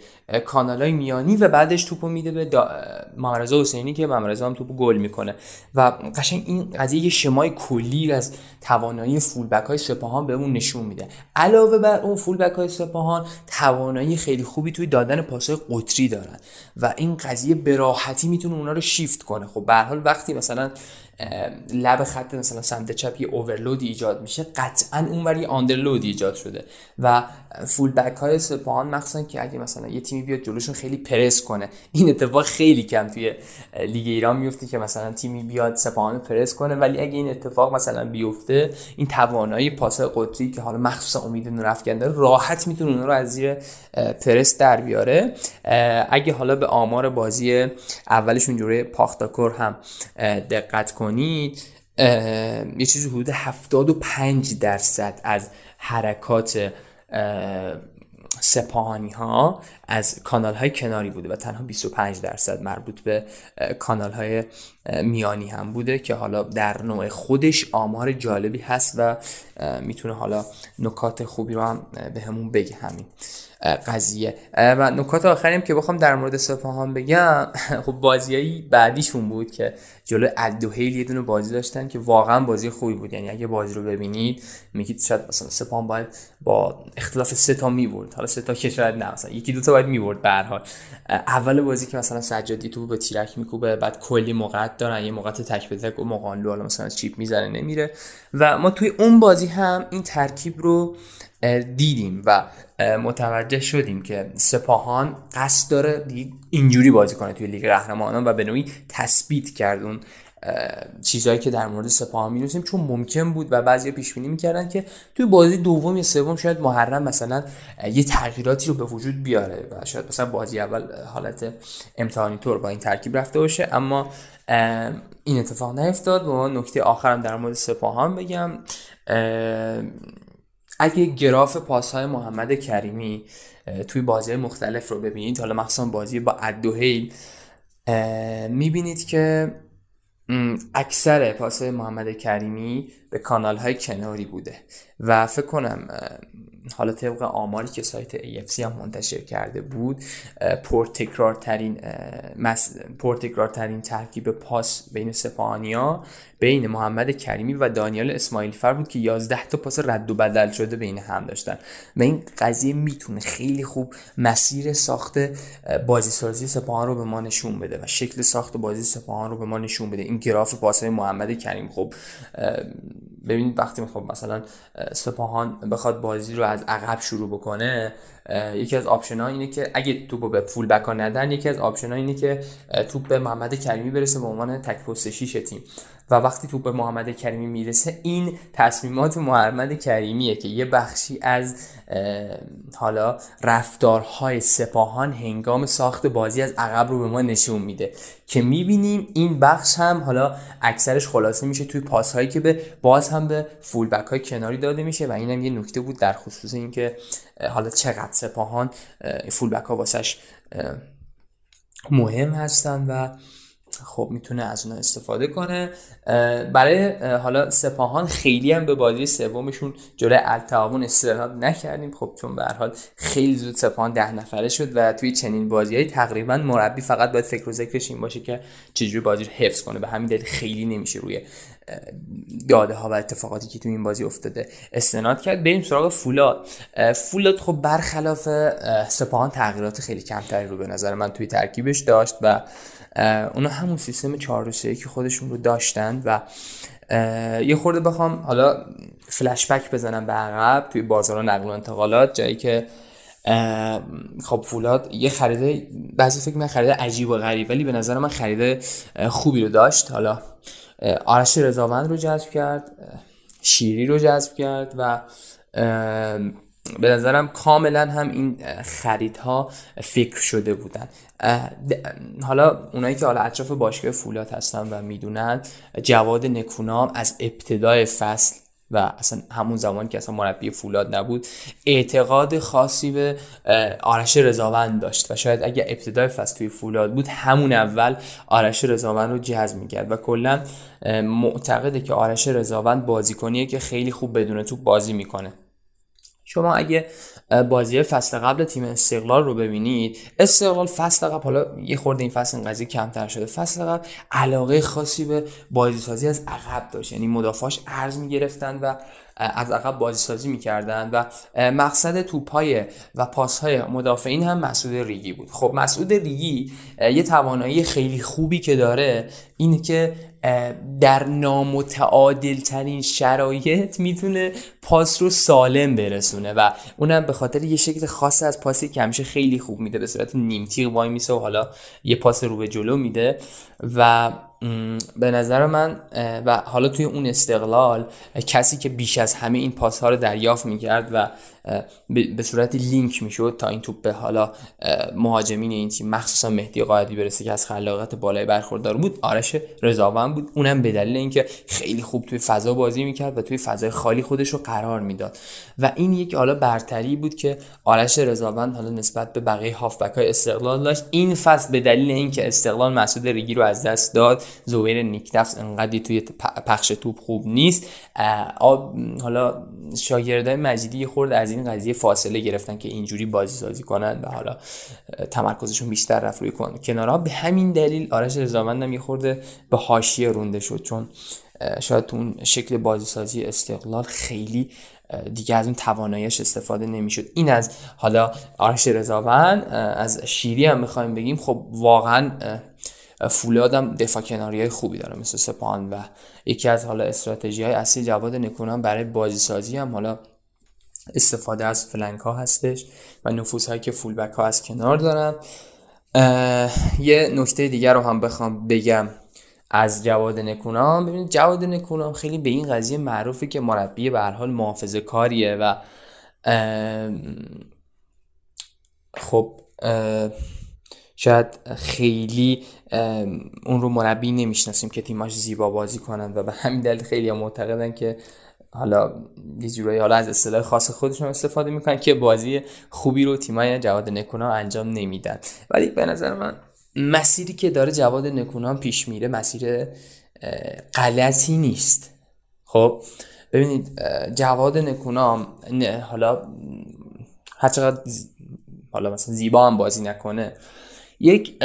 کانالای میانی و بعدش توپو میده به دا... حسینی که مامرزا هم توپو گل می‌کنه. و قشنگ این قضیه یه شمای کلی از توانایی فولبک های سپاهان بهمون نشون میده. علاوه بر اون فولبک های سپاهان توانایی خیلی خوبی توی دادن پاسهای قطری دارن. و این قضیه به راحتی می‌تونه اونا رو شیفت کنه. خب به وقتی مثلا لب خط مثلا سمت چپ یه اوورلود ایجاد میشه قطعا اونور یه ایجاد شده. و فول بک های سپاهان مخصوصا که اگه مثلا یه تیمی بیاد جلوشون خیلی پرس کنه. این اتفاق خیلی کم توی لیگ ایران میفته که مثلا تیمی بیاد سپاهان پرس کنه. ولی اگه این اتفاق مثلا بیفته این توانایی پاس قطری که حالا مخصوصا امید نورافکن داره راحت می‌تونه اون رو از زیر پرس در بیاره. اگه حالا به آمار بازی اولشون جوره پاختاکور هم دقت کنید یه چیزی حدود 75 درصد از حرکات سپاهانی ها از کانال های کناری بوده و تنها 25 درصد مربوط به کانال های میانی هم بوده که حالا در نوع خودش آمار جالبی هست و می‌تونه حالا نکات خوبی رو هم به همون بگه همین قضیه. و نکات آخریم که بخوام در مورد سپاهان بگم خب بازیایی بعدیشون بود که جلو الدوهیل یه دونه بازی داشتن که واقعا بازی خوبی بود. یعنی اگه بازی رو ببینید میگید شاید مثلا سپاهان باید با اختلاف سه تا می‌برد. حالا سه تا که شاید نه مثلا یکی دو تا باید می‌برد به هر حال. اول بازی که مثلا سجادی تو به تیرک میکوبه بعد کلی موقعت دارن یه موقعت تک به تک و مقانلو حالا مثلا چیپ می‌زنه نمیره. و ما توی اون بازی هم این ترکیب رو دیدیم و متوجه شدیم که سپاهان قصد داره اینجوری بازی کنه توی لیگ قهرمانان و به نوعی تثبیت کرد اون چیزهایی که در مورد سپاهان می‌نویسیم چون ممکن بود و بعضی پیش بینی می‌کردن که توی بازی دوم یا سوم شاید محرم مثلا یه تغییراتی رو به وجود بیاره و شاید مثلا بازی اول حالت امتحانی طور با این ترکیب رفته باشه. اما این اتفاق نیفتاد. و نکته آخرم در مورد سپاهان بگم اگه گراف پاس های محمد کریمی توی بازی مختلف رو ببینید حالا مخصوصا بازی با ادوهیل می‌بینید که اکثر پاس محمد کریمی به کانال های کناری بوده و فکر کنم حالا طبق آماری که سایت AFC هم منتشر کرده بود پرتکرارترین پرتکرارترین ترکیب پاس بین سپاهانیا بین محمد کریمی و دانیال اسماعیل فر بود که 11 تا پاس رد و بدل شده بین هم داشتن. و این قضیه می‌تونه خیلی خوب مسیر ساخت بازی سازی سپاهان رو به ما نشون بده و شکل ساخت بازی سپاهان رو به ما نشون بده. این گراف پاس محمد کریمی خب ببینید وقتی می‌خوام مثلا سپاهان بخواد بازی رو از عقب شروع بکنه یکی از option ها اینه که اگه توپ به fullback ها ندن یکی از option ها اینه که توپ به محمد کریمی برسه به عنوان تک پست تیم. و وقتی توپ به محمد کریمی می‌رسه این تصمیمات محمد کریمیه که یه بخشی از حالا رفتارهای سپاهان هنگام ساخت بازی از عقب رو به ما نشون میده که می‌بینیم این بخش هم حالا اکثرش خلاصه میشه توی پاس هایی که به باز هم به فول بک های کناری داده میشه و اینم یه نکته بود در خصوص اینکه حالا چقدر سپاهان فول بک ها واسش مهم هستن و خب می‌تونه از اونها استفاده کنه. برای حالا سپاهان خیلی هم به بازی سومشون جلوی التعاون استعداد نکردیم. خب چون به حال خیلی زود سپاهان ده نفره شد و توی چنین بازیهایی تقریبا مربی فقط باید فکر و ذکرش این باشه که چجوری بازی رو حفظ کنه. به همین دلیل خیلی نمیشه روی داده ها و اتفاقاتی که تو این بازی افتاده استناد کرد. بریم سراغ فولاد. فولاد خب برخلاف سپاهان تغییرات خیلی کمتری رو به نظر من توی ترکیبش داشت و اونا همون سیستم 4 که خودشون رو داشتند و یه خورده بخوام حالا فلش بک بزنم به عقب توی بازار نقل و انتقالات جایی که خب فولاد یه خریده بعضی فکر من خریده عجیب و غریب ولی به نظر من خریده خوبی رو داشت. حالا آرش رضاوند رو جذب کرد شیری رو جذب کرد و به نظرم کاملا هم این خریدها فکر شده بودن. حالا اونایی که حالا اطراف باشگاه فولاد هستن و می‌دونن جواد نکونام از ابتدای فصل و اصلا همون زمان که اصلا مربی فولاد نبود اعتقاد خاصی به آرش رضاوند داشت. و شاید اگه ابتدای فصل توی فولاد بود همون اول آرش رضاوند رو جذب می‌کرد. و کلا معتقده که آرش رضاوند بازیکنیه که خیلی خوب بدون توپ بازی می‌کنه. شما اگه بازی فصل قبل تیم استقلال رو ببینید استقلال فصل قبل حالا یه خورده این فصل این قضیه کمتر شده. فصل قبل علاقه خاصی به بازی سازی از عقب داشت. یعنی مدافعاش ارز می‌گرفتن و از عقب بازی سازی می‌کردن و مقصد توپای و پاسهای مدافعین هم مسعود ریگی بود. خب مسعود ریگی یه توانایی خیلی خوبی که داره اینه که در نامتعادل ترین شرایط می‌تونه پاس رو سالم برسونه و اونم به خاطر یه شکل خاص از پاسی که همیشه خیلی خوب میده به صورت نیمتیق وای میسه و حالا یه پاس رو به جلو میده و به نظر من و حالا توی اون استقلال کسی که بیش از همه این پاس ها رو دریافت می‌کرد و به صورت لینک می‌شد تا این توپ به حالا مهاجمین این تیم مخصوصا مهدی قائدی برسه که از خلاقیت بالای برخوردار بود آرش رضاوند بود. اونم به دلیل اینکه خیلی خوب توی فضا بازی می‌کرد و توی فضای خالی خودش رو قرار می‌داد. و این یک حالا برتری بود که آرش رضاوند حالا نسبت به بقیه هافبک های استقلال داشت. این فصل به دلیل اینکه استقلال مسعود ریگی رو از دست داد زویر نیکنفس انقدری توی پخش توپ خوب نیست. حالا شاگردای مجیدی خورد از این قضیه فاصله گرفتن که اینجوری بازی سازی کنن و حالا تمرکزشون بیشتر رفت روی کنارها به همین دلیل آرش رضاوند خورده به حاشیه رونده شد چون شاید تو اون شکل بازی سازی استقلال خیلی دیگه از اون تواناییش استفاده نمی‌شد. این از حالا آرش رضاوند از شیری هم می‌خوایم بگیم خب واقعا فولادم دفاع کناری های خوبی داره مثل سپان و یکی از حالا استراتژی های اصلی جواد نکونم برای بازی سازی هم حالا استفاده از فلنک ها هستش و نفوس هایی که فولبک ها از کنار دارن. یه نکته دیگر رو هم بخوام بگم. از جواد نکونام. ببینید جواد نکونام خیلی به این قضیه معروفه که مربی به هر حال محافظه کاریه و خب شاید خیلی اون رو مربی نمی‌شناسیم که تیماش زیبا بازی کنند و به همین دلیل خیلی معتقدن که حالا یه جورایی حالا از اصطلاح خاص خودشون استفاده می‌کنن که بازی خوبی رو تیمای جواد نکونا انجام نمیدن. ولی به نظر من مسیری که داره جواد نکونام پیش میره مسیر غلطی نیست. خب ببینید جواد نکونام حالا هرچقدر حالا مثلا زیبا هم بازی نکنه یک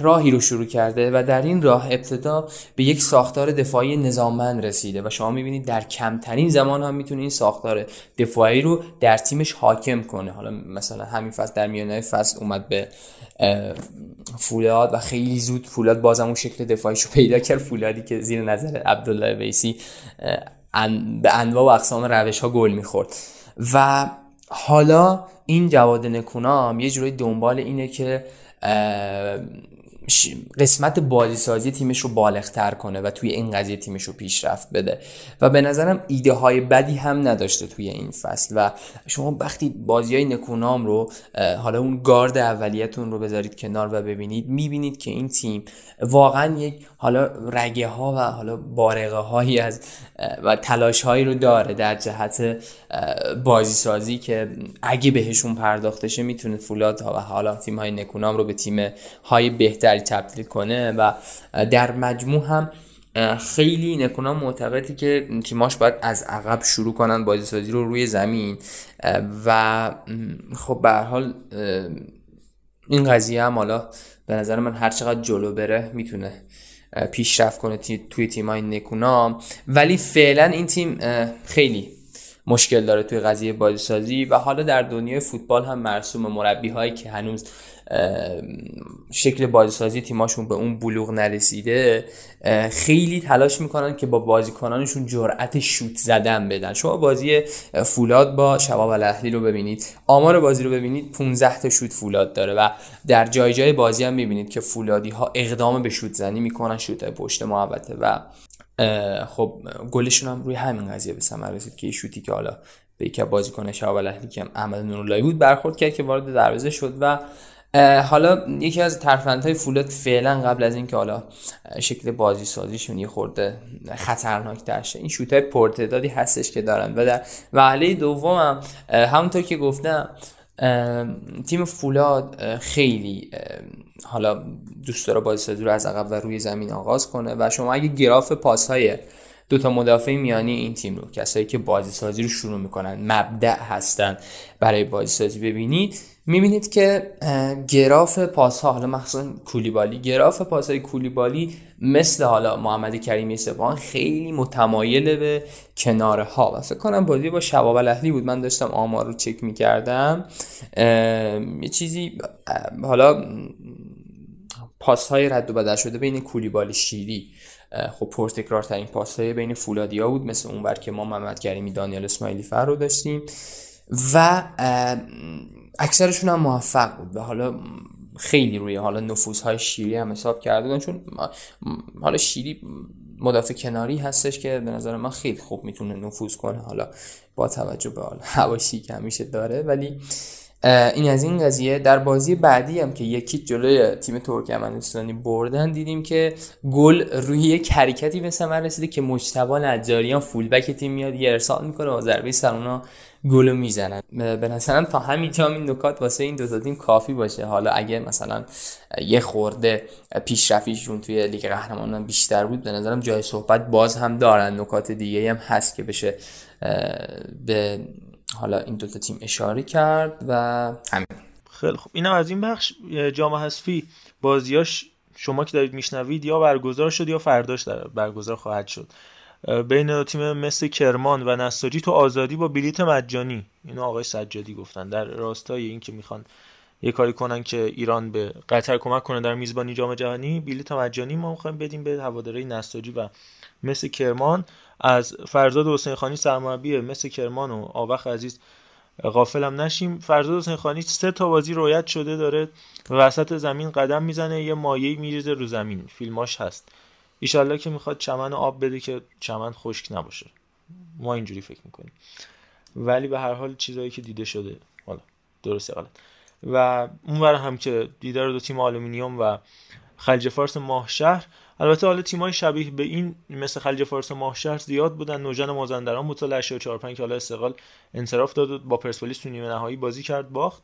راهی رو شروع کرده و در این راه ابتدا به یک ساختار دفاعی نظاممند رسیده و شما می‌بینید در کمترین زمان هم می‌تونه این ساختار دفاعی رو در تیمش حاکم کنه. حالا مثلا همین فصل در میانه فصل اومد به فولاد و خیلی زود فولاد بازم اون شکل دفاعیش رو پیدا کرد. فولادی که زیر نظر عبدالله ویسی به انواع و اقسام روش ها گل می‌خورد. و حالا این جواد نکونام یه جوری دنبال اینه که قسمت بازی سازی تیمش رو بالغتر کنه و توی این قضیه تیمش رو پیشرفت بده. و به نظرم ایده های بدی هم نداشته توی این فصل. و شما وقتی بازی های نکونام رو حالا اون گارد اولیتون رو بذارید کنار و ببینید می‌بینید که این تیم واقعا یک حالا رگه ها و حالا بارقه هایی از و تلاش هایی رو داره در جهت بازی سازی که اگه بهشون پرداخته شه می‌تونه فولاد و حالا تیم های نکونام رو به تیم های بهتری تبدیل کنه و در مجموع هم خیلی نکونام معتقدی که تیماش باید از عقب شروع کنن بازی سازی رو روی زمین. و خب به حال این قضیه هم حالا به نظر من هر چقدر جلو بره می‌تونه پیشرفت کنه توی تیمای نکونام. ولی فعلا این تیم خیلی مشکل داره توی قضیه بازی سازی و حالا در دنیای فوتبال هم مرسوم مربی هایی که هنوز شکل بازیسازی تیماشون به اون بلوغ نرسیده خیلی تلاش می‌کنن که با بازیکنانشون جرأت شوت زدن بدن. شما بازی فولاد با شباب الاهلی رو ببینید. آمار بازی رو ببینید. 15 تا شوت فولاد داره و در جای جای بازی هم می‌بینید که فولادی ها اقدام به شوت زنی می‌کنن شوت پشت محوطه و خب گلشون هم روی همین قضیه به ثمر رسید که شوتی که حالا به یکی بازیکن شباب الاهلی که احمد نوراللهی بود برخورد کرد که وارد دروازه شد و حالا یکی از ترفندهای فولاد فعلا قبل از اینکه حالا شکل بازی سازیشون یه خورده خطرناک ترشه این شوت های پرتدادی هستش که دارن. و در وهله دوم هم همونطور که گفتم تیم فولاد خیلی حالا دوست داره بازی سازی رو از عقب و روی زمین آغاز کنه. و شما اگه گراف پاس های دو تا مدافع میانی این تیم رو کسایی که بازی سازی رو شروع می‌کنن مبدع هستن برای بازی سازی ببینید می‌بینید که گراف پاس ها حالا مخصوصا کولیبالی گراف پاس های کولیبالی مثل حالا محمد کریمی سپاهان خیلی متمایل به کناره ها و فکر کنم بازی با شباب الاهلی بود. من داشتم آمار رو چک می‌کردم. یه چیزی حالا پاس های رد و بدل شده بین کولیبالی شیری. خب پرتکرار ترین پاس های بین فولادیا بود مثل اون که ما محمد کریمی دانیال اسماعیلی فر رو داشتیم. و اکثرشون هم موفق بود. و حالا خیلی روی حالا نفوذ های شیری هم حساب کرده چون حالا شیری مدافع کناری هستش که به نظر من خیلی خوب می‌تونه نفوذ کنه. حالا با توجه به حالا هواشی که همیشه داره. ولی این از این قضیه. در بازی بعدی هم که یکی جلوی تیم ترکمنستانی بردن دیدیم که گل روی یک حرکتی به ثمر رسیده که مجتبی نجاریان فولبک تیم میاد یه ارسال می‌کنه و ضربه سر اونا گل می‌زنن. به نظرم تا همینجا این نکات واسه این دو تیم کافی باشه. حالا اگه مثلا یه خورده پیشرفیشون توی لیگ قهرمانان بیشتر بود به نظرم جای صحبت باز هم دارن. نکات دیگه هم هست که بشه به حالا این دو تا تیم اشاره کرد و همین. خیلی خوب. اینم از این بخش جام حذفی بازیاش شما که دارید میشنوید یا برگزار شد یا فرداش در برگزار خواهد شد. بین تیم مثل کرمان و نساجی تو آزادی با بلیت مجانی اینو آقای سجادی گفتن در راستای اینکه می‌خوان یه کاری کنن که ایران به قطر کمک کنه در میزبانی جام جهانی بلیت مجانی ما می‌خوایم بدیم به هواداری نساجی و مثل کرمان. از فرزاد حسین خانی سرمربی مثل کرمان و آوخ عزیز غافلم نشیم. فرزاد حسین خانی سه تا بازی رویت شده داره وسط زمین قدم می‌زنه یه مایه میریزه رو زمین. فیلماش هست. ایشالله که می‌خواد چمن آب بده که چمن خشک نباشه. ما اینجوری فکر می‌کنیم. ولی به هر حال چیزایی که دیده شده حالا درسته غلط. و اونور هم که دیدار دو تیم آلومینیوم و خلیج فارس ماهشهر. البته حالا تیمای شبیه به این مثل خلیج فارس و ماهشهر زیاد بودن. نوجان مازندران مطلع 4 5 که حالا استقلال انصراف داد با پرسپولیس تو نیمه نهایی بازی کرد باخت.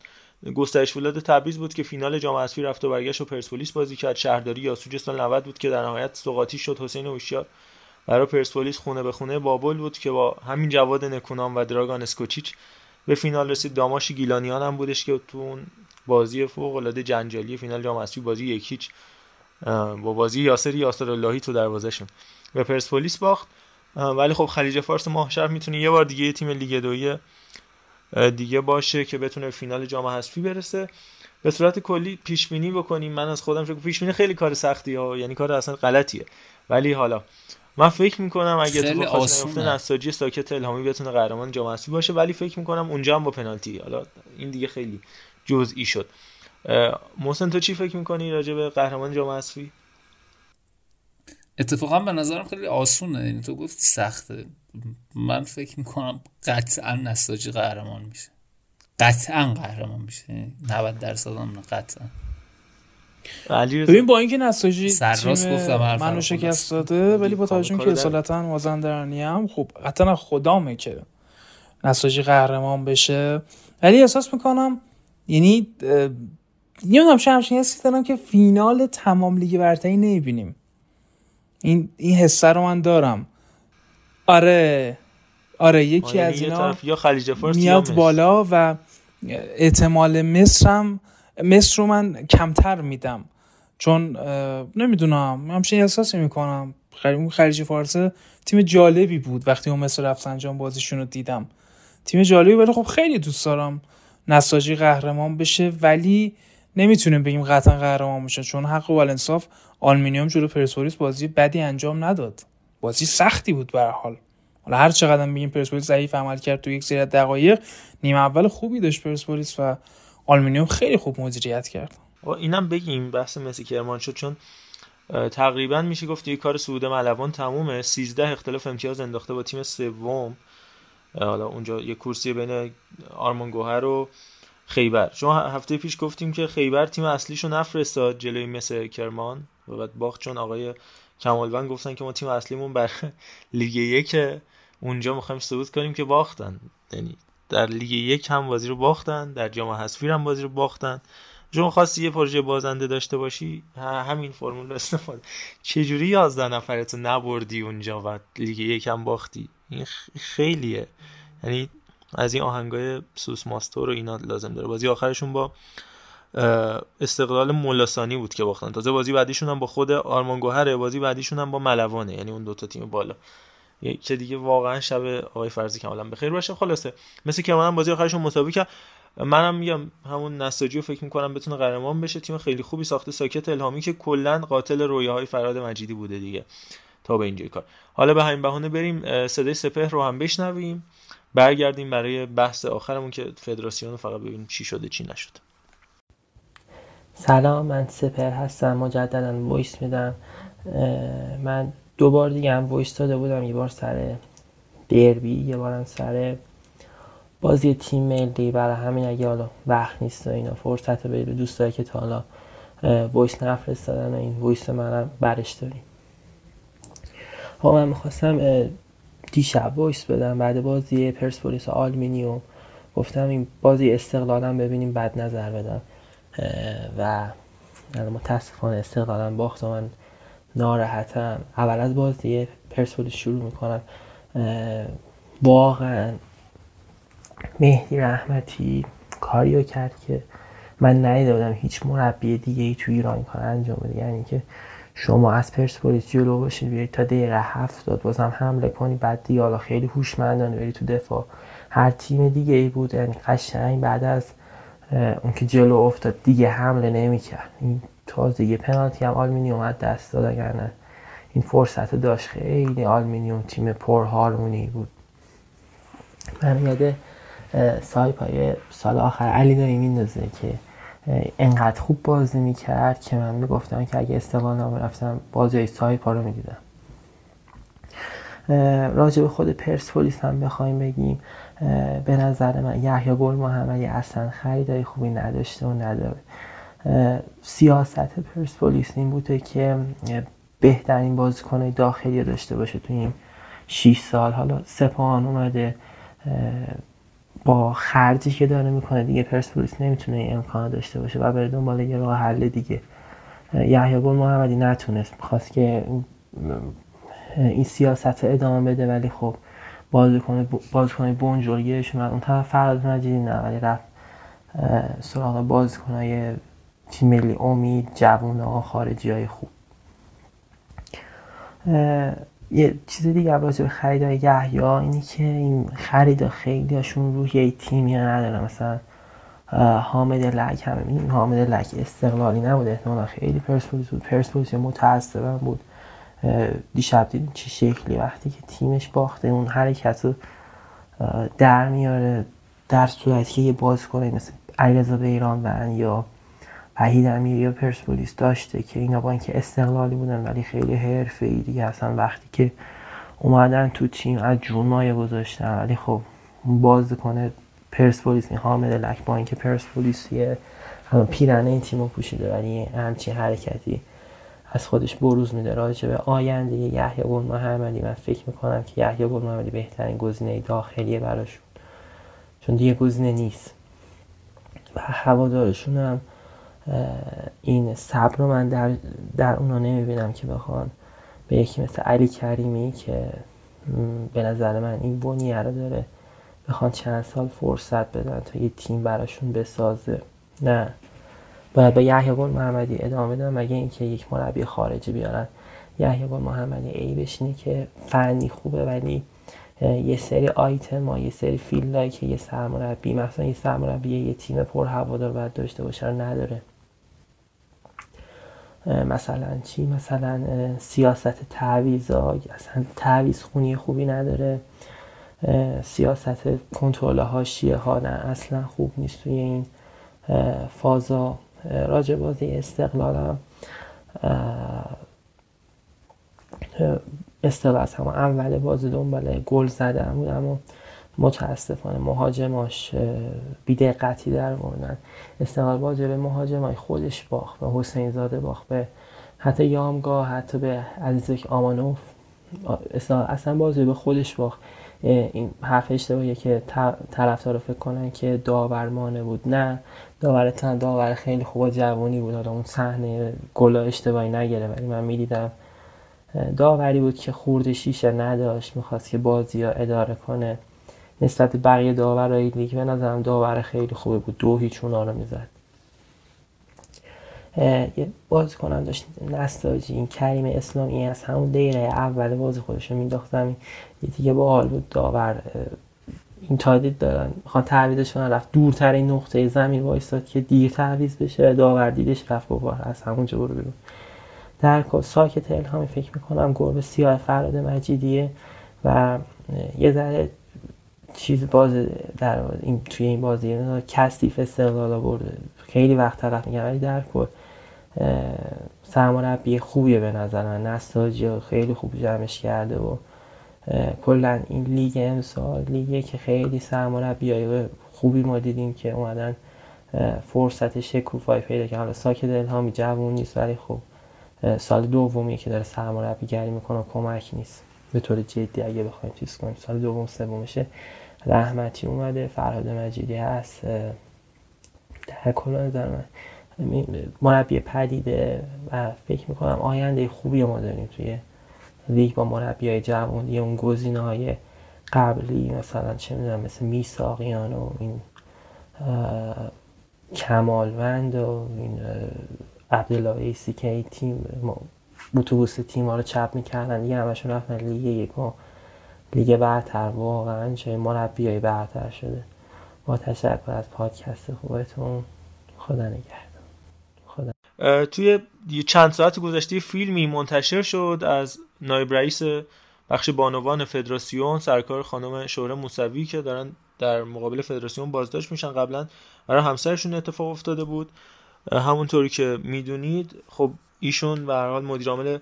گسترش ولاد تبریز بود که فینال جام حذفی رفت و برگشت و پرسپولیس بازی کرد. شهرداری یاسوج سال 90 بود که در نهایت سقاطی شد. حسین هوشیار برای پرسپولیس خونه به خونه بابل بود که با همین جواد نکونام و دراگان اسکوچیچ به فینال رسید. داماش گیلانیان هم بودش که تو اون بازی فوق العاده جنجالی فینال جام حذفی بازی یک هیچ با بازی یاسر یاسر اللهی تو دروازهشون به پرسپولیس باخت. ولی خب خلیج فارس ماهشهر می‌تونه یه بار دیگه یه تیم لیگ دوی دیگه باشه که بتونه فینال جام حذفی برسه. به صورت کلی پیش بینی بکنیم. من از خودم فکر پیش بینی خیلی کار سختی ها. یعنی کار اصلا غلطیه. ولی حالا من فکر می‌کنم اگه تو نیفته نساجی ساکت الهامی بتونه قهرمان جام حذفی باشه ولی فکر می‌کنم اونجا هم با پنالتی. حالا این دیگه خیلی جزئی شد. محسن تو چی فکر می‌کنی راجع به قهرمان جام حذفی اتفاقا به نظرم خیلی آسونه. یعنی تو گفتی سخته. من فکر می‌کنم قطعا نساجی قهرمان میشه. قطعا قهرمان میشه. 90 درصد هم قطعا. ببین با اینکه نساجی سرراست گفتم منو شکست داده ولی با توجه که اصالتا مازندرانی هم خب قطعا خدامه که نساجی قهرمان بشه. ولی احساس می‌کنم یعنی نمی‌دونم چه همچین حسی دارم که فینال تمام لیگ برتری نمی‌بینیم. این این حسه رو من دارم. آره آره یکی از اینا یا خلیج فارس میاد بالا و احتمال مصرم مصر رو من کمتر میدم. چون نمی‌دونم همچین احساسی می‌کنم. خلیج فارس تیم جالبی بود وقتی اون مصر انجام بازیشون رو دیدم. تیم جالبی ولی خب خیلی دوست دارم نساجی قهرمان بشه ولی نمی‌تونیم بگیم قطعا قهرمان میشه چون حق و انصاف آلمینیوم جلو پرسپولیس بازی بدی انجام نداد. بازی سختی بود به حال. حالا هر چقدر بگیم پرسپولیس ضعیف عمل کرد تو یک سری دقایق نیمه اول خوبی داشت پرسپولیس و آلمینیوم خیلی خوب مدیریت کرد. اینم بگیم بحث مسی کرمان شد چون تقریبا میشه گفت یه کار سعود ملوان تمومه. 13 اختلاف امتیاز انداخته با تیم سوم. حالا اونجا یه کورسی بین آرمان گوهر و خیبر. شما هفته پیش گفتیم که خیبر تیم اصلیشو نفرستاد جلوی مثل کرمان. و بعد باخت چون آقای کمالوند گفتن که ما تیم اصلیمون بر لیگ یک اونجا می‌خوایم ثبوت کنیم که باختن. یعنی در لیگ یک هم بازی رو باختن در جام حذفی هم بازی رو باختن. شما خواستی یه پروژه بازنده داشته باشی؟ همین فرمول استفاده. چجوری 11 نفرتو نبردی اونجا و لیگ یک هم باختی؟ این خیلیه. یعنی از این آهنگای سوس ماستور و اینا لازم داره. بازی آخرشون با استقلال مولاسانی بود که باختن. تازه بازی بعدیشون هم با خود آرمان گوهره بازی بعدیشون هم با ملوانه. یعنی اون دوتا تیم بالا. که دیگه واقعا شب آقای فرضی کاملا بخیر باشه. خلاصه مثل که من بازی آخرشون مساوی کرد. منم میگم همون نساجی رو فکر می‌کنم بتونه قهرمان بشه. تیم خیلی خوبی ساخته. ساکت الهامی که کلا قاتل رویاهای فراد مجیدی بوده دیگه. تا به اینجای کار. حالا به همین بهونه بریم. صدای سپهر رو هم بشنویم. برگردیم برای بحث آخرمون که فدراسیون فقط ببینیم چی شده چی نشد سلام من سپهر هستم. مجددا voice میدم. من دو بار دیگه هم voice داده بودم یه بار سر دربی یه بارم سر بازی تیم ملی برای همین اگه حالا وقت نیست و اینا فرصت به دوستایی که تا حالا voice نفرستادن و این voice منم برش داریم. ها من می‌خواستم دیشب voice بدم. بعد بازی پرسپولیس آلومینیوم گفتم این بازی استقلالم ببینیم بد نظر بدم. و متاسفانه استقلالم باخت و من ناراحتم. اول از بازی پرسپولیس شروع می‌کنم. واقعا مهدی رحمتی کاریو کرد که من ندیده بودم هیچ مربی دیگه ای تو ایران کار انجام بده. یعنی که شما از پرسپولیس جلو باشید بیایید تا دقیقه هفتاد بازم حمله کنی بعد دیگه حالا خیلی هوشمندانه بری تو دفاع. هر تیم دیگه ای بود یعنی قشنگ بعد از اون که جلو افتاد دیگه حمله نمی‌کرد. این تازه پنالتی هم آلومینیوم از دست داد اگر این فرصت داشت. خیلی آلومینیوم تیم پر هارمونی بود. من یاد سایپای سال آخر علی دایی میندازه که انقدر خوب بازی می‌کرد که من می‌گفتم که اگه استقلال رفتم بازی سایپا رو می‌دیدم. راجع به خود پرسپولیس هم بخوایم بگیم. به نظر من یحیی گل محمدی اصلا خریدای خوبی نداشته و نداره. سیاست پرسپولیس این بوده که بهترین بازیکن داخلی داشته باشه تو این 6 سال. حالا سپاهان اومده با خرجی که داره می‌کنه دیگه پرسپولیس نمی‌تونه این امکان داشته باشه و بره دنبال یه راه حل دیگه. یحیی گل محمدی نتونست می‌خواست که این سیاست ادامه بده ولی خب بازیکن بازیکن بونجورگیش من اون طرف فراد مجیدی نه ولی رفت سراغ بازیکنای تیم ملی امید جوون ها خارجی های خوب. یه چیز دیگه راجع به خریدای یحیی اینی که این خرید خیلی هاشون روی یه تیمی نداره مثلا حامد لک همه این حامد لک استقلالی نبود. احتمالا خیلی پرسپولیس بود پرسپولیس متاسفم بود. دیشب دیدیم چه شکلی وقتی که تیمش باخته اون حرکت رو در میاره در صورتی که یه باز کنه مثل علیرضا بیران و یا وحید امیری یا پرسپولیس داشته که اینا با اینکه استقلالی بودن ولی خیلی حرفه ای دیگه اصلا وقتی که اومدن تو تیم از جون مایه گذاشتن. ولی خب باز کنه پرسپولیس این حامد لک با اینکه پرسپولیسیه پیرنه این تیم رو پوشیده ولی همچین حرکتی از خودش بروز میده. راجع به آینده یحیی گل محمدی من فکر می‌کنم که یحیی گل محمدی بهترین گزینه داخلیه براشون. چون دیگه گزینه نیست. و هوادارشون هم این صبر رو من در, در اونا نمی‌بینم که بخوان به یکی مثل علی کریمی که به نظر من این بنیه رو داره بخوان چند سال فرصت بدن تا یه تیم براشون بسازه. نه. باید به یحیی گل محمدی ادامه بدم مگه اینکه یک مربی خارجی بیارن. یحیی گل محمدی ای بشینه که فنی خوبه ولی یه سری آیتم ها یه سری فیلدهایی که یه سرمربی مثلا یه سرمربی یه تیم پر هوادار باید داشته باشه نداره. مثلا چی؟ مثلا سیاست تعویض اصلا تعویض خونی خوبی نداره. سیاست کنترل هاشیه ها نه اصلا خوب نیست توی این فازا. راجع بازی استقلالم استقلال همه اول بازی دنبال گل زدن بود اما متاسفانه مهاجماش بیدقتی در موردن. استقلال بازی به مهاجمای خودش باخت به حسین زاده باخت به حتی یامگاه حتی به عزیزک آمانوف. اصلا بازی به خودش باخت. این حرف اشتباهیه که طرفدارا فکر کنن که داورمانه بود. نه داور تن داور خیلی خوب جوانی بود. حالا اون صحنه گلا اشتباهی نگیره ولی من می‌دیدم داوری بود که خورده شیشه نداشت می‌خواست که بازی ها اداره کنه. نسبت به بقیه داورای لیگ به نظرم داور خیلی خوبه بود. دو هیچ اونا رو می‌زد. یه بازی کنم داشت نستاجی این کریم اسلامی از همون دقیقه اول بازی خودش رو مینداخت زمین. یه دیگه با حال بود. داور این تادید دارن می‌خوان تعویزش رفت دورترین نقطه زمین وایستاد که دیر تعویز بشه. داور دیدش رفت بابا از همونجا برو بیرون. در کل ساکت الهامی فکر می‌کنم گربه سیاه فراد مجیدیه و یه ذره چیز باز در این توی این بازی کثیف استقلال آورده. خیلی وقت طرف میگم ولی در کل سرمربی خوبیه به نظر من. نساجی خیلی خوب جمعش کرده و کلا این لیگ امسال لیگه که خیلی سرمربی های خوبی ما دیدیم که اومدن فرصت شکوفایی پیدا که حالا ساک دلهامی جوون نیست ولی خب سال دومی که داره سرمربی گری می‌کنه کمک نیست. به طور جدی اگه بخوایم چیز کنیم سال دوم سومشه. رحمتی اومده فرهاد مجیدی هست در کل نظر من. مربی پدیده و فکر می‌کنم آینده خوبی ما داریم توی لیگ با مربی های جوان یه اون گزینه های قبلی مثلا چه می‌دونم مثل میثاقیان و این کمالوند و این عبدالله ویسی که تیم اتوبوس تیم ها رو چپ می‌کردن دیگه همشون رفتن لیگ یک لیگ برتر واقعا چه مربی های برتر شده. با تشکر از پادکست خوبتون. خدا نگهدار. توی چند ساعت گذشته فیلمی منتشر شد از نایب رئیس بخش بانوان فدراسیون سرکار خانم شوره موسوی که دارن در مقابل فدراسیون بازداشت میشن. قبلا برای همسرشون اتفاق افتاده بود. همونطوری که می‌دونید خب ایشون به هر حال مدیر عامل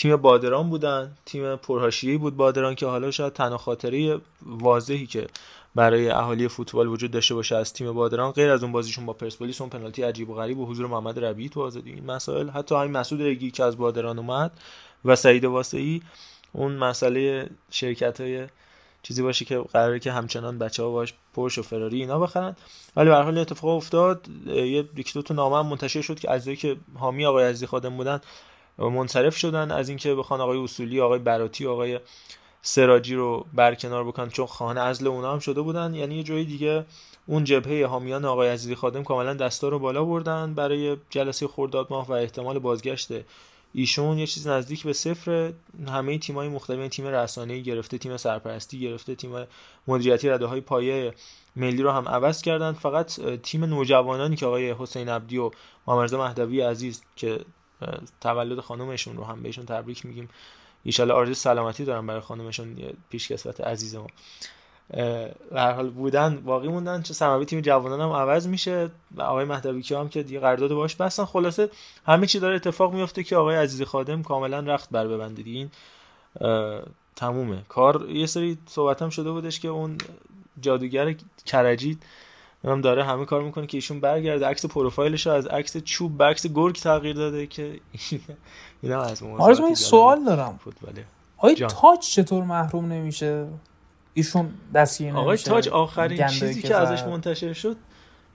تیم بادران بودن تیم پرهاشیه‌ای بود بادران که حالا شاید تنها خاطره واضحی که برای اهالی فوتبال وجود داشته باشه از تیم بادران غیر از اون بازیشون با پرسپولیس اون پنالتی عجیب و غریب و حضور محمد ربیعی تو آزادی این مسائل حتی همین مسعود رگی که از بادران اومد و سعید واسعی اون مسئله شرکت های چیزی باشه که قراره که همچنان بچه ها باش پرش و فراری اینا بخرن. ولی به حال اتفاق افتاد یه یک تا نامه منتشر شد که اعضایی که حامی آقای عزیزی خادم بودن منصرف شدن از اینکه بخوان آقای اصولی آقای براتی آقای سراجی رو برکنار بکنن چون خانه ازل اونا هم شده بودن. یعنی یه جایی دیگه اون جبهه حامیان آقای عزیزی خادم کاملا دستا رو بالا بردن برای جلسه خرداد ماه و احتمال بازگشت ایشون. یه چیز نزدیک به صفر. همه تیمای مختلف یعنی تیم رسانه‌ای گرفته تیم سرپرستی گرفته تیم مدیریتی رده های پایه ملی رو هم عوض کردن. فقط تیم نوجوانانی که آقای حسین عبدی و محمد مهدوی عزیز که تولد خانومشون رو هم بهشون تبریک میگیم. ایشالا آرزوی سلامتی دارم برای خانمشون پیشکسوت عزیز ما. هر حال بودن باقی موندن. چه سماوی تیم جوانان هم عوض میشه و آقای مهدوی هم که دیگه قرارداد باش بستن. خلاصه همه چی داره اتفاق میفته که آقای عزیز خادم کاملا رخت بر ببنده. این تمومه. کار یه سری صحبت هم شده بودش که اون جادوگر کرجی هم داره همه کار می‌کنه که ایشون برگرده عکس پروفایلش رو از عکس چوب به عکس گرگ تغییر داده که اینا از آرزو این سوال دارم. آیا تاج چطور محروم نمیشه؟ ایشون دستگیر آقای تاج آخرین چیزی که ازش منتشر شد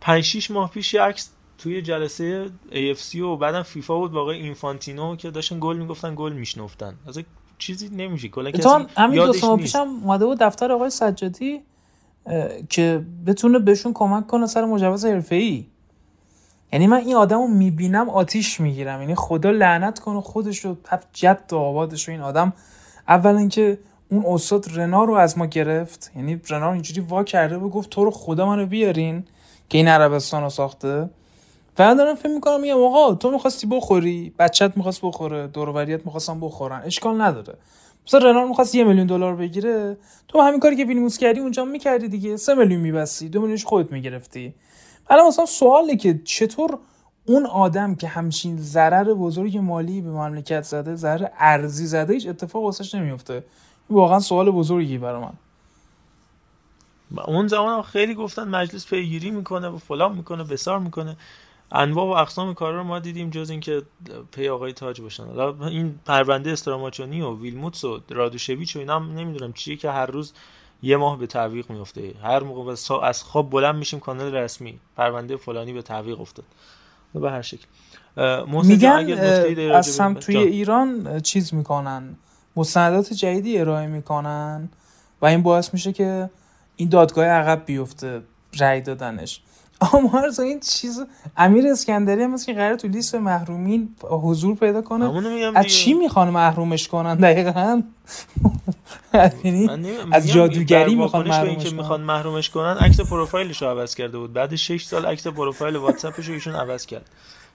5 6 ماه پیش یه عکس توی جلسه AFC و بعدم فیفا بود واقعا اینفانتینو که داشتن گل می‌گفتن گل میشنفتن. از چیزی نمیشه. کلا کسی همین دو سال پیشم اومده بود دفتر آقای سجادی. که بتونه بهشون کمک کنه سر مجوز حرفه‌ای. یعنی من این آدم رو می‌بینم آتیش می‌گیرم. یعنی خدا لعنت کنه خودش رو جد و آبادش رو این آدم. اولا که اون استاد رنا رو از ما گرفت. یعنی رنا اینجوری وا کرده و گفت تو رو خدا منو بیارین که این عربستان رو ساخته. و دارم فکر می‌کنم میگم آقا تو می‌خواستی بخوری؟ بچت می‌خواست بخوره دوروریت می‌خواستم بخورن. اشکال نداره. مثلا رنال می‌خواست یه میلیون دلار بگیره تو همین کاری که وینیموس کردی اونجا می‌کردی دیگه. سه میلیون میبستی دو میلیونش خودت می‌گرفتی. حالا مثلا سواله که چطور اون آدم که همچین ضرر بزرگ مالی به مملکت زده ضرر ارزی زده هیچ اتفاق واسش نمیفته واقعا سوال بزرگی برای من. اون زمان خیلی گفتن مجلس پیگیری می‌کنه و فلان می‌کنه بسار می‌کنه. انواع و اقسام کارا رو ما دیدیم جز اینکه پی آقای تاج باشن. حالا این پرونده استراماچونی و ویلموتس و رادوشویچ و اینا هم نمی‌دونم چیه که هر روز یه ماه به تعویق میفته هر موقع از خواب بلند میشیم کانال رسمی پرونده فلانی به تعویق افتاد. به هر شکل. میگن اصلا توی ایران چیز می‌کنن. مستندات جدیدی ارائه می‌کنن و این باعث میشه که این دادگاه عقب بیفته رأی دادنش. آمار این چیز امیر اسکندری هم که قرار تو لیست محرومین حضور پیدا کنه. از چی می‌خوان محرومش کنن دقیقا؟ یعنی از جادوگری می‌خوان محرومش کنن. می‌خوان محرومش کنن عکس پروفایلش رو عوض کرده بود. بعد 6 سال عکس پروفایل واتساپش رو ایشون عوض کرد.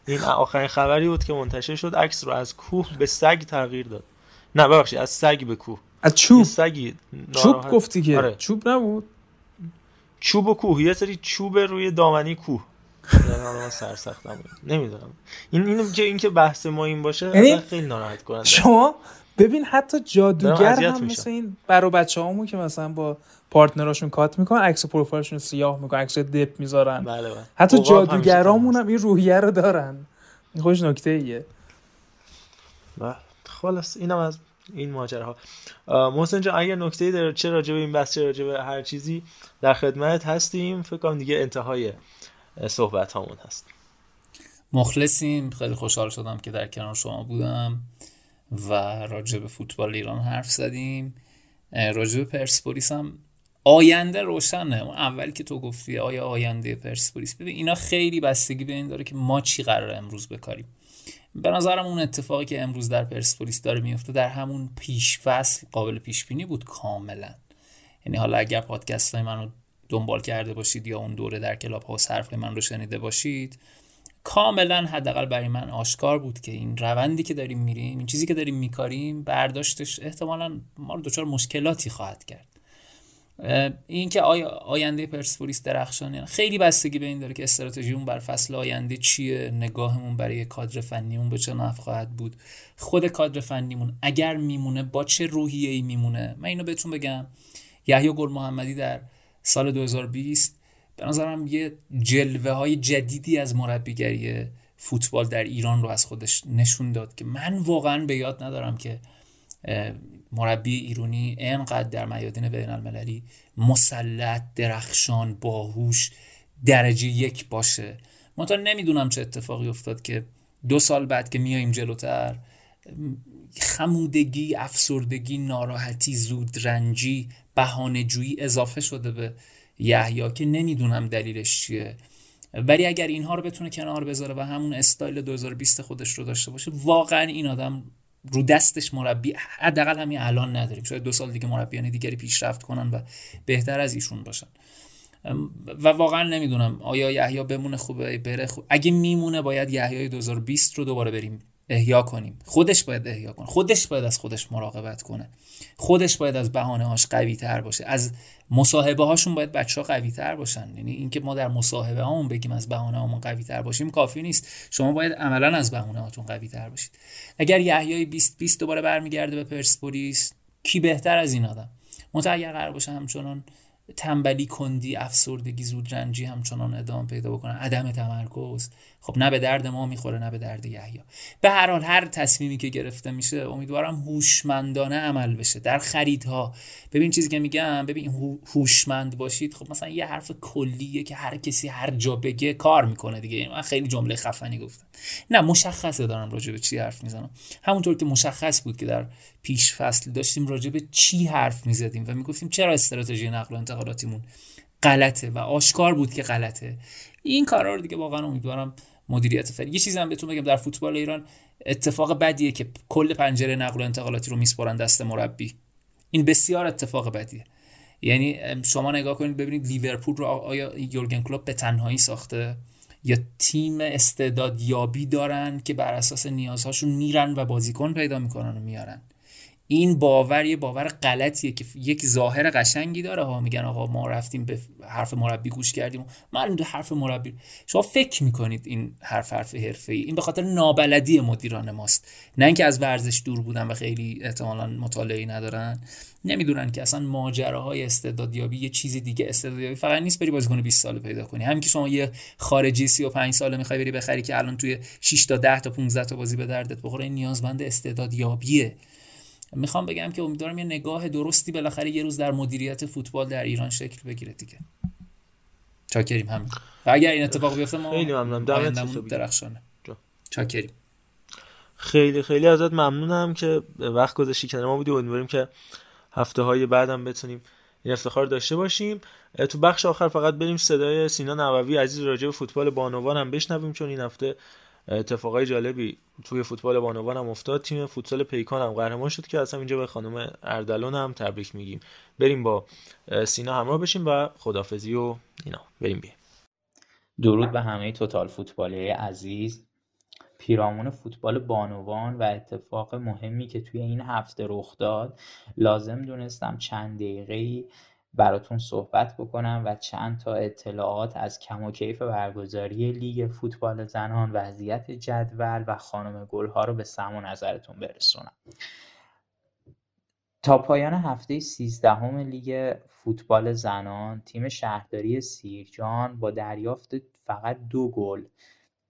این آخرین خبری بود که منتشر شد. عکس رو از کوه به سگ تغییر داد. نه ببخشید از سگ به کوه. از چوب. سگی چوب گفتی که. آره. چوب نبود. چوب و کوه یه سری چوب روی دامنی کوه. یعنی سرسختم نمی‌دونم. این اینو که اینکه بحث ما این باشه یعنی خیلی ناراحت کننده. شما ببین حتی جادوگر هم مثل این برا بچه همون که مثلا با پارتنراشون کات می‌کنن عکس پروفایلشون سیاه می‌کنن عکس دپ می‌ذارن. بله بله. حتی جادوگرامون هم این روحیه رو دارن. این خوش نکته ایه بله. خلاص اینم از این ماجراها. محسن جان اگر نکته داره چه راجع این بحث چه راجع هر چیزی در خدمت هستیم فکر کنم دیگه انتهای صحبت هامون هست. مخلصیم. خیلی خوشحال شدم که در کنار شما بودم و راجع فوتبال ایران حرف زدیم. راجع به پرسپولیس هم آینده روشنه. اون اولی که تو گفتی آیا آینده پرسپولیس؟ ببین اینا خیلی بستگی به این داره که ما چی قرار امروز بکاریم. به نظرم اون اتفاقی که امروز در پرسپولیس داره میفته در همون پیش فصل قابل پیش بینی بود کاملا. یعنی حالا اگر پادکست های منو دنبال کرده باشید یا اون دوره در کلاب هاوس حرف من رو شنیده باشید کاملا حداقل برای من آشکار بود که این روندی که داریم میریم این چیزی که داریم میکاریم برداشتش احتمالا ما رو دچار مشکلاتی خواهد کرد. این که آیا آینده پرسپولیس درخشانه. خیلی بستگی به این داره که استراتژیمون بر فصل آینده چیه نگاهمون برای کادر فنیمون به چه نحو خواهد بود. خود کادر فنیمون اگر میمونه با چه روحیه ای میمونه؟ من اینو بهتون بگم. یحیی گل محمدی در سال 2020 به نظرم یه جلوه های جدیدی از مربیگری فوتبال در ایران رو از خودش نشون داد که من واقعا به یاد ندارم که مربی ایرانی انقدر در میادین بین المللی مسلط درخشان باهوش درجه یک باشه. منتها نمی‌دونم چه اتفاقی افتاد که دو سال بعد که میایم جلوتر خمودگی افسردگی ناراحتی زودرنجی بهانه‌جویی اضافه شده به یحیی که نمی‌دونم دلیلش چیه. ولی اگر اینها رو بتونه کنار بذاره و همون استایل 2020 خودش رو داشته باشه واقعا این آدم رو دستش مربی حداقل همین الان نداریم. شاید دو سال دیگه مربیان دیگری پیشرفت کنن و بهتر از ایشون باشن. و واقعا نمی‌دونم آیا یحیی بمونه خوبه بره خوب اگه میمونه باید یحیی 2020 رو دوباره بریم احیا کنیم. خودش باید احیا کنه خودش باید از خودش مراقبت کنه. خودش باید از بهانه هاش قوی تر باشه. از مصاحبه هاشون باید بچه ها قوی تر باشن. یعنی اینکه ما در مصاحبه هامون بگیم از بهانه هامون قوی تر باشیم کافی نیست. شما باید عملا از بهانه هاتون قوی تر باشید. اگر یحیای 20 20 دوباره برمیگرده به پرسپولیس کی بهتر از این آدم؟ منتها اگر قرار باشه همچنان تنبلی کندی افسردگی زودرنجی همچنان ادامه پیدا بکنن عدم تمرکز. خب نه به درد ما می‌خوره نه به درد یحیی. به هر حال هر تصمیمی که گرفته میشه امیدوارم هوشمندانه عمل بشه. در خریدها. ببین چیزی که میگم ببین هوشمند باشید. خب مثلا یه حرف کلیه که هر کسی هر جا بگه کار می‌کنه دیگه. من خیلی جمله خفنی گفتم. نه مشخصه دارم راجع به چی حرف می‌زنم. همونطور که مشخص بود که در پیش فصل داشتیم راجع به چی حرف می‌زدیم و می‌گفتیم چرا استراتژی نقل و انتقالاتیمون غلطه و آشکار بود که غلطه. این کارا رو دیگه واقعا امیدوارم مدیریت فنی یه چیزی هم بهتون بگم در فوتبال ایران اتفاق بدیه که کل پنجره نقل و انتقالاتی رو میسپارن دست مربی. این بسیار اتفاق بدیه. یعنی شما نگاه کنید ببینید لیورپول رو آیا یورگن کلوپ به تنهایی ساخته؟ یا تیم استعداد یابی دارن که بر اساس نیازهاشون میرن و بازیکن پیدا می‌کنن و میارن؟ این باور یه باور غلطیه که یک ظاهر قشنگی داره. ها میگن آقا ما رفتیم به حرف مربی گوش کردیم. معلوم به حرف مربی شما فکر می‌کنید این حرف حرف حرفه ای این به خاطر نابلدی مدیران ماست. نه اینکه از ورزش دور بودن و خیلی احتمالا مطالعه ندارن. نمی‌دونن که اصلا ماجراهای استعدادیابی یه چیزی دیگه استعدادیابی فقط نیست بری بازیکن 20 ساله پیدا کنی. همین که شما یه خارجی 35 ساله می‌خوای بری بخری که الان توی 6 تا 10 تا 15 تا بازی به دردت بخوره این نیازمند استعدادیابیه. می‌خوام بگم که امیدوارم یه نگاه درستی بالاخره یه روز در مدیریت فوتبال در ایران شکل بگیره دیگه. چاکریم همین. و اگر این اتفاق بیفته ما خیلی ممنونم. درخشانه. چاکریم. خیلی خیلی ازت ممنونم که وقت گذاشتی کنار ما بودی. امیدواریم که هفته های بعدم بتونیم این افتخار داشته باشیم. تو بخش آخر فقط بریم صدای سینا نووی عزیز راجع به فوتبال بانوان هم بشنویم چون این هفته اتفاقای جالبی توی فوتبال بانوان هم افتاد. تیم فوتسال پیکان هم قهرمان شد که اصلا اینجا به خانم اردلان هم تبریک میگیم. بریم با سینا همراه بشیم و خدافزی و اینا. بریم بیم درود به همه توتال فوتبالی عزیز. پیرامون فوتبال بانوان و اتفاق مهمی که توی این هفته رخ داد لازم دونستم چند دقیقه براتون صحبت بکنم و چند تا اطلاعات از کم و کیف برگزاری لیگ فوتبال زنان وضعیت جدول و خانم گلها رو به سم و نظرتون برسونم. تا پایان هفته سیزدهم لیگ فوتبال زنان تیم شهرداری سیرجان با دریافت فقط دو گل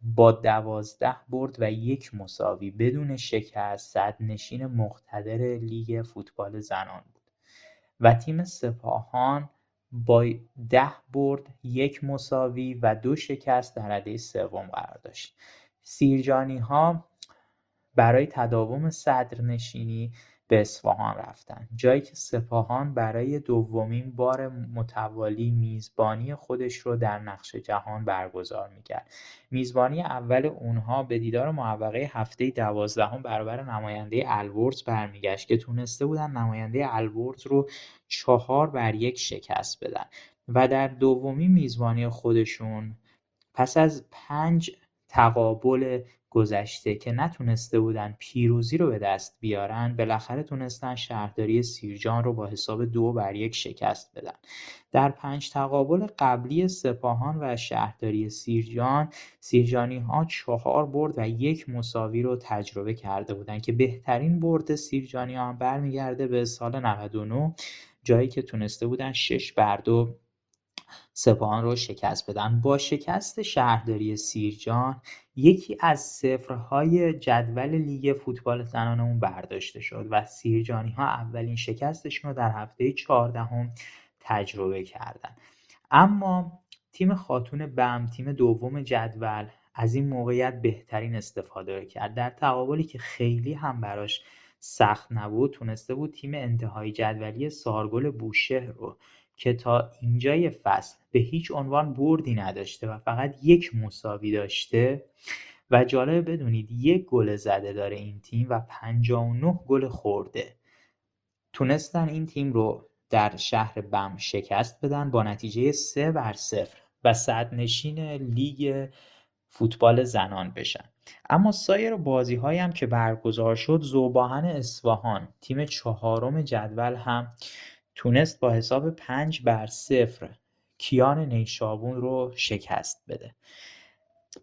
با دوازده برد و یک مساوی بدون شکست نشین مقتدر لیگ فوتبال زنان بود. و تیم سپاهان با ده برد یک مساوی و دو شکست در رده سوم قرار داشت. سیرجانی ها برای تداوم صدرنشینی به اصفهان رفتن. جایی که سپاهان برای دومین بار متوالی میزبانی خودش رو در نقش جهان برگزار می‌کرد. میزبانی اول اونها به دیدار معوقه هفته دوازدهم برابر نماینده الورز برمیگشت که تونسته بودن نماینده الورز رو چهار بر یک شکست بدن و در دومین میزبانی خودشون پس از پنج تقابل گذشته که نتونسته بودن پیروزی رو به دست بیارن بالاخره تونستن شهرداری سیرجان رو با حساب دو بر یک شکست بدن. در پنج تقابل قبلی سپاهان و شهرداری سیرجان سیرجانی ها چهار برد و یک مساوی رو تجربه کرده بودن که بهترین برد سیرجانی ها برمیگرده به سال 99 جایی که تونسته بودن شش بر دو سپاهان رو شکست بدن. با شکست شهرداری سیرجان یکی از صفرهای جدول لیگ فوتبال زنانمون برداشته شد و سیرجانی ها اولین شکستشون رو در هفته چهاردهم تجربه کردن. اما تیم خاتون بم تیم دوم جدول از این موقعیت بهترین استفاده کرد. در تقابلی که خیلی هم براش سخت نبود تونسته بود تیم انتهای جدولی سارگل بوشهر رو که تا اینجای فصل به هیچ عنوان بردی نداشته و فقط یک مساوی داشته و جالب بدونید یک گل زده داره این تیم و 59 گل خورده. تونستن این تیم رو در شهر بم شکست بدن با نتیجه 3 بر 0 و صدرنشین لیگ فوتبال زنان بشن. اما سایر بازی هم که برگزار شد زوباهن اصفهان تیم چهارم جدول هم تونست با حساب پنج بر صفر کیان نیشابون رو شکست بده.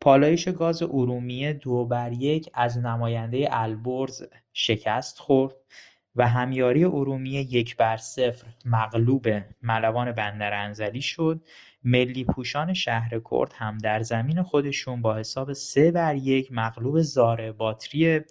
پالایش گاز ارومیه دو بر یک از نماینده البرز شکست خورد و همیاری ارومیه یک بر صفر مغلوب ملوان بندر شد. ملی پوشان شهر کرد هم در زمین خودشون با حساب سه بر یک مغلوب زاره باتری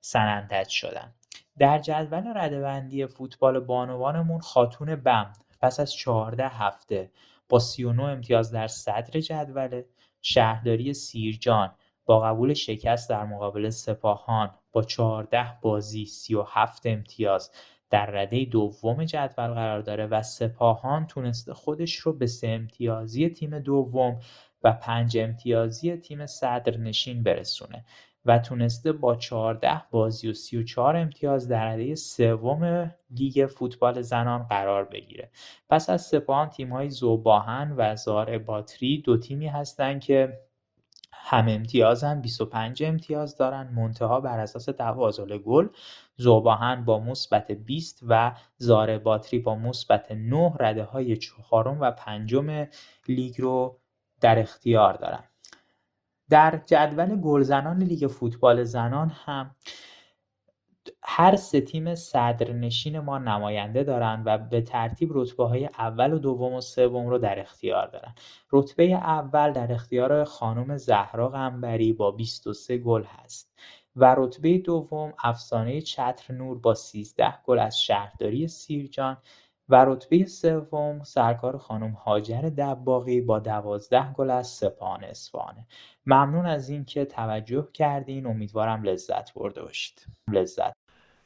سنندج شدن. در جدول ردهبندی فوتبال بانوانمون خاتون بم پس از چهارده هفته با 39 امتیاز در صدر جدوله. شهرداری سیرجان با قبول شکست در مقابل سپاهان با 14 بازی 37 امتیاز در رده دوم جدول قرار داره و سپاهان تونسته خودش رو به سه امتیازی تیم دوم و پنج امتیازی تیم صدرنشین برسونه. و تونسته با 14 بازی و 34 امتیاز در رده سوم لیگ فوتبال زنان قرار بگیره. پس از سپاهان تیم‌های زوباهن و زار باتری دو تیمی هستند که هم امتیازن 25 امتیاز دارن. منتها بر اساس تفاضل گل زوباهن با مثبت 20 و زار باتری با مثبت 9 رده های چهارم و پنجم لیگ رو در اختیار دارن. در جدول گلزنان لیگ فوتبال زنان هم هر سه تیم صدرنشین ما نماینده دارن و به ترتیب رتبه های اول و دوم و سوم رو در اختیار دارن. رتبه اول در اختیار خانم زهرا قنبری با 23 گل هست و رتبه دوم افسانه چتر نور با 13 گل از شهرداری سیرجان و رتبه سوم سرکار خانم هاجر دباغی با دوازده گل از سپاهان اصفهانه ممنون از اینکه توجه کردین. امیدوارم لذت برده باشید لذت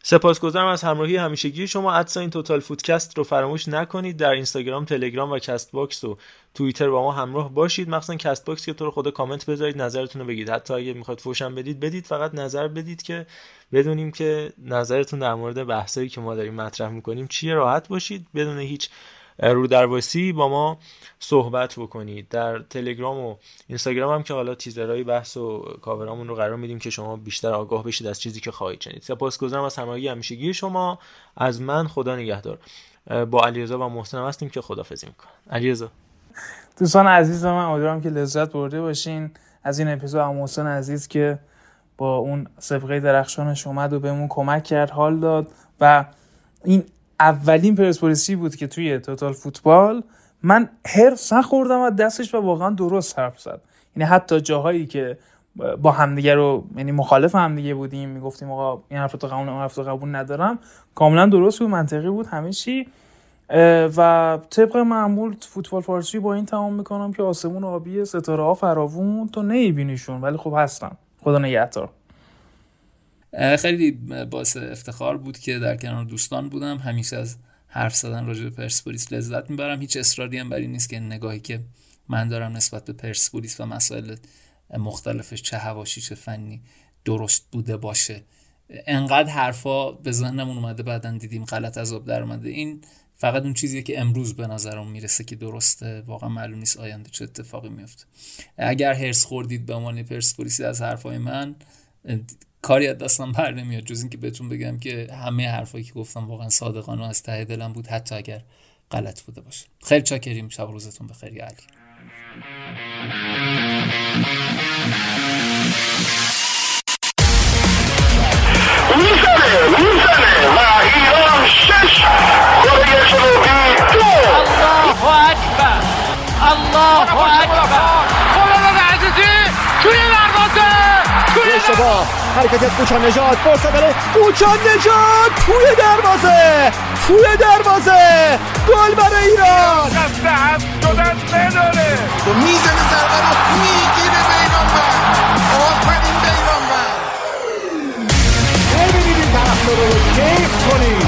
سپاسگزارم از همراهی همیشگی شما ادسا این توتال فودکست رو فراموش نکنید. در اینستاگرام تلگرام و کست باکس و توییتر با ما همراه باشید. مخصوصا کست باکس که تو رو خود کامنت بذارید نظرتون رو بگید. حتی اگه می‌خواد فوشم بدید بدید. فقط نظر بدید که بدونیم که نظرتون در مورد بحثایی که ما داریم مطرح می‌کنیم چیه. راحت باشید. بدون هیچ رو درواسی با ما صحبت بکنید. در تلگرام و اینستاگرام هم که حالا تیزرهای بحث و کاورامون رو قرار میدیم که شما بیشتر آگاه بشید از چیزی که خواهید شنید. سپاسگزارم از همراهی همیشگی شما. از من خدا نگهدار. با علیرضا و محسن هستیم که خدافظی می‌کنم. علیرضا. دوستان عزیز من امیدوارم که لذت برده باشین. از این اپیزود هم محسن عزیز که با اون سبقه درخشانش اومد و بهمون کمک کرد حال داد و این اولین پرسپولیسی بود که توی توتال فوتبال من هرس نخوردم از دستش و واقعا درست حرف زد. یعنی حتی جاهایی که با همدیگه رو یعنی مخالف همدیگه بودیم می‌گفتیم آقا این حرف تو قبول اون حرف قبول ندارم. کاملا درست بود منطقی بود همه چی. و طبق معمول فوتبال فارسی با این تمام می‌کنم که آسمون آبی ستاره ها فراوون تو نمیبینیشون ولی خب هستن خدا نگهدار. خیلی باعث افتخار بود که در کنار دوستان بودم. همیشه از حرف زدن راجع به پرسپولیس لذت می‌برم. هیچ اصراری هم بر این نیست که نگاهی که من دارم نسبت به پرسپولیس و مسائل مختلفش چه هواشی چه فنی درست بوده باشه. انقدر حرفا به ذهنمون اومده بعدا دیدیم غلط از آب در اومده. این فقط اون چیزیه که امروز به نظرم می‌رسه که درسته. واقعا معلوم نیست آینده چه اتفاقی میفته اگر هرس خوردید به عنوان پرسپولیسی از حرفای من کاری از دستم بر نمیاد. جز اینکه بهتون بگم که همه حرفایی که گفتم واقعا صادقانه از ته دلم بود. حتی اگر غلط بوده باشه. خیلی چاکریم. شب روزتون بخیر. علی. می‌زنه می‌زنه. و ایران شش کره جنوبی دو الله اکبر. الله اکبر خلال عزیزی توی دروازه توی اشتباه حرکت کوچان نجات فرصت برای کوچان نجات! توی دروازه! توی دروازه! گل برای ایران! دست هم شدن بداره می‌زنه ضربه رو می‌گیره بیرانبر. آفرین بیرانبر. ببینید این طرف رو کیف کنید